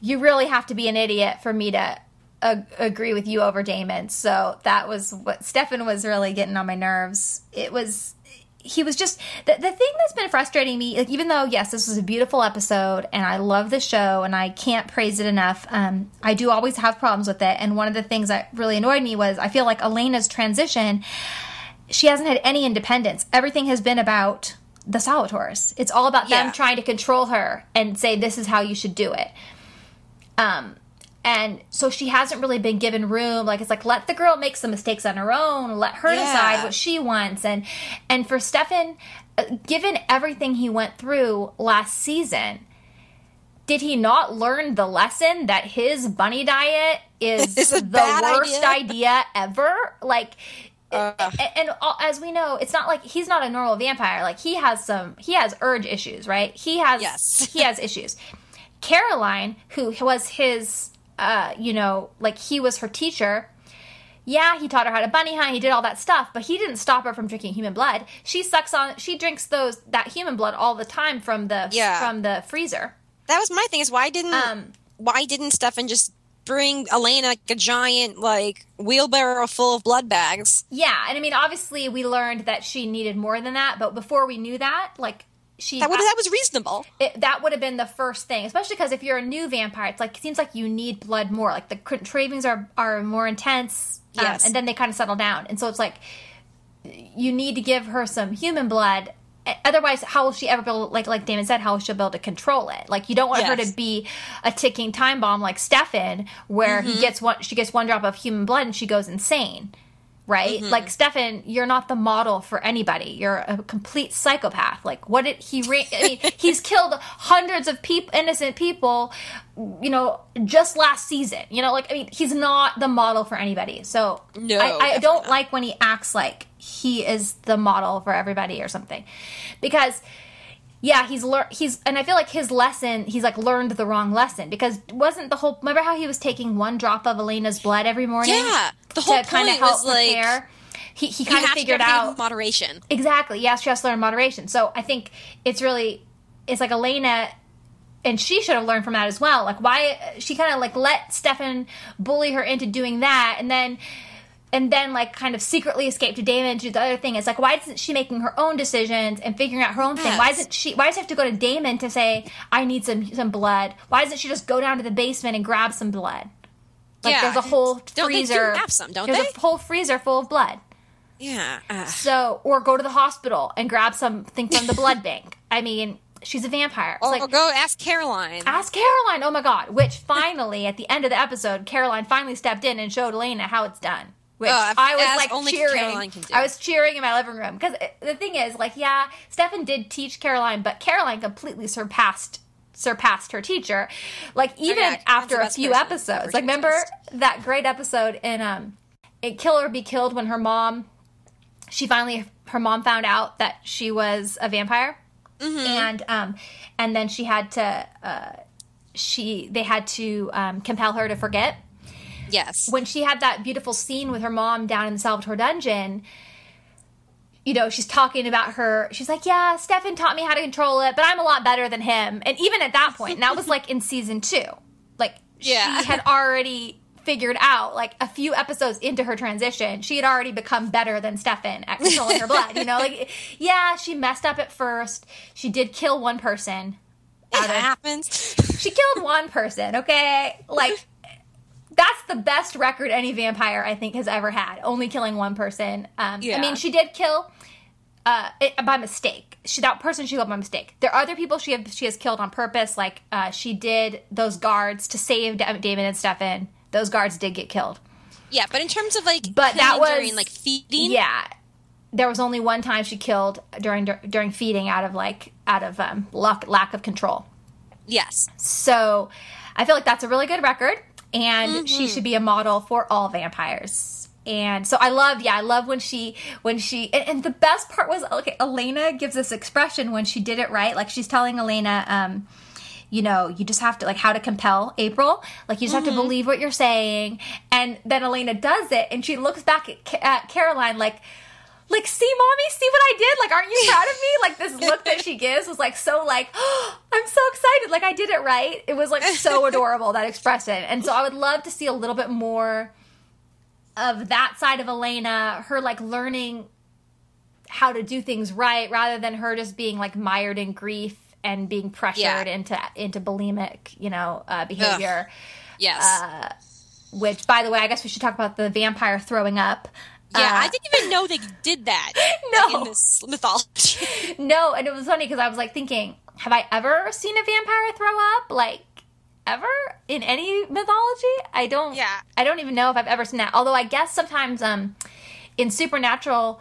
you really have to be an idiot for me to. Uh, agree with you over Damon. So that was what Stefan was really getting on my nerves. It was he was just the, the thing that's been frustrating me like even though yes this was a beautiful episode and i love the show and i can't praise it enough um, i do always have problems with it and one of the things that really annoyed me was i feel like elena's transition she hasn't had any independence everything has been about the salvatores it's all about them Yeah. trying to control her and say this is how you should do it um and so she hasn't really been given room like it's like let the girl make some mistakes on her own let her Yeah. decide what she wants and and for stefan uh, given everything he went through last season did he not learn the lesson that his bunny diet is the worst idea? idea ever like Ugh. and, and as we know it's not like he's not a normal vampire like he has some he has urge issues right he has Yes. he has issues caroline who was his uh you know like he was her teacher yeah, he taught her how to bunny hunt. He did all that stuff, but he didn't stop her from drinking human blood. She sucks on. She drinks those that human blood all the time from the Yeah. from the freezer. that was my thing. Is why didn't Um, why didn't Stefan just bring Elena like a giant like wheelbarrow full of blood bags? Yeah, and I mean, obviously, we learned that she needed more than that, but before we knew that, like she That would that was reasonable. it, that would have been the first thing, especially because if you're a new vampire, it's like it seems like you need blood more. Like the cravings are are more intense, um, Yes. and then they kind of settle down, and so it's like you need to give her some human blood. Otherwise, how will she ever be able, like like Damon said, how will she be able to control it? Like you don't want her to be a ticking time bomb like Stefan, where Mm-hmm. he gets one, she gets one drop of human blood and she goes insane right? Mm-hmm. Like Stefan, you're not the model for anybody. You're a complete psychopath. Like what did he? Re- I mean, he's killed hundreds of people, innocent people. You know, just last season. You know, like I mean, he's not the model for anybody. So No, I, I don't not. like when he acts like he is the model for everybody or something, because yeah, he's learned. He's and I feel like his lesson. He's like learned the wrong lesson because wasn't the whole. Remember how he was taking one drop of Elena's blood every morning? Yeah, the whole to kind of point was, help like. He he kind of figured out moderation. exactly. Yes, she has to learn moderation. So I think it's really it's like Elena. And she should have learned from that as well. Like why she kind of like let Stefan bully her into doing that, and then and then like kind of secretly escape to Damon to do the other thing. It's like why isn't she making her own decisions and figuring out her own thing? Why Yes. isn't she? Why does she have to go to Damon to say I need some some blood? Why doesn't she just go down to the basement and grab some blood? Like Yeah. there's a whole Don't freezer. have some, don't there's they? a whole freezer full of blood. Yeah. Uh, So, or go to the hospital and grab something from the blood bank. I mean, she's a vampire. Or, like, or go ask Caroline. ask Caroline. Oh my God. Which finally, at the end of the episode, Caroline finally stepped in and showed Elena how it's done. Which Oh, I was as like only cheering. Caroline can do. I was cheering in my living room. Because the thing is, like, yeah, Stefan did teach Caroline, but Caroline completely surpassed surpassed her teacher. Like even Oh, yeah, after a few episodes. Like remember exist. that great episode in um in Kill or Be Killed when her mom she finally her mom found out that she was a vampire Mm-hmm. and um and then she had to uh she they had to um, compel her to forget yes. when she had that beautiful scene with her mom down in the Salvatore dungeon, you know, she's talking about her. She's like, "Yeah, Stefan taught me how to control it, but I'm a lot better than him." And even at that point, that was like in season two, like Yeah. she had already figured out, like a few episodes into her transition, she had already become better than Stefan at controlling her blood. You know, like yeah, she messed up at first. She did kill one person. It of- happens. she killed one person, okay? Like that's the best record any vampire I think has ever had. Only killing one person. Um, I mean, she did kill uh, it, by mistake. She that person she killed by mistake. There are other people she have, she has killed on purpose. Like uh, she did those guards to save Da- Damon and Stefan. Those guards did get killed. Yeah, but in terms of like, But that was- during, like feeding. Yeah. There was only one time she killed during during feeding out of like out of um, luck lack of control. Yes. So I feel like that's a really good record, and Mm-hmm. she should be a model for all vampires. And so I love, yeah, I love when she, when she, and, and the best part was, okay, Elena gives this expression when she did it right. Like she's telling Elena, um, you know, you just have to, like, how to compel April. Like, you just have to believe what you're saying. And then Elena does it, and she looks back at, at Caroline, like, like, see, mommy, see what I did? Like, aren't you proud of me? Like, this look that she gives was like so, like, oh, I'm so excited. Like, I did it right. It was like so adorable, that expression. And so I would love to see a little bit more of that side of Elena, her like learning how to do things right rather than her just being like mired in grief and being pressured Yeah. into into bulimic, you know, uh, behavior. Yes. Uh, which, by the way, I guess we should talk about the vampire throwing up. Yeah, Uh, I didn't even know they did that. No. in this mythology. No, and it was funny because I was like thinking, have I ever seen a vampire throw up? Like ever in any mythology? I don't. Yeah. I don't even know if I've ever seen that. Although I guess sometimes, um, in supernatural,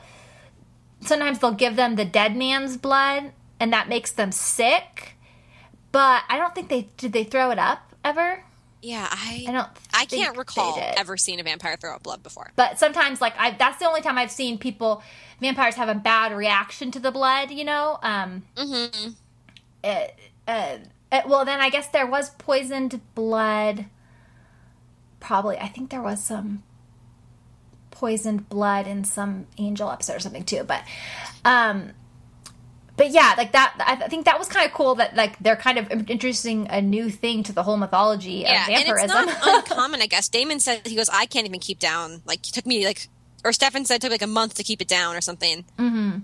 sometimes they'll give them the dead man's blood, and that makes them sick. But I don't think they did. They throw it up ever. Yeah, I I don't. I can't recall ever seeing a vampire throw up blood before. But sometimes, like I, that's the only time I've seen people, vampires have a bad reaction to the blood. You know, um, Mm-hmm. uh, uh, uh, well, then I guess there was poisoned blood. Probably, I think there was some poisoned blood in some angel episode or something too. But, um, but yeah, like that. I th- think that was kind of cool that like they're kind of introducing a new thing to the whole mythology of Yeah, and vampirism. it's not uncommon. I guess Damon said he goes, I can't even keep down. Like it took me like, or Stefan said it took like a month to keep it down or something. Mm-hmm.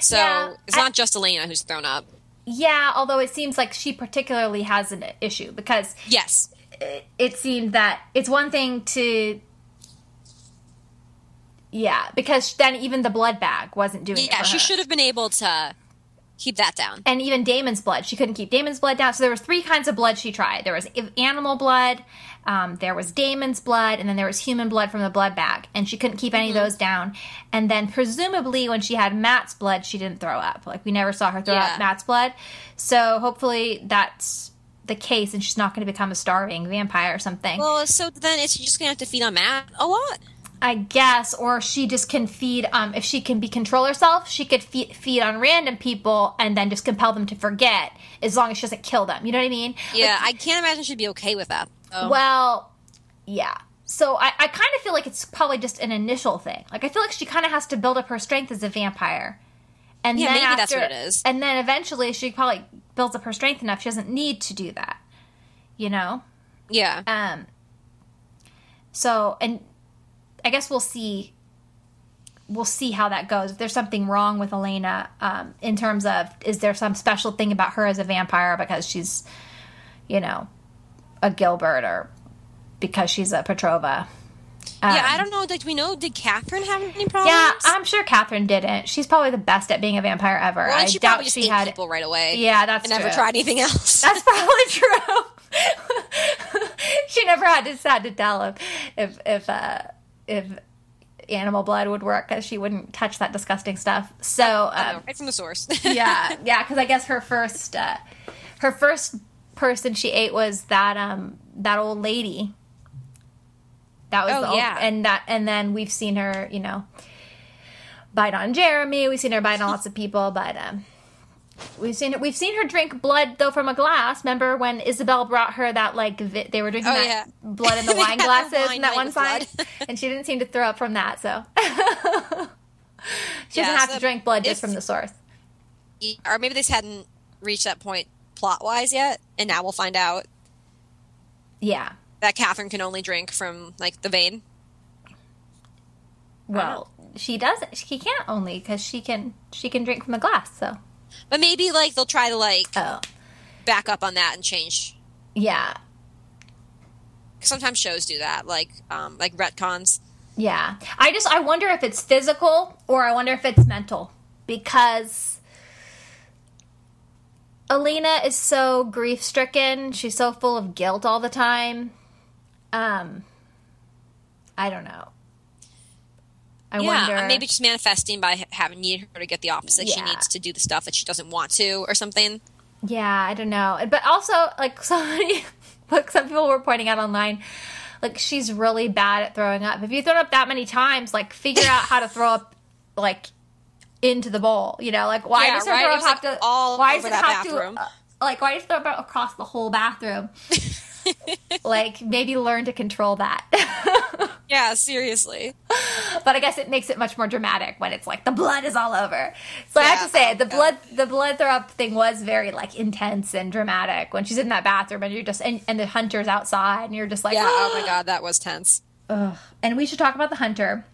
So Yeah, it's I- not just Elena who's thrown up. yeah, although it seems like she particularly has an issue because Yes. it, it seemed that it's one thing to yeah because then even the blood bag wasn't doing it Yeah, she should have been able to keep that down. and even Damon's blood she couldn't keep Damon's blood down so there was three kinds of blood she tried there was animal blood um, there was Damon's blood and then there was human blood from the blood bag and she couldn't keep any Mm-hmm. of those down and then presumably when she had Matt's blood she didn't throw up like we never saw her throw Yeah. up Matt's blood so hopefully that's the case and she's not going to become a starving vampire or something Well, so then it's just gonna have to feed on Matt a lot. I guess, or she just can feed. Um, if she can be control herself, she could feed, feed on random people and then just compel them to forget, as long as she doesn't kill them. You know what I mean? Yeah, I can't imagine she'd be okay with that. Well, yeah. So I, I kind of feel like it's probably just an initial thing. Like I feel like she kind of has to build up her strength as a vampire, and Yeah, then maybe after, that's what it is. And then eventually, she probably builds up her strength enough. She doesn't need to do that. You know. yeah. Um. So, and I guess we'll see. We'll see how that goes. If there's something wrong with Elena, um, in terms of is there some special thing about her as a vampire because she's, you know, a Gilbert or because she's a Petrova. Um, yeah, I don't know. Did we know? Did Catherine have any problems? Yeah, I'm sure Catherine didn't. She's probably the best at being a vampire ever. well, I she doubt she had. people right away. Yeah, that's and never tried anything else. That's probably true. she never had to had to tell if if if uh, if animal blood would work because she wouldn't touch that disgusting stuff. So know, um, right from the source. yeah, yeah, because I guess her first uh, her first person she ate was that um that old lady. That was Oh, the old, yeah. and that and then we've seen her, you know, bite on Jeremy. We've seen her bite on lots of people, but um, we've seen her. We've seen her drink blood though from a glass. Remember when Isobel brought her that like vi- they were drinking Oh, that yeah. blood in the wine glasses wine and that one side, and she didn't seem to throw up from that. So she Yeah, doesn't have so to drink blood just from the source. or maybe they just hadn't reached that point plot wise yet, and now we'll find out Yeah. that Catherine can only drink from like the vein. Well, she doesn't. She can't only because she can. She can drink from a glass. So. But maybe like they'll try to like Oh. back up on that and change. Yeah. Sometimes shows do that, like um, like retcons. Yeah. I just. I wonder if it's physical or I wonder if it's mental because. Elena is so grief stricken. She's so full of guilt all the time. Um, I don't know. I yeah, wonder. maybe just manifesting by having needed her to get the opposite. She needs to do the stuff that she doesn't want to, or something. Yeah, I don't know. But also, like, somebody, like, some people were pointing out online, like, she's really bad at throwing up. If you throw up that many times, like, figure out how to throw up, like, into the bowl. You know, like, why Yeah, does her right? throw up was, have like, to, all why over does it that have bathroom. to, uh, like, why does it throw up across the whole bathroom? like, maybe learn to control that. Yeah, seriously. but I guess it makes it much more dramatic when it's like the blood is all over. So I have to say, the yeah. blood, the blood throw up thing was very like intense and dramatic when she's in that bathroom and you're just and, and the hunter's outside and you're just like, Yeah. Oh my god, that was tense. Ugh. And we should talk about the hunter.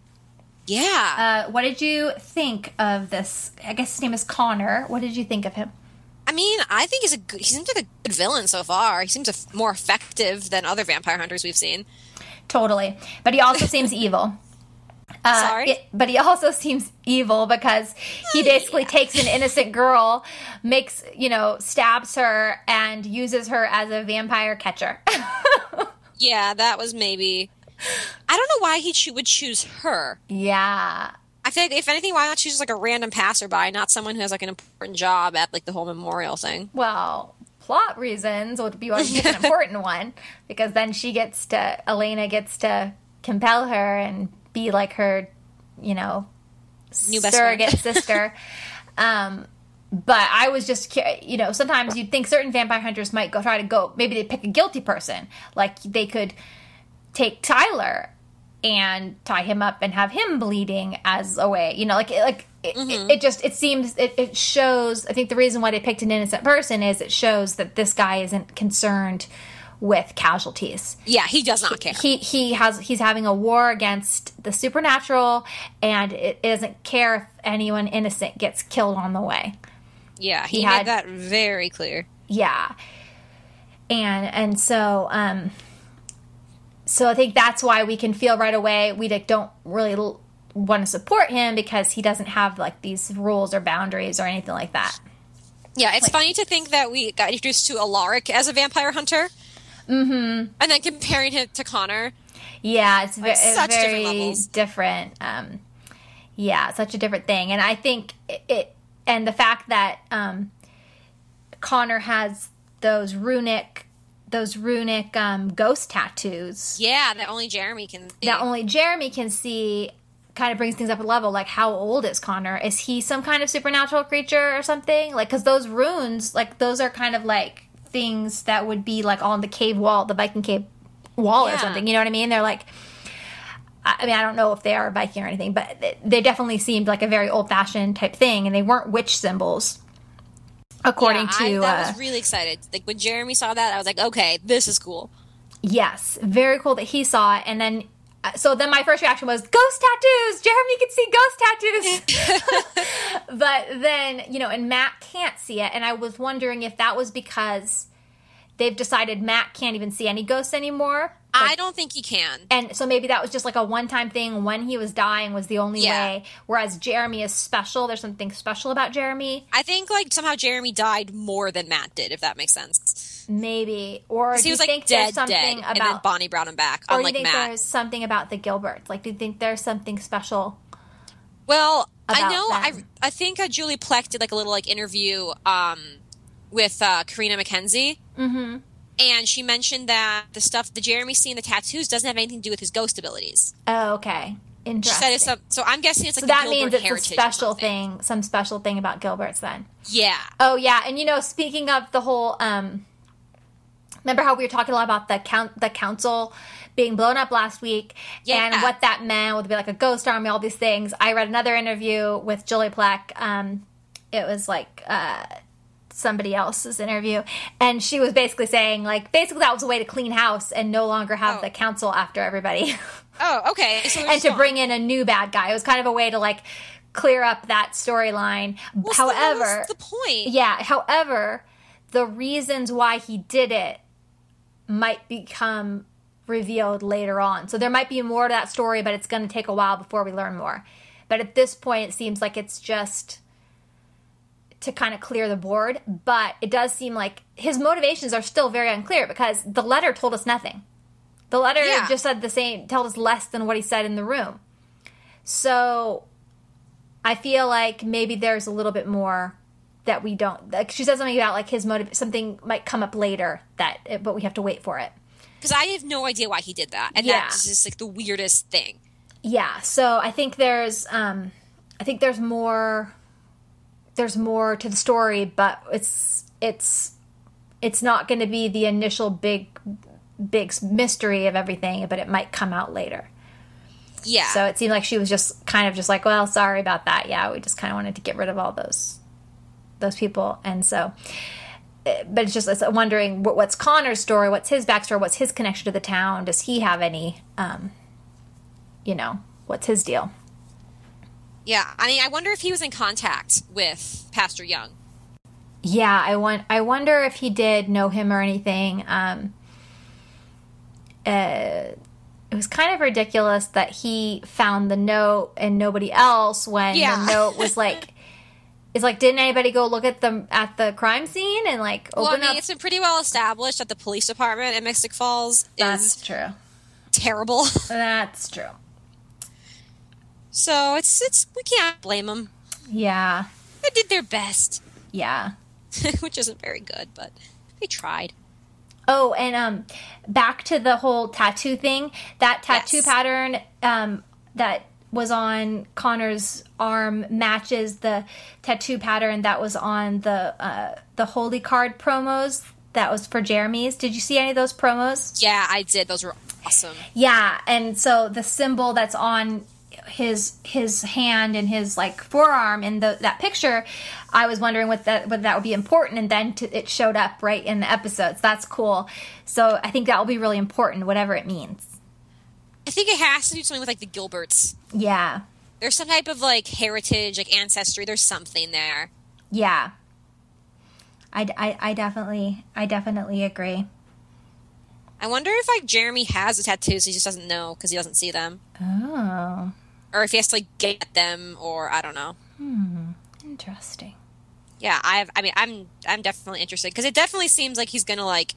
Yeah. Uh, what did you think of this? I guess his name is Connor. What did you think of him? I mean, I think he's a good, he seems like a good villain so far. He seems more effective than other vampire hunters we've seen. Totally, but he also seems evil. Uh, Sorry? it- but he also seems evil because he basically takes an innocent girl, makes you know, stabs her, and uses her as a vampire catcher. Yeah, that was maybe. I don't know why he cho- would choose her. yeah, I feel like if anything, why not choose just like a random passerby, not someone who has like an important job at like the whole memorial thing? well, plot reasons would be one an important one because then she gets to Elena gets to compel her and be like her, you know, New best surrogate sister. Um, but I was just, you know, sometimes you'd think certain vampire hunters might go try to go. Maybe they pick a guilty person, like they could take Tyler and tie him up and have him bleeding as a way, you know, like like it, Mm-hmm. it, it just it seems it, it shows. I think the reason why they picked an innocent person is it shows that this guy isn't concerned with casualties Yeah, he does not care. he he has he's having a war against the supernatural and it, it doesn't care if anyone innocent gets killed on the way yeah, he, he made had- that very clear. yeah and and so um so i think that's why we can feel right away we like, don't really l- want to support him because he doesn't have like these rules or boundaries or anything like that Yeah, it's funny to think that we got introduced to Alaric as a vampire hunter. Mm-hmm. And then comparing him to Connor. Yeah, it's, ve- Like, different very levels. different. Um, yeah, such a different thing, and I think it, it and the fact that um, Connor has those runic, those runic um, ghost tattoos Yeah, that only Jeremy can see. that only Jeremy can see. Kind of brings things up a level. Like, how old is Connor? Is he some kind of supernatural creature or something? Like, because those runes, like, those are kind of like things that would be like on the cave wall, the Viking cave wall or something. You know what I mean? They're like, I mean, I don't know if they are Viking or anything, but they- they definitely seemed like a very old fashioned type thing, and they weren't witch symbols, according Yeah, I, to. that uh, was really excited. Like when Jeremy saw that, I was like, okay, this is cool. Yes, very cool that he saw it. And then, uh, so then my first reaction was ghost tattoos. Jeremy can see ghost tattoos. but then, you know, and Matt can't see it. And I was wondering if that was because they've decided Matt can't even see any ghosts anymore. I don't think he can. And so maybe that was just like a one time thing when he was dying was the only Yeah. way. Whereas Jeremy is special. There's something special about Jeremy. I think like somehow Jeremy died more than Matt did, if that makes sense. Maybe. Or he you was like think there's dead, something dead, and then Bonnie brought him back. or do you think Matt. there's something about the Gilberts? Like, do you think there's something special? Well, I about know. I them. I think uh, Julie Plec did like a little like interview um, with uh, Carina MacKenzie, Mm-hmm. And she mentioned that the stuff the Jeremy seeing the tattoos doesn't have anything to do with his ghost abilities. Oh, okay. She said it's some, so. I'm guessing it's like so that Gilbert means it's a heritage or special thing, some special thing about Gilbert's then. Yeah, Oh yeah, and you know, speaking of the whole, um, remember how we were talking a lot about the count, the council being blown up last week, Yeah. and what that meant would be like a ghost army, all these things. I read another interview with Julie Plec. Um, it was like uh, somebody else's interview, and she was basically saying like, basically that was a way to clean house and no longer have Oh. the council after everybody. Oh, okay. So and to bring in a new bad guy. It was kind of a way to like clear up that storyline. well, however, was the point? yeah, however, the reasons why he did it might become revealed later on. So there might be more to that story, but it's going to take a while before we learn more. But at this point, it seems like it's just to kind of clear the board. But it does seem like his motivations are still very unclear because the letter told us nothing. The letter Yeah. just said the same, told us less than what he said in the room. So I feel like maybe there's a little bit more that we don't. Like she says something about like his motive. Something might come up later that, but we have to wait for it. Because I have no idea why he did that, and Yeah. that's just like the weirdest thing. Yeah. So I think there's, um, I think there's more. There's more to the story, but it's it's it's not going to be the initial big big mystery of everything, but it might come out later. Yeah. So it seemed like she was just kind of just like, well, sorry about that. Yeah, we just kind of wanted to get rid of all those those people, and so. eh, But it's just it's wondering what, what's Connor's story, what's his backstory, what's his connection to the town. Does he have any, um, you know, what's his deal? Yeah. I mean, I wonder if he was in contact with Pastor Young. Yeah, I want. I wonder if he did know him or anything. Um, uh, it was kind of ridiculous that he found the note and nobody else when Yeah. the note was like. It's like, didn't anybody go look at the at the crime scene and like open Well, I mean, up? it's been pretty well established that the police department in Mystic Falls That's is true. terrible. That's true. So it's it's we can't blame them. Yeah, They did their best, yeah. which isn't very good, but they tried. Oh, and um, back to the whole tattoo thing. That tattoo Yes. pattern um, that was on Connor's arm matches the tattoo pattern that was on the uh, the Holy Card promos. That was for Jeremy's. Did you see any of those promos? Yeah, I did. Those were awesome. Yeah, and so the symbol that's on his his hand and his like forearm in the that picture, I was wondering what that whether that would be important, and then to, it showed up right in the episodes. That's cool. So I think that will be really important, whatever it means. I think it has to do something with like the Gilberts. Yeah, There's some type of like heritage, like ancestry. There's something there. yeah. I, I, I definitely I definitely agree. I wonder if like Jeremy has the tattoos, he just doesn't know because he doesn't see them, Oh, or if he has to like get them, or I don't know. Hmm. interesting. Yeah, I have. I mean, I'm I'm definitely interested because it definitely seems like he's gonna like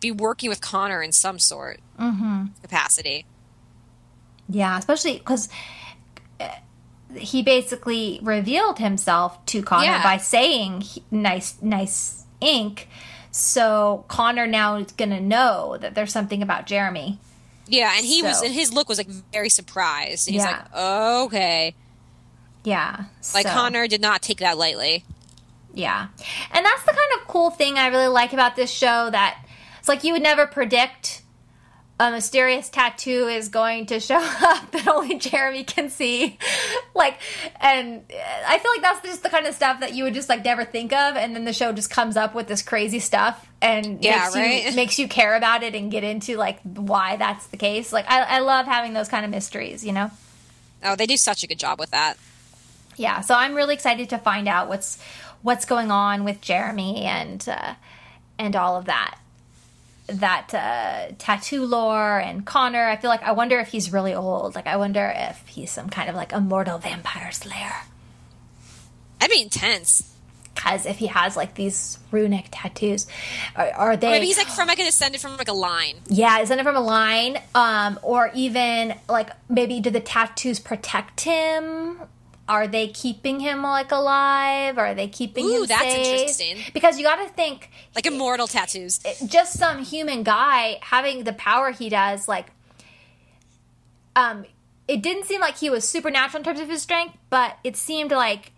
be working with Connor in some sort Mm-hmm. capacity. Yeah, especially because he basically revealed himself to Connor Yeah. by saying "nice, nice ink." So Connor now is gonna know that there's something about Jeremy. Yeah, and he was, and his look was like very surprised. And he's Yeah. like, okay, Yeah, like so- Connor did not take that lightly. Yeah, and that's the kind of cool thing I really like about this show. That it's like you would never predict a mysterious tattoo is going to show up that only Jeremy can see. like, and I feel like that's just the kind of stuff that you would just like never think of, and then the show just comes up with this crazy stuff and Yeah, makes you makes you care about it and get into like why that's the case. Like, I, I love having those kind of mysteries, you know. Oh, they do such a good job with that. yeah so i'm really excited to find out what's what's going on with jeremy and uh, and all of that that uh, tattoo lore and connor i feel like i wonder if he's really old like i wonder if he's some kind of like immortal vampire slayer That'd be intense. because if he has like these runic tattoos are, are they Maybe he's like from like a descended from like a line. yeah is it from a line um or even like maybe do the tattoos protect him are they keeping him like alive are they keeping him? Ooh, him that's safe? interesting. because you got to think Like immortal tattoos. just some human guy having the power he does like um it didn't seem like he was supernatural in terms of his strength but it seemed like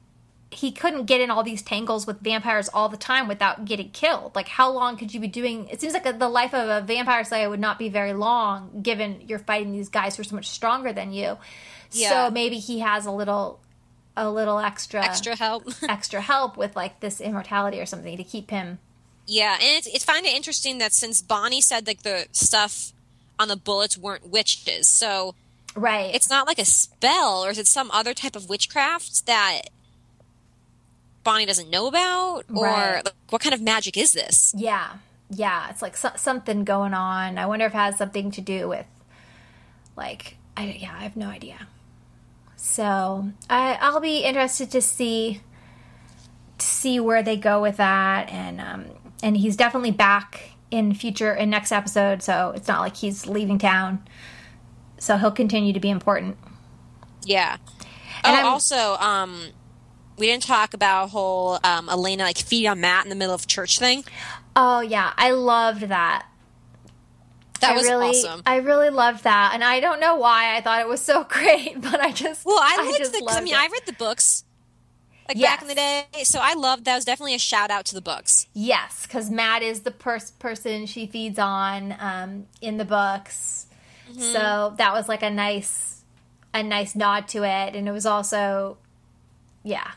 he couldn't get in all these tangles with vampires all the time without getting killed like how long could you be doing it seems like the life of a vampire slayer would not be very long given you're fighting these guys who are so much stronger than you Yeah. so maybe he has a little a little extra Extra help. extra help with like this immortality or something to keep him yeah, and it's it's find it interesting that since Bonnie said like the stuff on the bullets weren't witches, so right it's not like a spell, or is it some other type of witchcraft that Bonnie doesn't know about, or Right. like, what kind of magic is this? Yeah, yeah, it's like so- something going on. I wonder if it has something to do with, like, I yeah, I have no idea. So I I'll be interested to see to see where they go with that, and um and he's definitely back in future in next episode, so it's not like he's leaving town. So he'll continue to be important. Yeah. And oh, also, um, we didn't talk about whole um, Elena like feeding on Matt in the middle of church thing. Oh yeah, I loved that. That I was really, awesome. I really loved that, and I don't know why I thought it was so great, but I just Well, I liked just the. I mean, it. I read the books like back in the day, so I loved that. Was definitely a shout out to the books. Yes, because Matt is the pers- person she feeds on um, in the books. Mm-hmm. So that was like a nice, a nice nod to it, and it was also, yeah,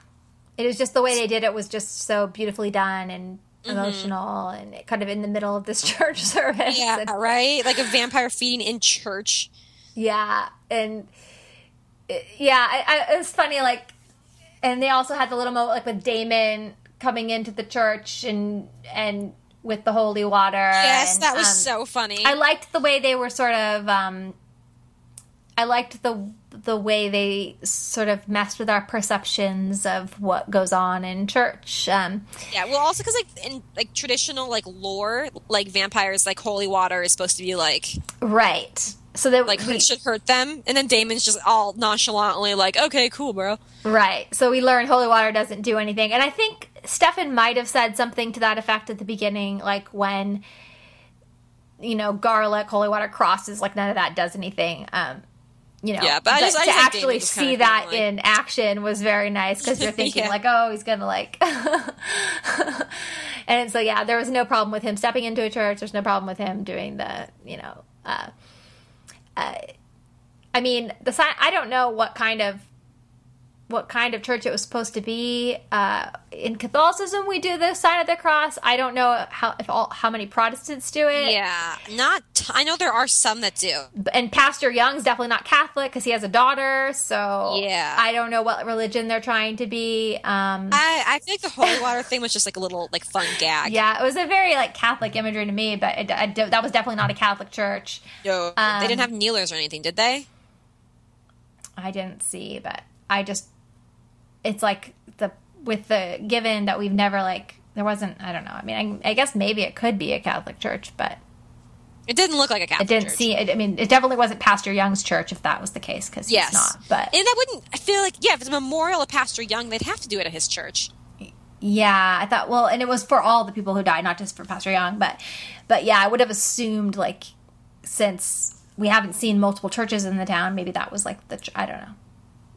it was just the way they did it was just so beautifully done and Mm-hmm. emotional, and kind of in the middle of this church service. Yeah, and, right. Like a vampire feeding in church. yeah, and it- yeah, I, I, it was funny. Like, and they also had the little moment like with Damon coming into the church and and with the holy water. Yes, and, that was um, so funny. I liked the way they were sort of. Um, I liked the the way they sort of messed with our perceptions of what goes on in church. Um, yeah, well, also because like in like traditional like lore, like vampires, like holy water is supposed to be like right. So that like we, it should hurt them, and then Damon's just all nonchalantly like, okay, cool, bro. Right. So we learned holy water doesn't do anything. And I think Stefan might have said something to that effect at the beginning, like when, you know, garlic, holy water crosses, like none of that does anything. Um, you know, Yeah, but I just- to actually see that like- in action was very nice because you're thinking Yeah. like, oh, he's gonna like, and so yeah, there was no problem with him stepping into a church. There's no problem with him doing the, you know, uh, uh, I mean, the sign. I don't know what kind of what kind of church it was supposed to be. Uh, in Catholicism, we do the sign of the cross. I don't know how if all how many Protestants do it. Yeah, not. T- I know there are some that do. And Pastor Young's definitely not Catholic because he has a daughter. So Yeah. I don't know what religion they're trying to be. Um, I I like the holy water thing was just like a little like fun gag. yeah, it was a very like Catholic imagery to me, but it, I, that was definitely not a Catholic church. No, Um, they didn't have kneelers or anything, did they? I didn't see, but I just it's like the with the given that we've never like there wasn't I don't know. I mean, I, I guess maybe it could be a Catholic church, but It didn't look like a Catholic. It didn't church. see it. I mean, it definitely wasn't Pastor Young's church if that was the case because Yes, he's not. But and that wouldn't. I feel like yeah, if it's a memorial of Pastor Young, they'd have to do it at his church. yeah, I thought well, and it was for all the people who died, not just for Pastor Young, but but yeah, I would have assumed like since we haven't seen multiple churches in the town, maybe that was like the I don't know.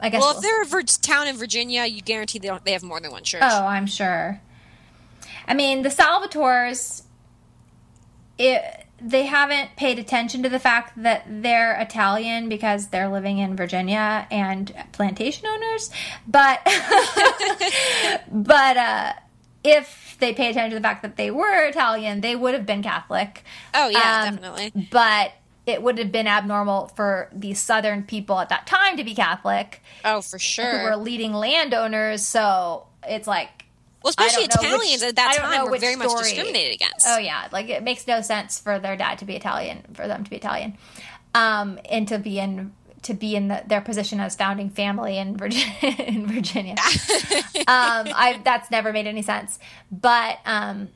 I guess Well, if they're a vir- town in Virginia, you guarantee they don't. They have more than one church. Oh, I'm sure. I mean, the Salvatores. it, they haven't paid attention to the fact that they're Italian because they're living in Virginia and plantation owners. But, but uh, if they pay attention to the fact that they were Italian, they would have been Catholic. Oh yeah, Um, definitely. But it would have been abnormal for the Southern people at that time to be Catholic, Oh, for sure. who were leading landowners. So it's like well, especially don't which- Italians at that I don't know time were very much discriminated against. Oh yeah, like it makes no sense for their dad to be Italian, for them to be Italian, um, and to be in to be in the, their position as founding family in Virginia. in Virginia, um, I that's never made any sense. But um,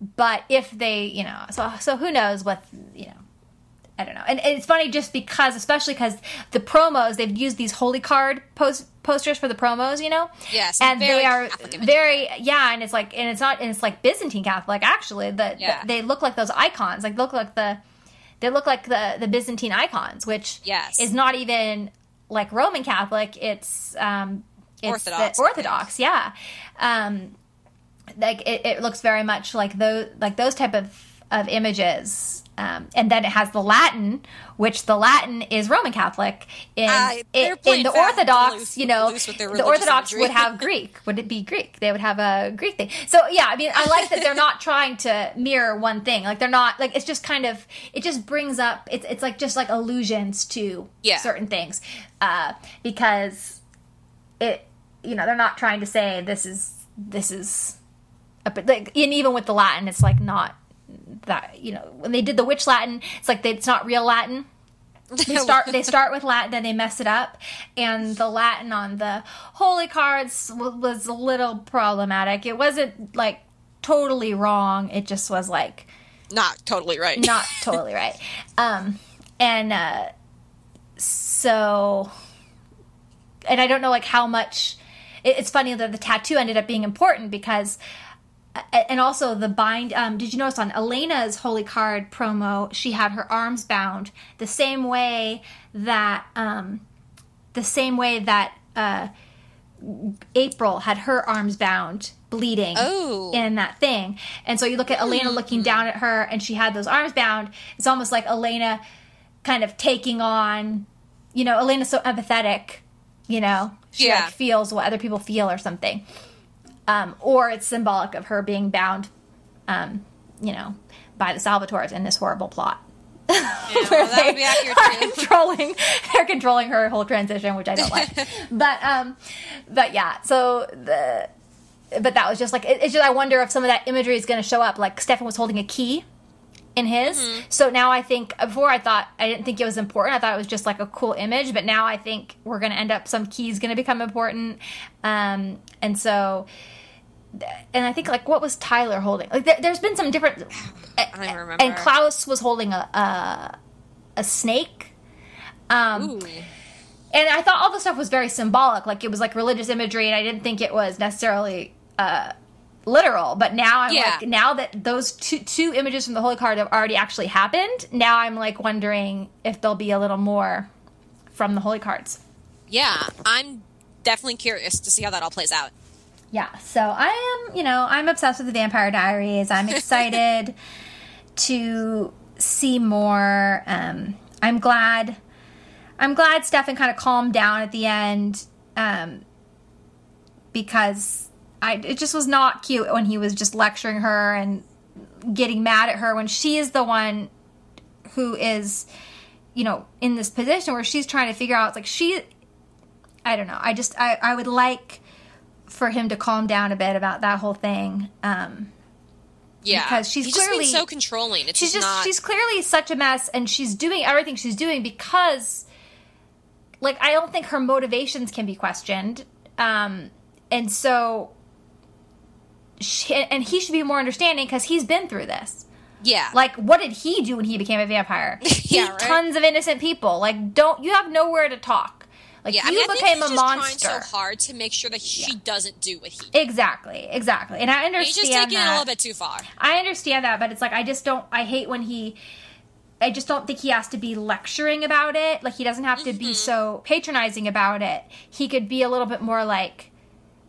but if they, you know, so so who knows what you know. I don't know, and, and it's funny just because, especially because the promos they've used these holy card post, posters for the promos, you know. Yes, and they are Catholic imagery. very yeah, and it's like and it's not and it's like Byzantine Catholic actually. The, Yeah. the- they look like those icons, like look like the they look like the the Byzantine icons, which Yes. is not even like Roman Catholic. It's um it's Orthodox, Orthodox, yeah. Um, like it, it looks very much like those like those type of of images. Um, and then it has the Latin, which the Latin is Roman Catholic. In, Uh, in, the Orthodox, loose- you know, loose with their the Orthodox imagery. would have Greek. Would it be Greek? They would have a Greek thing. So yeah, I mean, I like that they're not trying to mirror one thing. Like they're not like it's just kind of it just brings up it's it's like just like allusions to Yeah. certain things uh, because it you know they're not trying to say this is this is but like and even with the Latin, it's like not that you know when they did the witch Latin, it's like they, it's not real Latin they start they start with Latin, then they mess it up, and the Latin on the holy cards w- was a little problematic. It wasn't like totally wrong. It just was like not totally right. not totally right. Um, and uh, so and I don't know like how much. It, it's funny that the tattoo ended up being important because and also the bind um, did you notice on elena's holy card promo she had her arms bound the same way that um, the same way that uh, april had her arms bound bleeding Oh. in that thing and so you look at elena looking down at her and she had those arms bound it's almost like elena kind of taking on you know elena's so empathetic you know she Yeah. like feels what other people feel or something um, or it's symbolic of her being bound, um, you know, by the Salvatores in this horrible plot. Yeah, well, that would be accurate are too. controlling, they're controlling her whole transition, which I don't like. but, um, but yeah, so the, but that was just like it, it's just I wonder if some of that imagery is going to show up. Like Stefan was holding a key in his, Mm-hmm. so now I think before I thought I didn't think it was important. I thought it was just like a cool image, but now I think we're going to end up some keys going to become important, um, and so and I think like what was Tyler holding? Like there, there's been some different. I remember. And Klaus was holding a a, a snake. Um, Ooh. and I thought all the stuff was very symbolic, like it was like religious imagery, and I didn't think it was necessarily uh, literal. But now I'm Yeah. like, now that those two two images from the Holy Card have already actually happened, now I'm like wondering if there'll be a little more from the Holy Cards. Yeah, I'm definitely curious to see how that all plays out. Yeah, so I am, you know, I'm obsessed with the Vampire Diaries. I'm excited to see more. Um, I'm glad. I'm glad Stefan kind of calmed down at the end um, because I it just was not cute when he was just lecturing her and getting mad at her when she is the one who is, you know, in this position where she's trying to figure out. It's like she. I don't know. I just I, I would like for him to calm down a bit about that whole thing. Um, Yeah, Because she's clearly- so controlling. It's she's just not. she's clearly such a mess, and she's doing everything she's doing because, like, I don't think her motivations can be questioned. Um, and so, she, and he should be more understanding because he's been through this. yeah, Like, what did he do when he became a vampire? He Yeah, right. tons of innocent people. Like, don't you have nowhere to talk? Like, yeah. you I mean, I became a monster. trying so hard to make sure that she doesn't do what he. did. Exactly, exactly. And I understand He's just taking it a little bit too far. I understand that, but it's like I just don't. I hate when he. I just don't think he has to be lecturing about it. Like he doesn't have to Mm-hmm. be so patronizing about it. He could be a little bit more like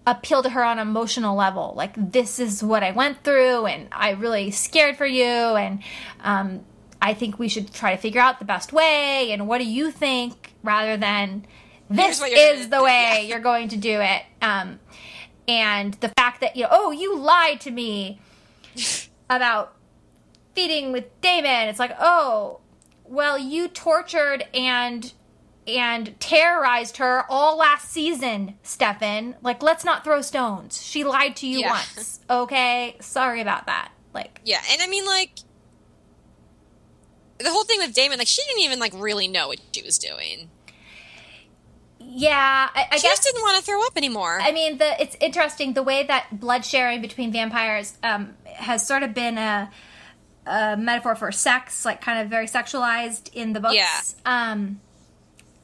appeal to her on an emotional level. Like this is what I went through, and I'm really scared for you, and um, I think we should try to figure out the best way. And what do you think? Rather than this Here's what you're is the way Yeah. you're going to do it. Um, and the fact that you know, oh, you lied to me about feeding with Damon. It's like, oh, well, you tortured and and terrorized her all last season, Stefan. Like, let's not throw stones. She lied to you Yeah. once. Okay, sorry about that. Like, Yeah, and I mean, like, the whole thing with Damon, like, she didn't even like really know what she was doing. Yeah, I, I She guess just didn't want to throw up anymore. I mean, the it's interesting the way that blood sharing between vampires um, has sort of been a, a metaphor for sex, like kind of very sexualized in the books. Yeah. Um,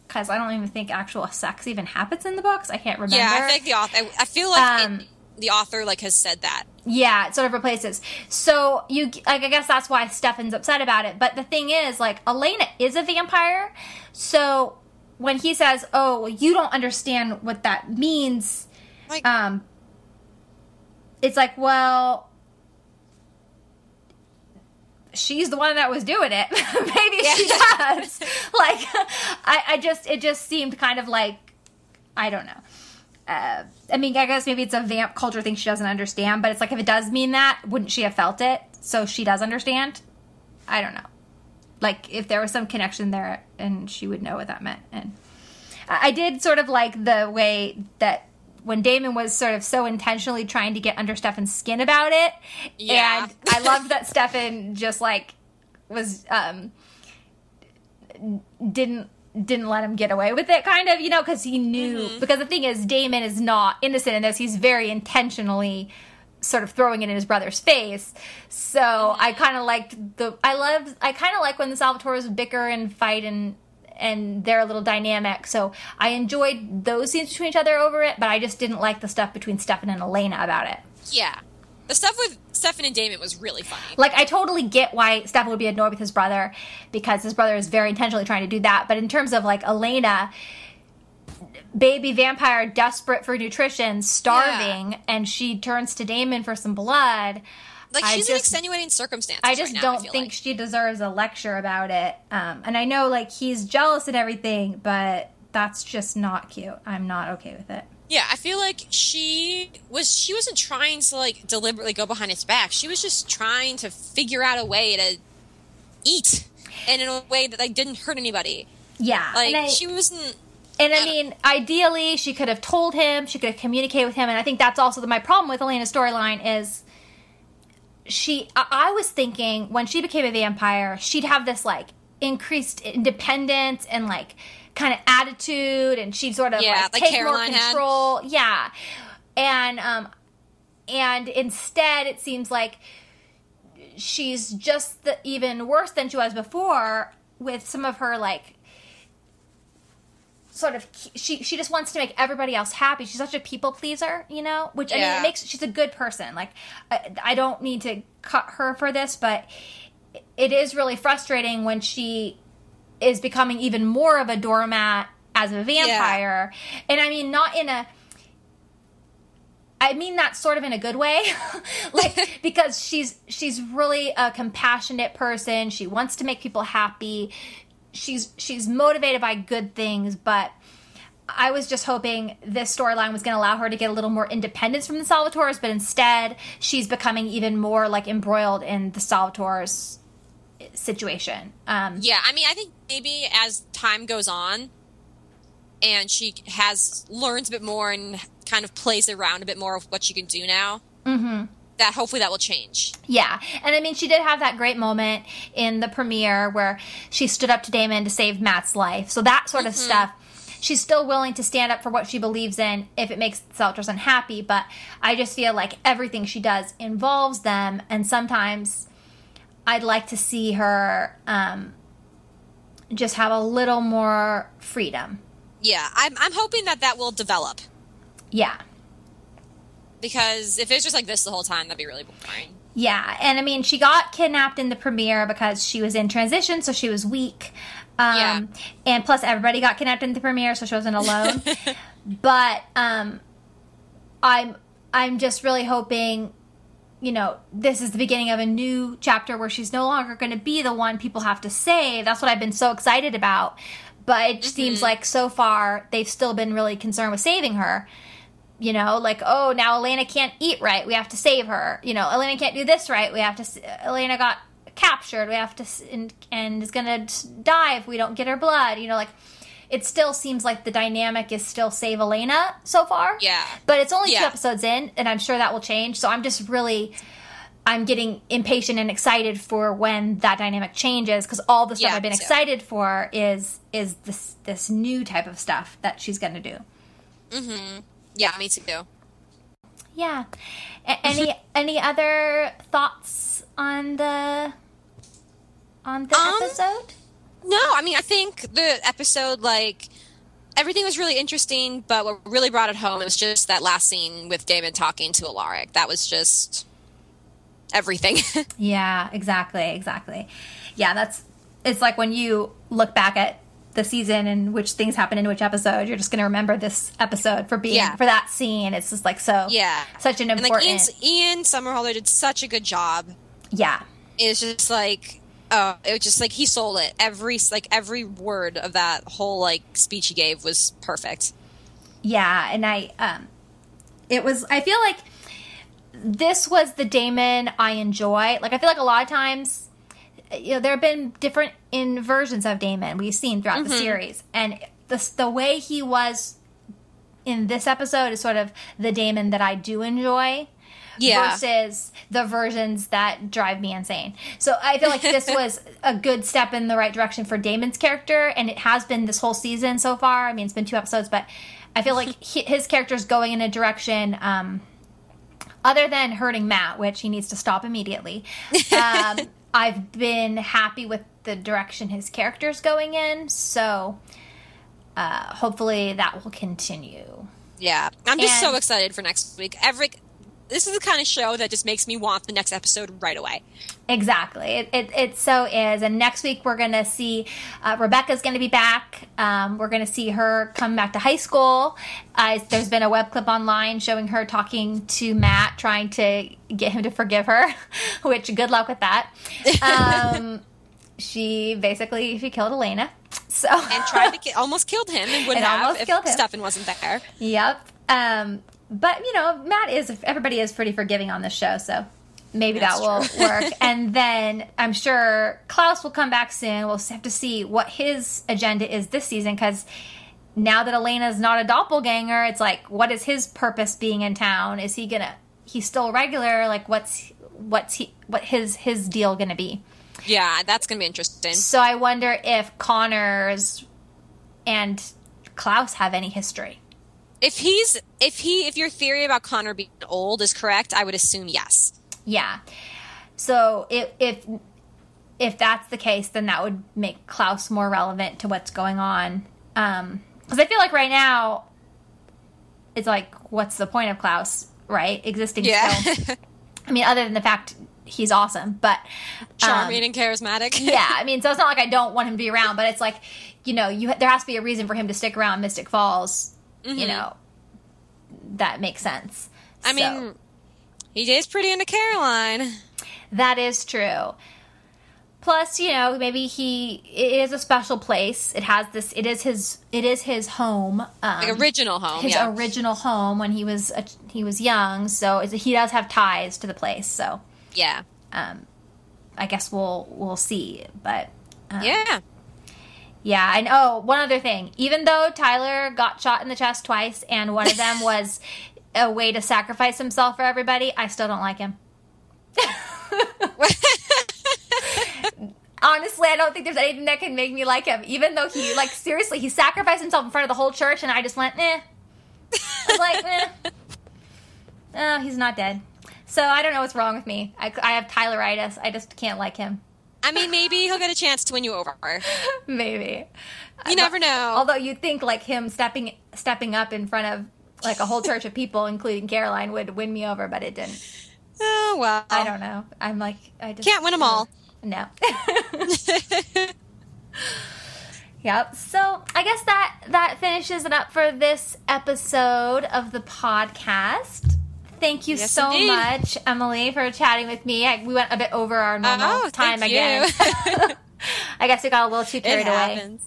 because I don't even think actual sex even happens in the books. I can't remember. yeah, I think the author. I, I feel like it- Um, the author like has said that. Yeah, it sort of replaces. So you, like, I guess that's why Stefan's upset about it. But the thing is, like, Elena is a vampire, so when he says, "Oh, well, you don't understand what that means," Like, um, it's like, well, she's the one that was doing it. Maybe she does. like, I, I just, it just seemed kind of like, I don't know. Uh, I mean, I guess maybe it's a vamp culture thing she doesn't understand, but it's like if it does mean that, wouldn't she have felt it? So she does understand. I don't know. Like if there was some connection there, and she would know what that meant. And I did sort of like the way that when Damon was sort of so intentionally trying to get under Stefan's skin about it, Yeah. and I loved that Stefan just like was um didn't didn't let him get away with it kind of you know because he knew Mm-hmm. because the thing is damon is not innocent in this he's very intentionally sort of throwing it in his brother's face so i kind of liked the i loved i kind of like when the salvatores bicker and fight and and their little dynamic. So I enjoyed those scenes between each other over it, but I just didn't like the stuff between Stefan and Elena about it. Yeah. The stuff with Stefan and Damon was really funny. Like I totally get why Stefan would be annoyed with his brother because his brother is very intentionally trying to do that. But in terms of like Elena, baby vampire desperate for nutrition, starving, and she turns to Damon for some blood. Like I she's in extenuating circumstances. I just right now, don't feel think like. she deserves a lecture about it. Um, and I know like he's jealous and everything, but that's just not cute. I'm not okay with it. Yeah, I feel like she was. She wasn't trying to like deliberately go behind his back. She was just trying to figure out a way to eat, and in a way that like didn't hurt anybody. Yeah, Like I, she wasn't. And I mean, ideally, she could have told him. She could have communicated with him. And I think that's also the, my problem with Elena's storyline is she. I, I was thinking when she became a vampire, she'd have this like increased independence and like kind of attitude, and she'd sort of Yeah, like, like take Caroline more had. control. Yeah, and um, and instead, it seems like she's just the, even worse than she was before with some of her like sort of she she just wants to make everybody else happy. She's such a people pleaser, you know. Which I mean, it makes she's a good person. Like I, I don't need to cut her for this, but it is really frustrating when she is becoming even more of a doormat as a vampire. And I mean, not in a I mean that sort of in a good way. like because she's she's really a compassionate person. She wants to make people happy. She's she's motivated by good things, but I was just hoping this storyline was going to allow her to get a little more independence from the Salvatores, but instead she's becoming even more like embroiled in the Salvatores situation. Um, Yeah, I mean, I think maybe as time goes on, and she has learns a bit more and kind of plays around a bit more of what she can do now. Mm-hmm. That hopefully that will change. Yeah. And I mean, she did have that great moment in the premiere where she stood up to Damon to save Matt's life. So that sort of stuff. She's still willing to stand up for what she believes in if it makes the Celtics unhappy, but I just feel like everything she does involves them, and sometimes I'd like to see her um, just have a little more freedom. Yeah, I'm I'm hoping that that will develop Yeah. Because if it's just like this the whole time, that'd be really boring. Yeah, and I mean, she got kidnapped in the premiere because she was in transition, so she was weak. Um, Yeah. And plus, everybody got kidnapped in the premiere, so she wasn't alone. but um, I'm I'm just really hoping, you know, this is the beginning of a new chapter where she's no longer going to be the one people have to save. That's what I've been so excited about. But it seems like so far they've still been really concerned with saving her you know like oh now elena can't eat right we have to save her. You know elena can't do this right we have to elena got captured we have to and, and is gonna die if we don't get her blood you know like it still seems like the dynamic is still save elena so far. Yeah. but it's only two episodes in and i'm sure that will change so i'm just really i'm getting impatient and excited for when that dynamic changes because all the stuff Yeah, i've been too. excited for is is this this new type of stuff that she's gonna do mm-hmm. Yeah, me too. Yeah. A- any any other thoughts on the on the Um, episode? No, I mean, I think the episode, like, everything was really interesting, but what really brought it home was just that last scene with Damon talking to Alaric. That was just everything. Yeah, exactly, exactly. Yeah, that's it's like when you look back at the season and which things happen in which episode, you're just going to remember this episode for being Yeah. for that scene. It's just like so yeah. such an important. And, like, Ian's, Ian Somerhalder did such a good job. Yeah. It's just like, oh, it was just like he sold it. Every, like, every word of that whole, like, speech he gave was perfect. Yeah, and I um it was I feel like this was the Damon I enjoy. Like I feel like a lot of times you know there have been different inversions of Damon we've seen throughout Mm-hmm. the series and the the way he was in this episode is sort of the Damon that I do enjoy Yeah. versus the versions that drive me insane. So I feel like this was a good step in the right direction for Damon's character, and it has been this whole season so far. I mean, it's been two episodes, but I feel like he, his character's going in a direction. Um, other than hurting Matt, which he needs to stop immediately, um, I've been happy with the direction his character's going in. So uh, hopefully that will continue. Yeah, I'm just so excited for next week. Every this is the kind of show that just makes me want the next episode right away. Exactly. It, it, it so is. And next week we're going to see uh, Rebekah's going to be back. Um, we're going to see her come back to high school. Uh, there's been a web clip online showing her talking to Matt, trying to get him to forgive her, which good luck with that. Um, she basically she killed Elena. So And tried to ki- almost killed him and would And have almost if killed him. Stefan wasn't there. Yep. Um, but you know, Matt is everybody is pretty forgiving on this show, so maybe That's that will work. and then I'm sure Klaus will come back soon. We'll have to see what his agenda is this season because now that Elena's not a doppelganger, it's like, what is his purpose being in town? Is he gonna? He's still regular. Like, what's what's he? What his his deal gonna be? Yeah, that's gonna be interesting. So I wonder if Connors and Klaus have any history. If he's if he if your theory about Connor being old is correct, I would assume yes. Yeah. So if if if that's the case, then that would make Klaus more relevant to what's going on. Um, because I feel like right now, it's like, what's the point of Klaus, right? Existing Yeah, still. I mean, other than the fact he's awesome, but um, charming and charismatic. yeah, I mean, so it's not like I don't want him to be around, but it's like, you know, you there has to be a reason for him to stick around Mystic Falls. You know, that makes sense. I So- mean, he is pretty into Caroline. That is true. Plus, you know, maybe he it is a special place. It has this. It is his. It is his home. Um, Like original home. his yeah. original home when he was a, he was young. So he does have ties to the place. So yeah. um, I guess we'll we'll see. But Yeah. yeah, and oh, one other thing. Even though Tyler got shot in the chest twice, and one of them was a way to sacrifice himself for everybody, I still don't like him. Honestly, I don't think there's anything that can make me like him. Even though he, like, seriously, he sacrificed himself in front of the whole church, and I just went, eh. I was like, eh. Oh, he's not dead. So I don't know what's wrong with me. I, I have Tyleritis. I just can't like him. I mean, maybe he'll get a chance to win you over. Maybe. You never know. Although you'd think like him stepping stepping up in front of like a whole church of people, including Caroline, would win me over, but it didn't. Oh well. I don't know. I'm like I just Can't win them all. No. yep. So I guess that that finishes it up for this episode of the podcast. Thank you Yes, so indeed. much, Emily, for chatting with me. I, we went a bit over our normal Oh, time thank again. you. I guess we got a little too carried away.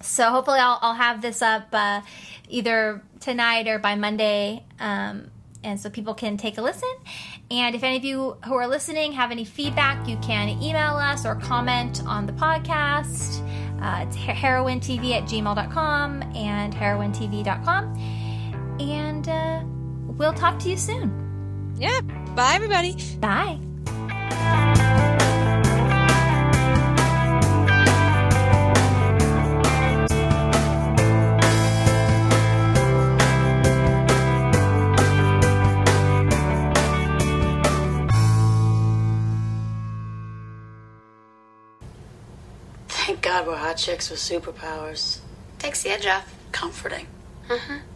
So hopefully I'll, I'll have this up uh, either tonight or by Monday, um, and so people can take a listen. And if any of you who are listening have any feedback, you can email us or comment on the podcast. Uh, it's heroinetv at gmail.com and heroinetv.com. And uh, we'll talk to you soon. Yeah. Bye, everybody. Bye. God we're hot chicks with superpowers. Takes the edge off. Comforting. Mm-hmm.